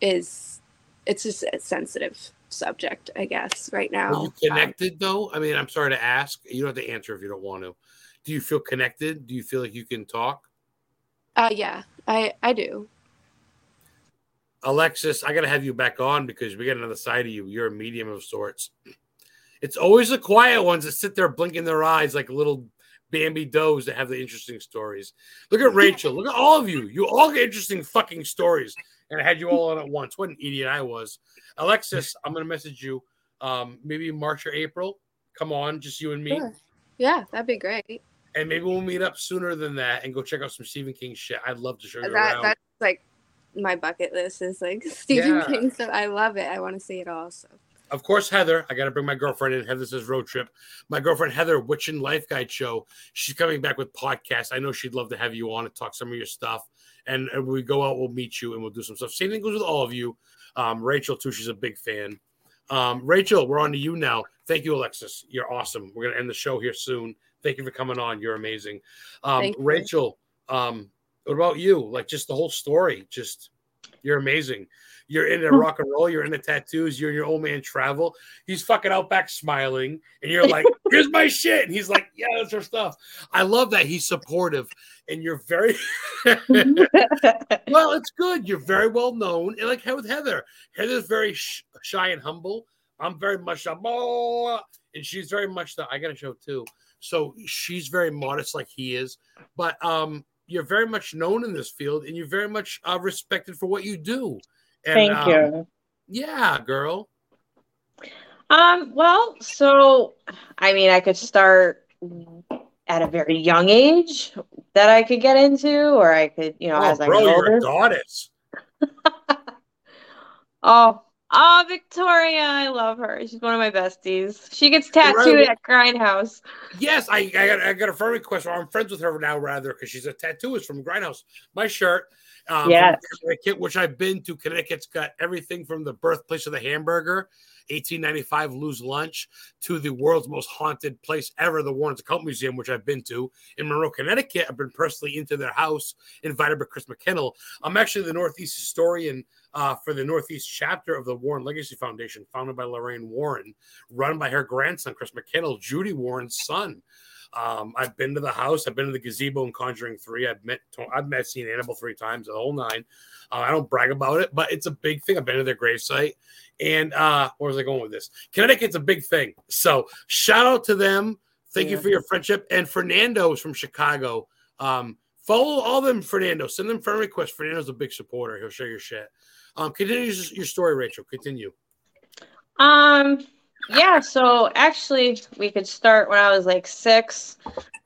is. It's just a sensitive subject, I guess, right now. Are you Um, connected though? I mean, I'm sorry to ask. You don't have to answer if you don't want to. Do you feel connected? Do you feel like you can talk? Uh, yeah, I I do. Alexis, I got to have you back on because we got another side of you. You're a medium of sorts. It's always the quiet ones that sit there blinking their eyes like little Bambi does that have the interesting stories. Look at Rachel. Look at all of you. You all get interesting fucking stories. And I had you all on at once. What an idiot I was. Alexis, I'm going to message you um, maybe March or April. Come on, just you and me. Sure. Yeah, that'd be great. And maybe we'll meet up sooner than that and go check out some Stephen King shit. I'd love to show you That around. that's like my bucket list is like [LAUGHS] Stephen Yeah. King. So I love it. I want to see it all. So of course, Heather. I got to bring my girlfriend in. Heather says road trip. My girlfriend Heather, Witch and Life Guide show. She's coming back with podcasts. I know she'd love to have you on and talk some of your stuff. And, and we go out, we'll meet you and we'll do some stuff. Same thing goes with all of you. Um, Rachel too. She's a big fan. Um, Rachel, we're on to you now. Thank you, Alexis. You're awesome. We're gonna end the show here soon. Thank you for coming on. You're amazing. Um. Rachel, um, what about you? Like just the whole story. Just you're amazing. You're into rock and roll. You're into tattoos. You're in your old man travel. He's fucking out back smiling, and you're like, [LAUGHS] "Here's my shit," and he's like, "Yeah, that's our stuff." I love that he's supportive, and you're very [LAUGHS] [LAUGHS] well. It's good. You're very well known, and like with Heather, Heather's very sh- shy and humble. I'm very much a blah, and she's very much the. I got a show too, so she's very modest, like he is. But um, you're very much known in this field, and you're very much uh, respected for what you do. And, Thank um, you. Yeah, girl. Um, well, so I mean, I could start at a very young age that I could get into, or I could, you know, Oh, as I bro, get you're older. a goddess. [LAUGHS] Oh, oh, Victoria, I love her. She's one of my besties. She gets tattooed Right. at Grindhouse. Yes, I, I got I got a friend request. Or I'm friends with her now, rather, because she's a tattooist from Grindhouse. My shirt, Um, Yes. Connecticut, which I've been to. Connecticut's got everything from the birthplace of the hamburger, 1895 Louis' Lunch, to the world's most haunted place ever, the Warren's Occult Museum, which I've been to. In Monroe, Connecticut, I've been personally into their house, invited by Chris McKinnell. I'm actually the Northeast historian uh, for the Northeast chapter of the Warren Legacy Foundation, founded by Lorraine Warren, run by her grandson, Chris McKinnell, Judy Warren's son. Um, I've been to the house. I've been to the gazebo in Conjuring Three. I've met. I've met seen Annabelle three times, the whole nine. Uh, I don't brag about it, but it's a big thing. I've been to their gravesite, and uh, where was I going with this? Connecticut's a big thing. So shout out to them. Thank you for your friendship. And Fernando's from Chicago. Um, follow all them, Fernando. Send them friend requests. Fernando's a big supporter. He'll share your shit. Um, continue your story, Rachel. Continue. Um, yeah, so actually, we could start when I was like six.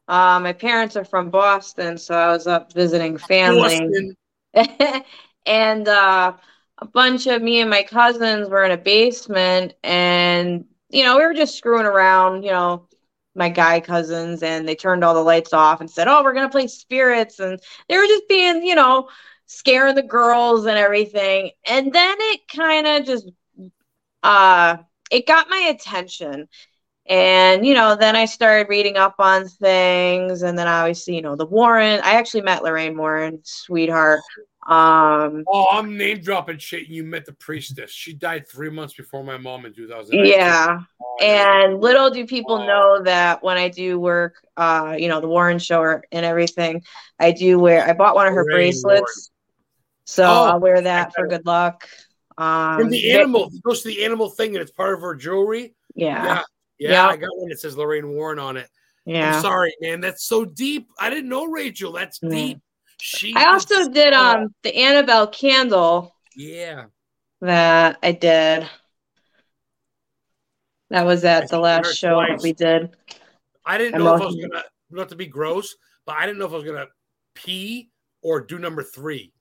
Uh, my parents are from Boston, so I was up visiting family. [LAUGHS] And uh, a bunch of me and my cousins were in a basement, and you know, we were just screwing around, you know, my guy cousins, and they turned all the lights off and said, Oh, we're gonna play spirits, and they were just being, you know, scaring the girls and everything. And then it kind of just uh it got my attention. And you know, then I started reading up on things, and then obviously, you know, the Warren. I actually met Lorraine Warren, sweetheart. Um, Oh, I'm name dropping shit. You met the priestess. She died three months before my mom in 2000. yeah. And little do people know that when I do work, uh, you know, the Warren show and everything, I do wear. I bought one of her Lorraine bracelets, so Oh, I'll wear that for good luck. Um, from the animal, it goes to the animal thing, and it's part of her jewelry. yeah, Yeah, yeah, Yeah. I got one that says Lorraine Warren on it. yeah. I'm sorry, man. That's so deep. I didn't know Rachel. That's Yeah. deep. She. I also just- did um the Annabelle candle Yeah. that I did. That was I at the last show that we did. I didn't I know if I was gonna not to be gross, but I didn't know if I was gonna pee or do number three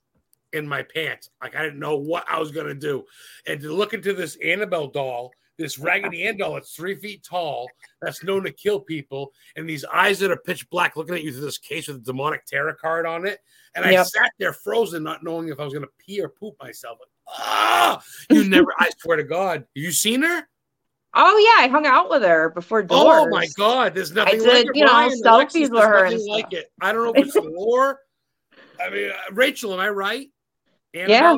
in my pants. Like I didn't know what I was gonna do. And to look into this Annabelle doll, this Raggedy Ann doll that's three feet tall, that's known to kill people, and these eyes that are pitch black looking at you through this case with a demonic tarot card on it. And I sat there frozen, not knowing if I was gonna pee or poop myself. Like, ah, you [LAUGHS] never. I swear to God, you seen her? Oh yeah, I hung out with her before doors. Oh my god, there's nothing I did, like you know, selfies with her and like it. I don't know if it's [LAUGHS] the lore. I mean, uh, Rachel, am I right? Yeah,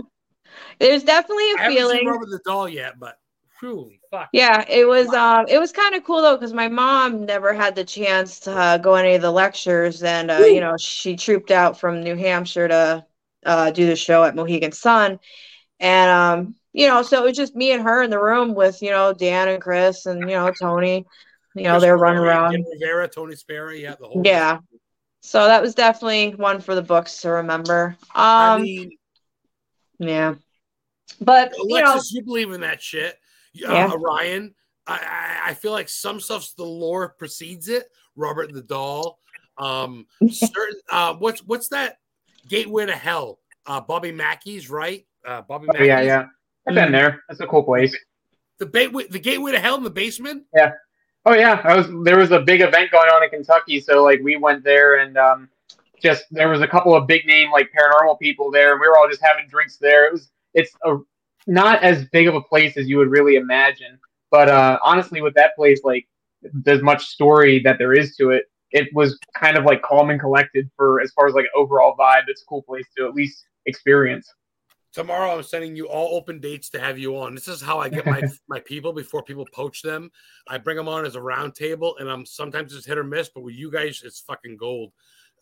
there's definitely I a haven't seen feeling. Robert the doll yet, but truly, fuck. Yeah, it was um it was kind of cool though because my mom never had the chance to uh, go any of the lectures and uh, you know she trooped out from New Hampshire to uh, do the show at Mohegan Sun. And um you know so it was just me and her in the room with you know Dan and Chris and you know Tony you know Chris they're running around. Jim Rivera, Tony Spera, yeah, the whole. yeah. So that was definitely one for the books to remember. I um mean, yeah. But you know you believe in that shit, uh, Yeah. Ryan? I, I I feel like some stuff's the lore precedes it. Robert the doll, um, [LAUGHS] certain uh, what's what's that gateway to hell? Uh, Bobby Mackey's right. Uh, Bobby Oh, Mackey's. yeah, yeah. I've been there. That's a cool place. The gateway, the gateway to hell in the basement. Yeah. Oh yeah, I was there was a big event going on in Kentucky, so like we went there and um, just there was a couple of big name like paranormal people there, and we were all just having drinks there. It was it's a not as big of a place as you would really imagine, but uh, honestly, with that place, like there's much story that there is to it. It was kind of like calm and collected for as far as like overall vibe. It's a cool place to at least experience. Tomorrow, I'm sending you all open dates to have you on. This is how I get my [LAUGHS] my people before people poach them. I bring them on as a round table, and I'm sometimes it's hit or miss, but with you guys, it's fucking gold.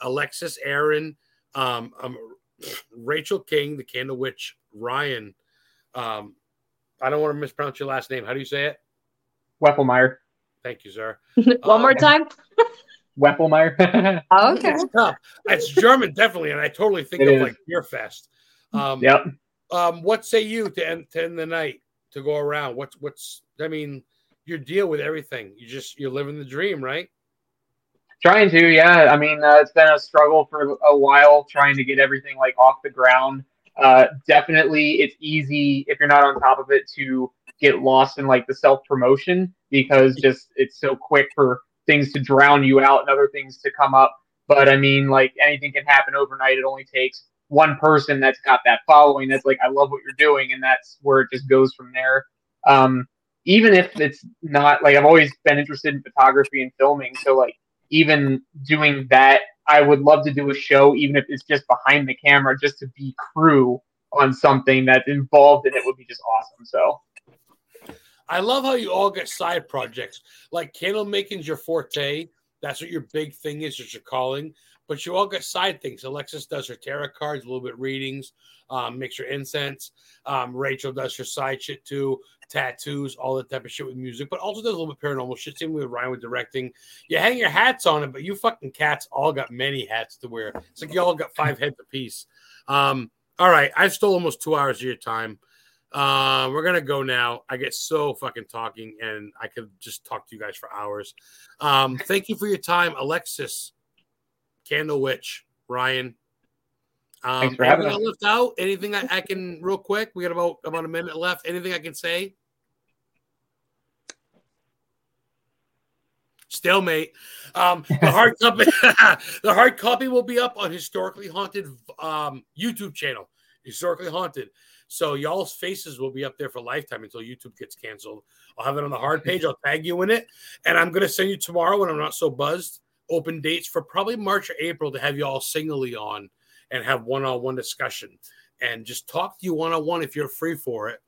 Alexis, Erin, um, um, Rachel King, the Candle Witch, Ryan. Um, I don't want to mispronounce your last name. How do you say it? Wefelmeyer, Thank you, sir. [LAUGHS] one more um, time [LAUGHS] Wefelmeyer. [LAUGHS] Oh, okay It's tough. It's German, definitely, and I totally think It of is. like Beer Fest. Um, yep. Um, what say you to end, to end the night to go around? What's what's I mean, your deal with everything. You just you're living the dream, right? Trying to, yeah. I mean, uh, it's been a struggle for a while trying to get everything like off the ground. Uh, definitely, it's easy if you're not on top of it to get lost in like the self promotion because just it's so quick for things to drown you out and other things to come up. But I mean, like anything can happen overnight. It only takes one person that's got that following that's like, I love what you're doing, and that's where it just goes from there. Um, even if it's not like I've always been interested in photography and filming, so like even doing that, I would love to do a show, even if it's just behind the camera, just to be crew on something that's involved in it would be just awesome. So I love how you all get side projects. Like candle making's your forte. That's what your big thing is, that your calling. But you all get side things. Alexis does her tarot cards, a little bit readings, um, makes her incense. Um, Rachel does her side shit too, tattoos, all that type of shit with music, but also does a little bit paranormal shit. Same with Ryan with directing. You hang your hats on it, but you fucking cats all got many hats to wear. It's like you all got five heads apiece. Um, all right, I've stole almost two hours of your time. Uh, we're gonna go now. I get so fucking talking, and I could just talk to you guys for hours. Um, thank you for your time, Alexis, Candle Witch, Ryan. Um, Thanks for having anything I left out? Anything I, I can real quick? We got about about a minute left. Anything I can say? Stalemate. Um, the hard [LAUGHS] copy, [LAUGHS] the hard copy will be up on historically haunted um, YouTube channel. Historically haunted. So y'all's faces will be up there for a lifetime until YouTube gets canceled. I'll have it on the hard page. I'll tag you in it, and I'm gonna send you tomorrow when I'm not so buzzed. Open dates for probably March or April to have you all singly on and have one-on-one discussion and just talk to you one-on-one if you're free for it.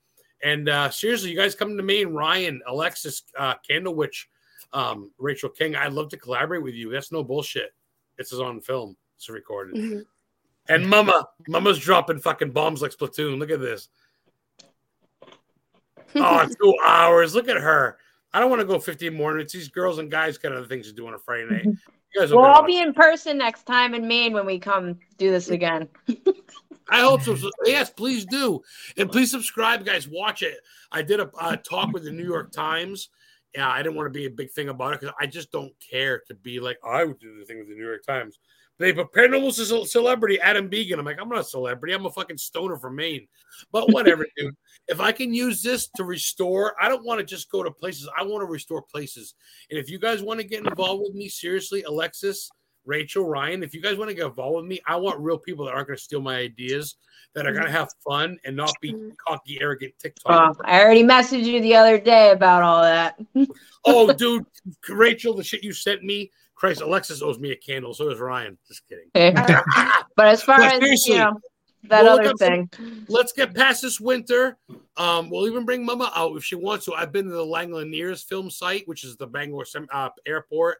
And uh, seriously, you guys come to me and Ryan, Alexis, uh, Candlewitch, um, Rachel King. I'd love to collaborate with you. That's no bullshit. This is on film. It's recorded. Mhm. And Mama, Mama's dropping fucking bombs like Splatoon. Look at this. [LAUGHS] Oh, two hours. Look at her. I don't want to go 15 more minutes. These girls and guys got other things to do on a Friday night. You guys will We'll all be in person next time in Maine when we come do this again. [LAUGHS] I hope so. So, Yes, please do. And please subscribe, guys. Watch it. I did a uh, talk with the New York Times. Yeah, I didn't want to be a big thing about it because I just don't care to be like, I would do the thing with the New York Times. They put paranormal ce- celebrity Adam Began. I'm like, I'm not a celebrity. I'm a fucking stoner from Maine. But whatever, [LAUGHS] dude. If I can use this to restore, I don't want to just go to places. I want to restore places. And if you guys want to get involved with me, seriously, Alexis, Rachel, Ryan, if you guys want to get involved with me, I want real people that aren't going to steal my ideas, that are going to have fun and not be cocky, arrogant TikTok. Uh, I already messaged you the other day about all that. [LAUGHS] oh, dude, Rachel, the shit you sent me, Christ, Alexis owes me a candle. So does Ryan. Just kidding. [LAUGHS] but as far But as seriously, you know, that we'll other up some- thing. Let's get past this winter. Um, we'll even bring Mama out if she wants to. I've been to the Langoliers film site, which is the Bangor uh, airport.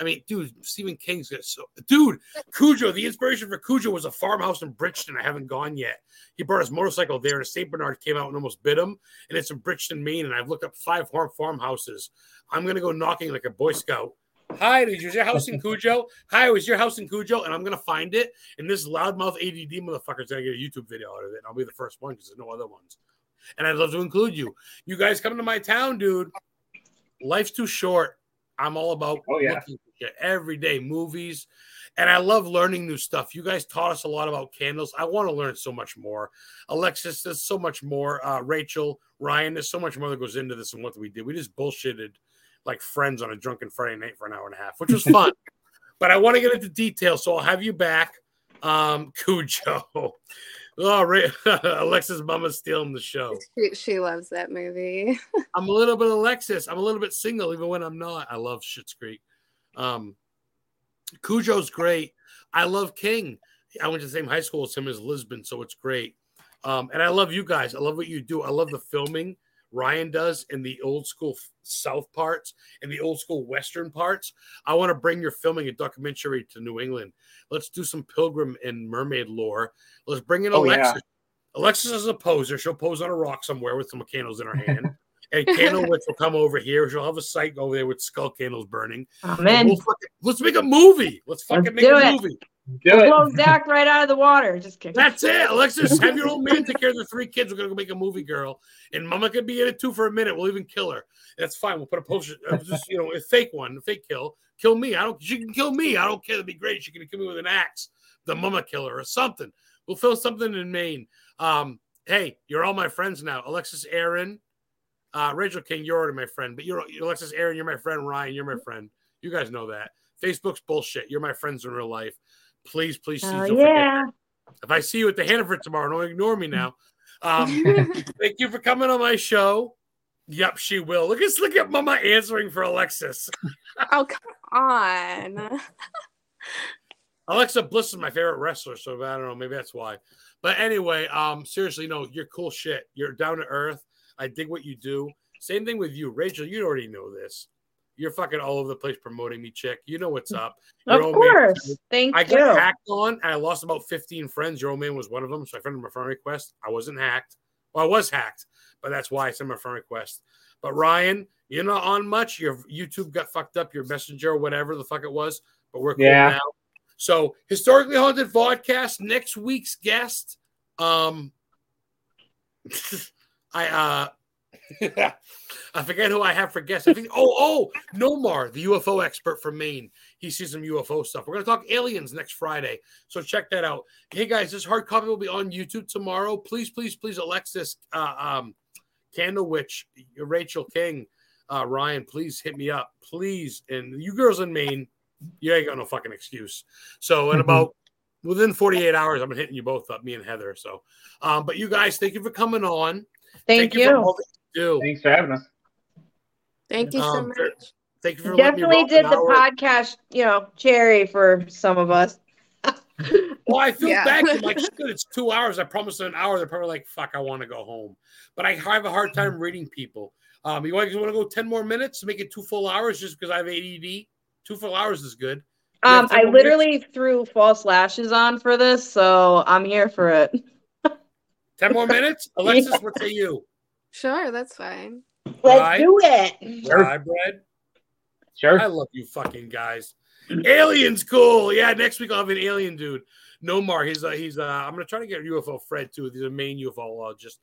I mean, dude, Stephen King's got so. Dude, Cujo, the inspiration for Cujo was a farmhouse in Bridgton. I haven't gone yet. He brought his motorcycle there, and a St. Bernard came out and almost bit him. And it's in Bridgton, Maine. And I've looked up five farm farmhouses. I'm going to go knocking like a Boy Scout. Hi, is your house in Cujo? Hi, was your house in Cujo? And I'm to find it. And this loudmouth ADD motherfucker's to get a YouTube video out of it. And I'll be the first one because there's no other ones. And I'd love to include you. You guys come to my town, dude. Life's too short. I'm all about Oh, yeah. looking for shit every day, movies. And I love learning new stuff. You guys taught us a lot about candles. I want to learn so much more. Alexis, there's so much more. Uh, Rachel, Ryan, there's so much more that goes into this and what we did. We just bullshitted like friends on a drunken Friday night for an hour and a half, which was fun. [LAUGHS] but I want to get into detail, so I'll have you back. Um, [LAUGHS] Cujo. Oh, Ra- [LAUGHS] Alexis Mama's stealing the show. She, she loves that movie. I'm a little bit Alexis. I'm a little bit single, even when I'm not. I love Schitt's Creek. Um, Cujo's great. I love King. I went to the same high school as him as Lisbon, so it's great. Um, and I love you guys. I love what you do. I love the filming Ryan does in the old school South parts and the old school Western parts. I want to bring your filming a documentary to New England. Let's do some pilgrim and mermaid lore. Let's bring in Oh, yeah. Alexis. Alexis is a poser. She'll pose on a rock somewhere with some candles in her hand. [LAUGHS] and Candlewitch will come over here. She'll have a site over there with skull candles burning. Oh, man. we'll fucking- let's make a movie. Let's fucking Let's make do a it. movie. Do it. Blow Zach right out of the water. Just kidding. That's it. Alexis, have your old man take care of the three kids. We're gonna go make a movie, girl, and Mama could be in it too for a minute. We'll even kill her. That's fine. We'll put a poster, uh, just you know, a fake one, a fake kill. Kill me. I don't. She can kill me. I don't care. That'd be great. She can kill me with an axe, the Mama killer or something. We'll film something in Maine. Um, hey, you're all my friends now. Alexis, Erin, uh, Rachel King, you're already my friend, but you're Alexis, Erin, you're my friend. Ryan, you're my friend. You guys know that. Facebook's bullshit. You're my friends in real life. Please, please, please Oh, don't forget yeah. If I see you at the Hannaford tomorrow, don't ignore me now. Um, [LAUGHS] thank you for coming on my show. Yep, she will. Look at look at Mama answering for Alexis. [LAUGHS] oh come on. Alexa Bliss is my favorite wrestler, so I don't know. Maybe that's why. But anyway, um, seriously, no, you're cool shit. You're down to earth. I dig what you do. Same thing with you, Rachel. You already know this. You're fucking all over the place promoting me, chick. You know what's up. Your of course. Man, Thank I you. got hacked on and I lost about 15 friends. Your old man was one of them. So I sent him a friend request. I wasn't hacked. Well, I was hacked, but that's why I sent him a friend request. But Ryan, you're not on much. Your YouTube got fucked up, your messenger or whatever the fuck it was. But we're cool yeah. now. So historically haunted vodcast. Next week's guest. Um [LAUGHS] I uh [LAUGHS] I forget who I have for guests. I think oh oh Nomar, the UFO expert from Maine. He sees some UFO stuff. We're gonna talk aliens next Friday, so check that out. Hey guys, this hard copy will be on YouTube tomorrow. Please, please, please, Alexis, uh, um, Candle Witch, Rachel King, uh, Ryan, please hit me up, please. And you girls in Maine, you ain't got no fucking excuse. So in mm-hmm. about within 48 hours, I'm hitting you both up, me and Heather. So, um, but you guys, thank you for coming on. Thank, thank you. you do. Thanks for having us. Thank you so um, much. Thank you for definitely did the podcast, you know, cherry for some of us. well, I feel yeah. bad. I'm like, [LAUGHS] shit, it's two hours. I promised an hour. They're probably like, fuck, I want to go home. But I have a hard time reading people. Um, you want, you want to go 10 more minutes, to make it two full hours just because I have ADD? Two full hours is good. Um, I literally minutes? threw false lashes on for this, so I'm here for it. 10 more minutes? [LAUGHS] Alexis, yeah. what say you? Sure, that's fine. Let's do it. Rye bread. Sure. I love you fucking guys. Aliens cool. Yeah, next week I'll have an alien dude. No more. He's uh, he's uh I'm gonna try to get UFO Fred too. He's a Maine ufologist.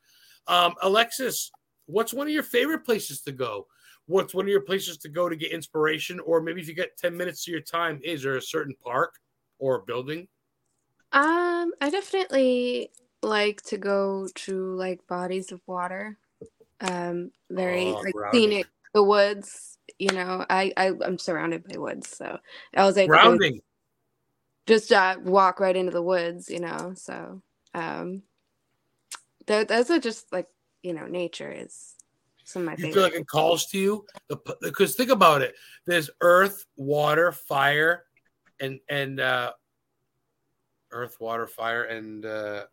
Um, Alexis, what's one of your favorite places to go? What's one of your places to go to get inspiration? Or maybe if you get 10 minutes of your time, is there a certain park or building? Um, I definitely like to go to like bodies of water um very oh, like scenic the woods you know I, I i'm surrounded by woods so i was able grounding just uh, walk right into the woods you know so um those are just like you know nature is some of my you favorite. feel like it calls to you because think about it there's earth water fire and and uh earth water fire and uh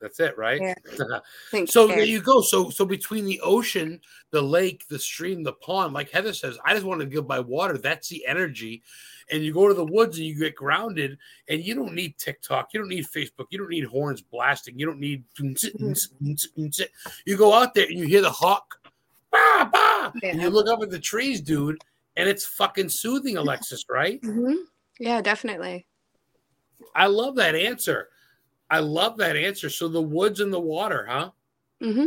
that's it, right? Yeah. [LAUGHS] so there you go. So so between the ocean, the lake, the stream, the pond, like Heather says, I just want to give my water. That's the energy. And you go to the woods and you get grounded, and you don't need TikTok, you don't need Facebook, you don't need horns blasting, you don't need. Mm-hmm. You go out there and you hear the hawk, bah, bah, yeah. and you look up at the trees, dude, and it's fucking soothing, Alexis, right? Mm-hmm. Yeah, definitely. I love that answer. I love that answer. So the woods and the water, huh? Mm-hmm.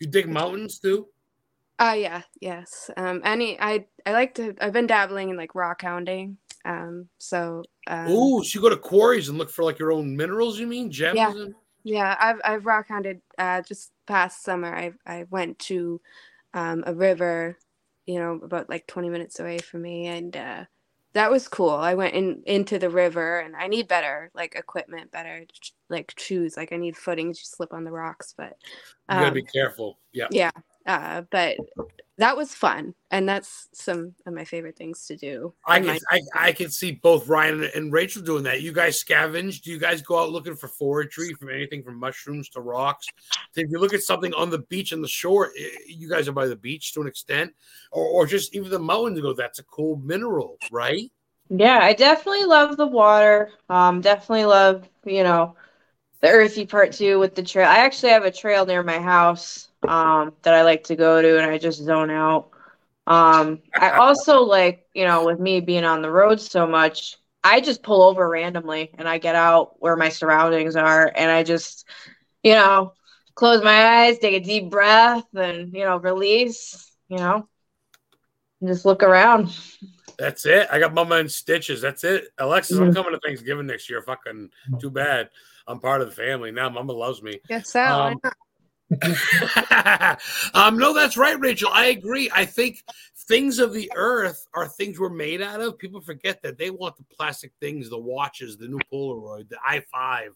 You dig mountains too? Uh yeah, yes. Um any I I like to I've been dabbling in like rock hounding. Um so um, Ooh, so you go to quarries and look for like your own minerals, you mean? Gems yeah. And- yeah, I've I've rock hounded uh just past summer I I went to um a river, you know, about like 20 minutes away from me and uh that was cool. I went in into the river, and I need better like equipment, better like shoes. Like I need footings, you slip on the rocks, but um, you gotta be um, careful. Yeah, yeah. Uh, but that was fun, and that's some of my favorite things to do. I can I, I can see both Ryan and Rachel doing that. You guys scavenge. Do you guys go out looking for forestry from anything from mushrooms to rocks? If you look at something on the beach and the shore, eh, you guys are by the beach to an extent, or, or just even the mountains. Go, that's a cool mineral, right? Yeah, I definitely love the water. Um, definitely love you know the earthy part too with the trail. I actually have a trail near my house um, that I like to go to, and I just zone out. Um, I also like, you know, with me being on the road so much, I just pull over randomly and I get out where my surroundings are, and I just, you know, close my eyes, take a deep breath, and you know, release. You know, just look around. That's it. I got mama in stitches. That's it. Alexis, mm-hmm. I'm coming to Thanksgiving next year. Fucking too bad. I'm part of the family now. Mama loves me. Yes, so. Um, [LAUGHS] um, no, that's right, Rachel. I agree. I think things of the earth are things we're made out of. People forget that they want the plastic things, the watches, the new Polaroid, the i5.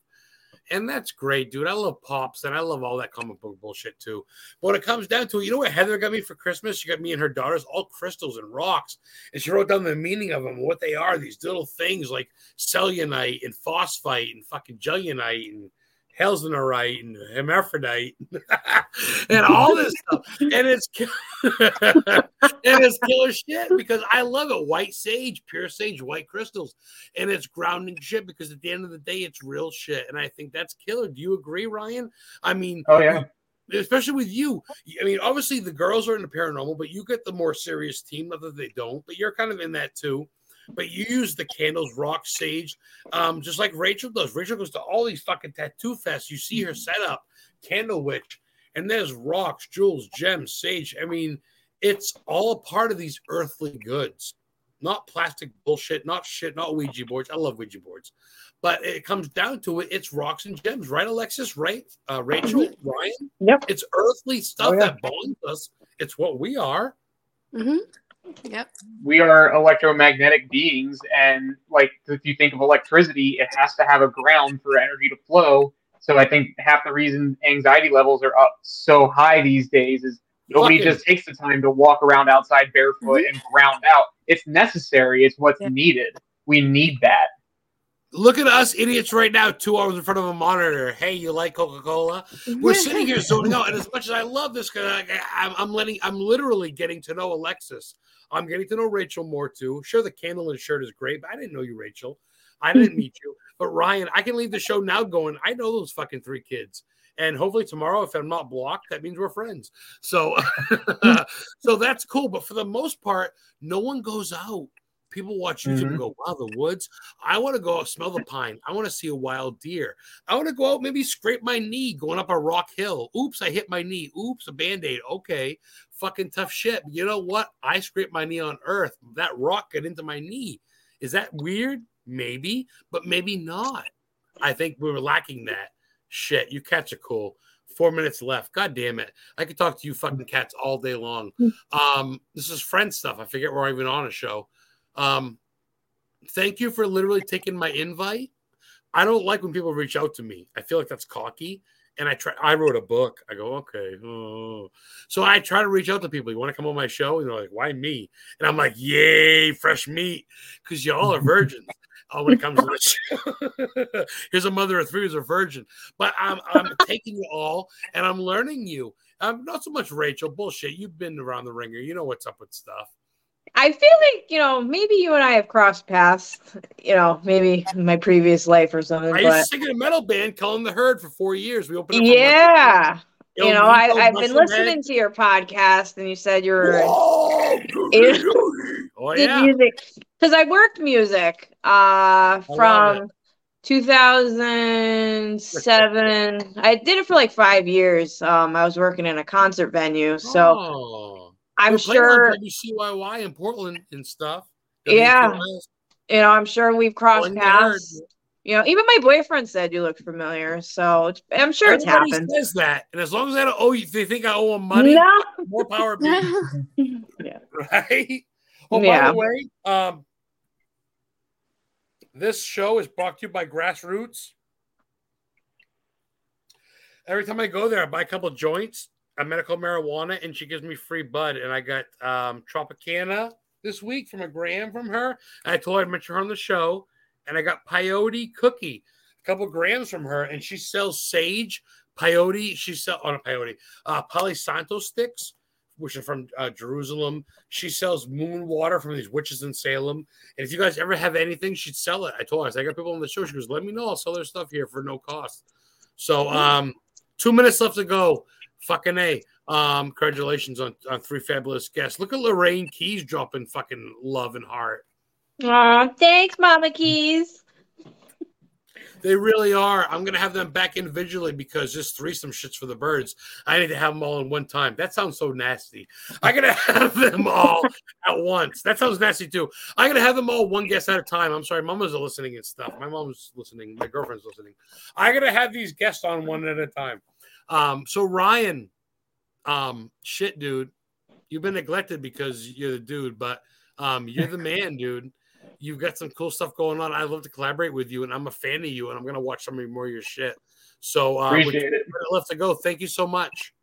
And that's great, dude. I love pops and I love all that comic book bullshit too. But when it comes down to it, you know what Heather got me for Christmas? She got me and her daughters all crystals and rocks. And she wrote down the meaning of them, what they are, these little things like cellulite and phosphite and fucking gellunite and Helsinurite and hermaphrodite [LAUGHS] and all this stuff. And it's [LAUGHS] and it's killer shit because I love it. White sage, pure sage, white crystals. And it's grounding shit because at the end of the day, it's real shit. And I think that's killer. Do you agree, Ryan? I mean, oh yeah. Especially with you. I mean, obviously the girls are in the paranormal, but you get the more serious team, not that they don't, but you're kind of in that too but you use the candles, rock, sage, um, just like Rachel does. Rachel goes to all these fucking tattoo fests. You see her Mm-hmm. set up, Candle Witch, and there's rocks, jewels, gems, sage. I mean, it's all a part of these earthly goods, not plastic bullshit, not shit, not Ouija boards. I love Ouija boards, but it comes down to it. It's rocks and gems, right, Alexis? Right, uh, Rachel, Ryan. Yep. It's earthly stuff Oh, yeah. that bonds us. It's what we are. hmm Yep. we are electromagnetic beings and like if you think of electricity it has to have a ground for energy to flow so i think half the reason anxiety levels are up so high these days is nobody Fucking- just takes the time to walk around outside barefoot mm-hmm. and ground out it's necessary it's what's Yeah. needed we need that Look at us idiots right now, two hours in front of a monitor. Hey, you like Coca Cola? We're sitting here zoning out, and as much as I love this, because I'm, I'm letting, I'm literally getting to know Alexis. I'm getting to know Rachel more too. Sure, the candle and shirt is great, but I didn't know you, Rachel. I [LAUGHS] didn't meet you, but Ryan, I can leave the show now going. I know those fucking three kids, and hopefully tomorrow, if I'm not blocked, that means we're friends. So, [LAUGHS] so that's cool. But for the most part, no one goes out. People watch YouTube and go, "Wow, the woods." I want to go out, smell the pine. I want to see a wild deer. I want to go out, maybe scrape my knee going up a rock hill. Oops, I hit my knee. Oops, a band aid. Okay, fucking tough shit. But you know what? I scraped my knee on earth. That rock got into my knee. Is that weird? Maybe, but maybe not. I think we were lacking that. Shit, you catch a cool. Four minutes left. God damn it. I could talk to you fucking cats all day long. Um, this is friend stuff. I forget we're even on a show. Um, thank you for literally taking my invite. I don't like when people reach out to me. I feel like that's cocky. And I try. I wrote a book. I go, okay. oh. So I try to reach out to people. You want to come on my show? And they're like, why me? And I'm like, yay, fresh meat, because y'all are virgins. uh, when it comes to this. [LAUGHS] Here's a mother of three who's a virgin. But I'm I'm taking you all and I'm learning you. I'm not so much Rachel. Bullshit. You've been around the ringer. You know what's up with stuff. I feel like, you know, maybe you and I have crossed paths, you know, maybe in my previous life or something. I used to sing in a metal band, Calling the Herd, for four years. We opened up. yeah, you know, I I've been listening Head. to your podcast and you said you were Whoa, [LAUGHS] Yeah. Oh yeah. music because I worked music uh from 2007. I did it for like five years. Um, I was working in a concert venue, so Oh. I'm We're playing sure on WCYY in Portland and stuff. Yeah. WQS. you know. I'm sure we've crossed Calling the Herd. paths. You know, even my boyfriend said you look familiar, so I'm sure it's Everybody happened. says that, and as long as I don't owe you, they think I owe them money. No, More power, to [LAUGHS] me, yeah. right? Oh, by the way, um, this show is brought to you by Grassroots. Every time I go there, I buy a couple joints, a medical marijuana, and she gives me free bud. And I got um, Tropicana this week from a gram from her. I told her I'd mention her on the show, and I got peyote cookie, a couple grams from her, and she sells sage, peyote. She sells on a peyote, uh, Palo Santo sticks, which are from uh, Jerusalem. She sells moon water from these witches in Salem. And if you guys ever have anything, she'd sell it. I told her, I, said, I got people on the show. She goes, "Let me know. I'll sell their stuff here for no cost." So, um, two minutes left to go. Fucking a. Um, congratulations on, on three fabulous guests. Look at Lorraine Keys dropping fucking love and heart. Aw, thanks, Mama Keys. They really are. I'm gonna have them back individually because this threesome shits for the birds. I need to have them all in one time. That sounds so nasty. I gotta [LAUGHS] have them all at once. That sounds nasty too. I gotta have them all one guest at a time. I'm sorry, mama's listening and stuff. My mom's listening. My girlfriend's listening. I gotta have these guests on one at a time. Um, so Ryan, um, shit, dude, you've been neglected because you're the dude, but um, you're the man, [LAUGHS] dude. You've got some cool stuff going on. I'd love to collaborate with you, and I'm a fan of you, and I'm gonna watch some of more of your shit. So uh, Appreciate it. Left to go. Thank you so much.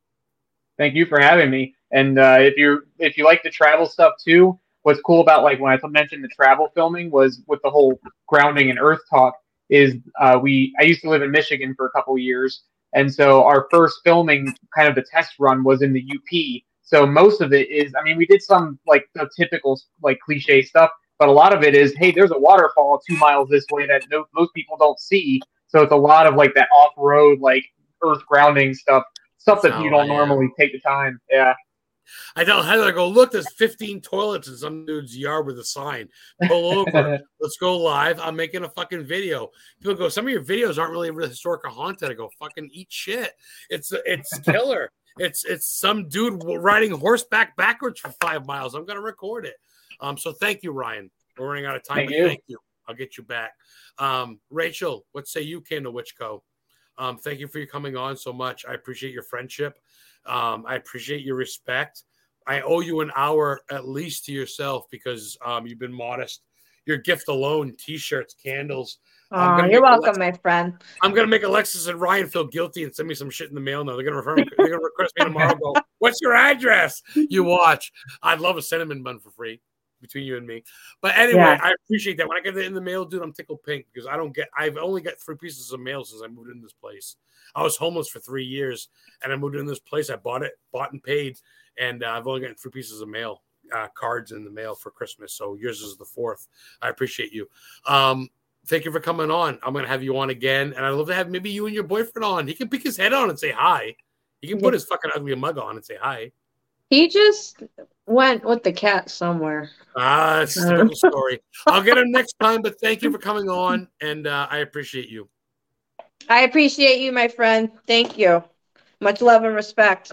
Thank you for having me. And uh, if you if you like the travel stuff too, what's cool about like when I mentioned the travel filming was with the whole grounding and earth talk is uh, we I used to live in Michigan for a couple years, and so our first filming kind of the test run was in the UP. So most of it is I mean we did some like the typical like cliche stuff, but a lot of it is hey there's a waterfall two miles this way that no, most people don't see. So it's a lot of like that off road like earth grounding stuff stuff that you don't normally take the time. Yeah. I tell Heather, I go, look, there's 15 toilets in some dude's yard with a sign. Pull over. [LAUGHS] Let's go live. I'm making a fucking video. People go, some of your videos aren't really historical haunted. I go, fucking eat shit. It's it's [LAUGHS] killer. it's it's some dude riding horseback backwards for five miles. I'm gonna record it. Um, so thank you, Ryan. We're running out of time. Thank you. Thank you. I'll get you back. Um, Rachel, what say you came to Witchco? Um, thank you for you coming on so much. I appreciate your friendship. Um, I appreciate your respect. I owe you an hour at least to yourself because um, you've been modest. Your gift alone, t-shirts, candles. Oh, you're welcome, Alexis, my friend. I'm gonna make Alexis and Ryan feel guilty and send me some shit in the mail now. They're gonna refer, they're gonna request me tomorrow. Go, what's your address? You watch. I'd love a cinnamon bun for free between you and me. But anyway, yeah. I appreciate that. When I get it in the mail, dude, I'm tickled pink because I don't get. I've only got three pieces of mail since I moved in this place. I was homeless for three years, and I moved in this place. I bought it, bought and paid, and uh, I've only gotten three pieces of mail, uh, cards in the mail for Christmas. So yours is the fourth. I appreciate you. Um, thank you for coming on. I'm gonna have you on again, and I'd love to have maybe you and your boyfriend on. He can pick his head on and say hi. He can put his fucking ugly mug on and say hi. He just went with the cat somewhere. Ah, it's a different story. I'll get him [LAUGHS] next time, but thank you for coming on, and uh, I appreciate you. I appreciate you, my friend. Thank you. Much love and respect.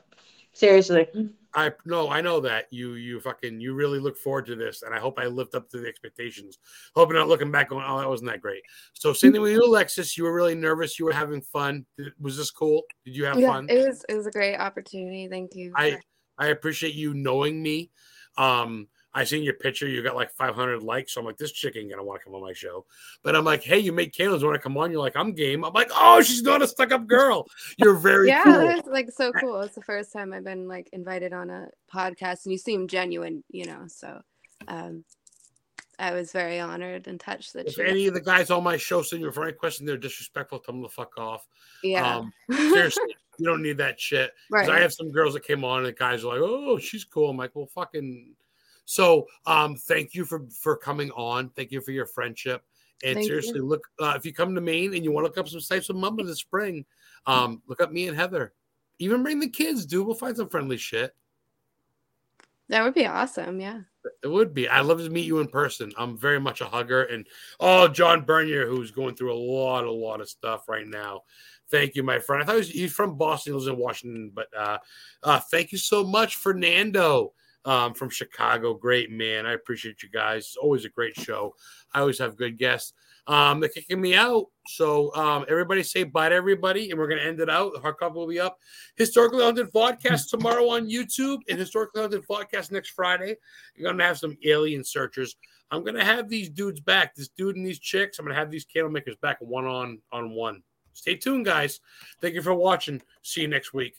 Seriously. I no, I know that you you fucking you really look forward to this, and I hope I lived up to the expectations. Hoping not looking back going, oh, that wasn't that great. So same thing with you, Alexis. You were really nervous. You were having fun. Was this cool? Did you have yeah, fun? It was. It was a great opportunity. Thank you. I I appreciate you knowing me. Um, I seen your picture. You got like 500 likes. So I'm like, this chick ain't gonna want to come on my show. But I'm like, hey, you make candles. Want to come on? You're like, I'm game. I'm like, oh, she's not a stuck up girl. You're very yeah, cool. it's like so cool. It's the first time I've been like invited on a podcast, and you seem genuine, you know. So, um, I was very honored and touched that. If any of the guys on my show send you a question, they're disrespectful. Tell them to fuck off. Yeah. Um, [LAUGHS] seriously, you don't need that shit. Right. I have some girls that came on and the guys are like, "Oh, she's cool." I'm like, "Well, fucking." So, um, thank you for for coming on. Thank you for your friendship. And Thank seriously, you. look uh, if you come to Maine and you want to look up some sites of Mamba this spring, um, look up me and Heather. Even bring the kids, dude. We'll find some friendly shit. That would be awesome. Yeah. It would be. I'd love to meet you in person. I'm very much a hugger. And oh, John Bernier, who's going through a lot, a lot of stuff right now. Thank you, my friend. I thought he was, he's from Boston, he lives in Washington, but uh, uh, thank you so much, Fernando um, from Chicago. Great man. I appreciate you guys. It's always a great show. I always have good guests. Um, they're kicking me out. So um, everybody say bye to everybody, and we're going to end it out. The hard copy will be up. Historically Haunted Podcast [LAUGHS] tomorrow on YouTube, and Historically Haunted Podcast next Friday. You're going to have some alien searchers. I'm going to have these dudes back, this dude and these chicks. I'm going to have these candle makers back one on on one. Stay tuned, guys. Thank you for watching. See you next week.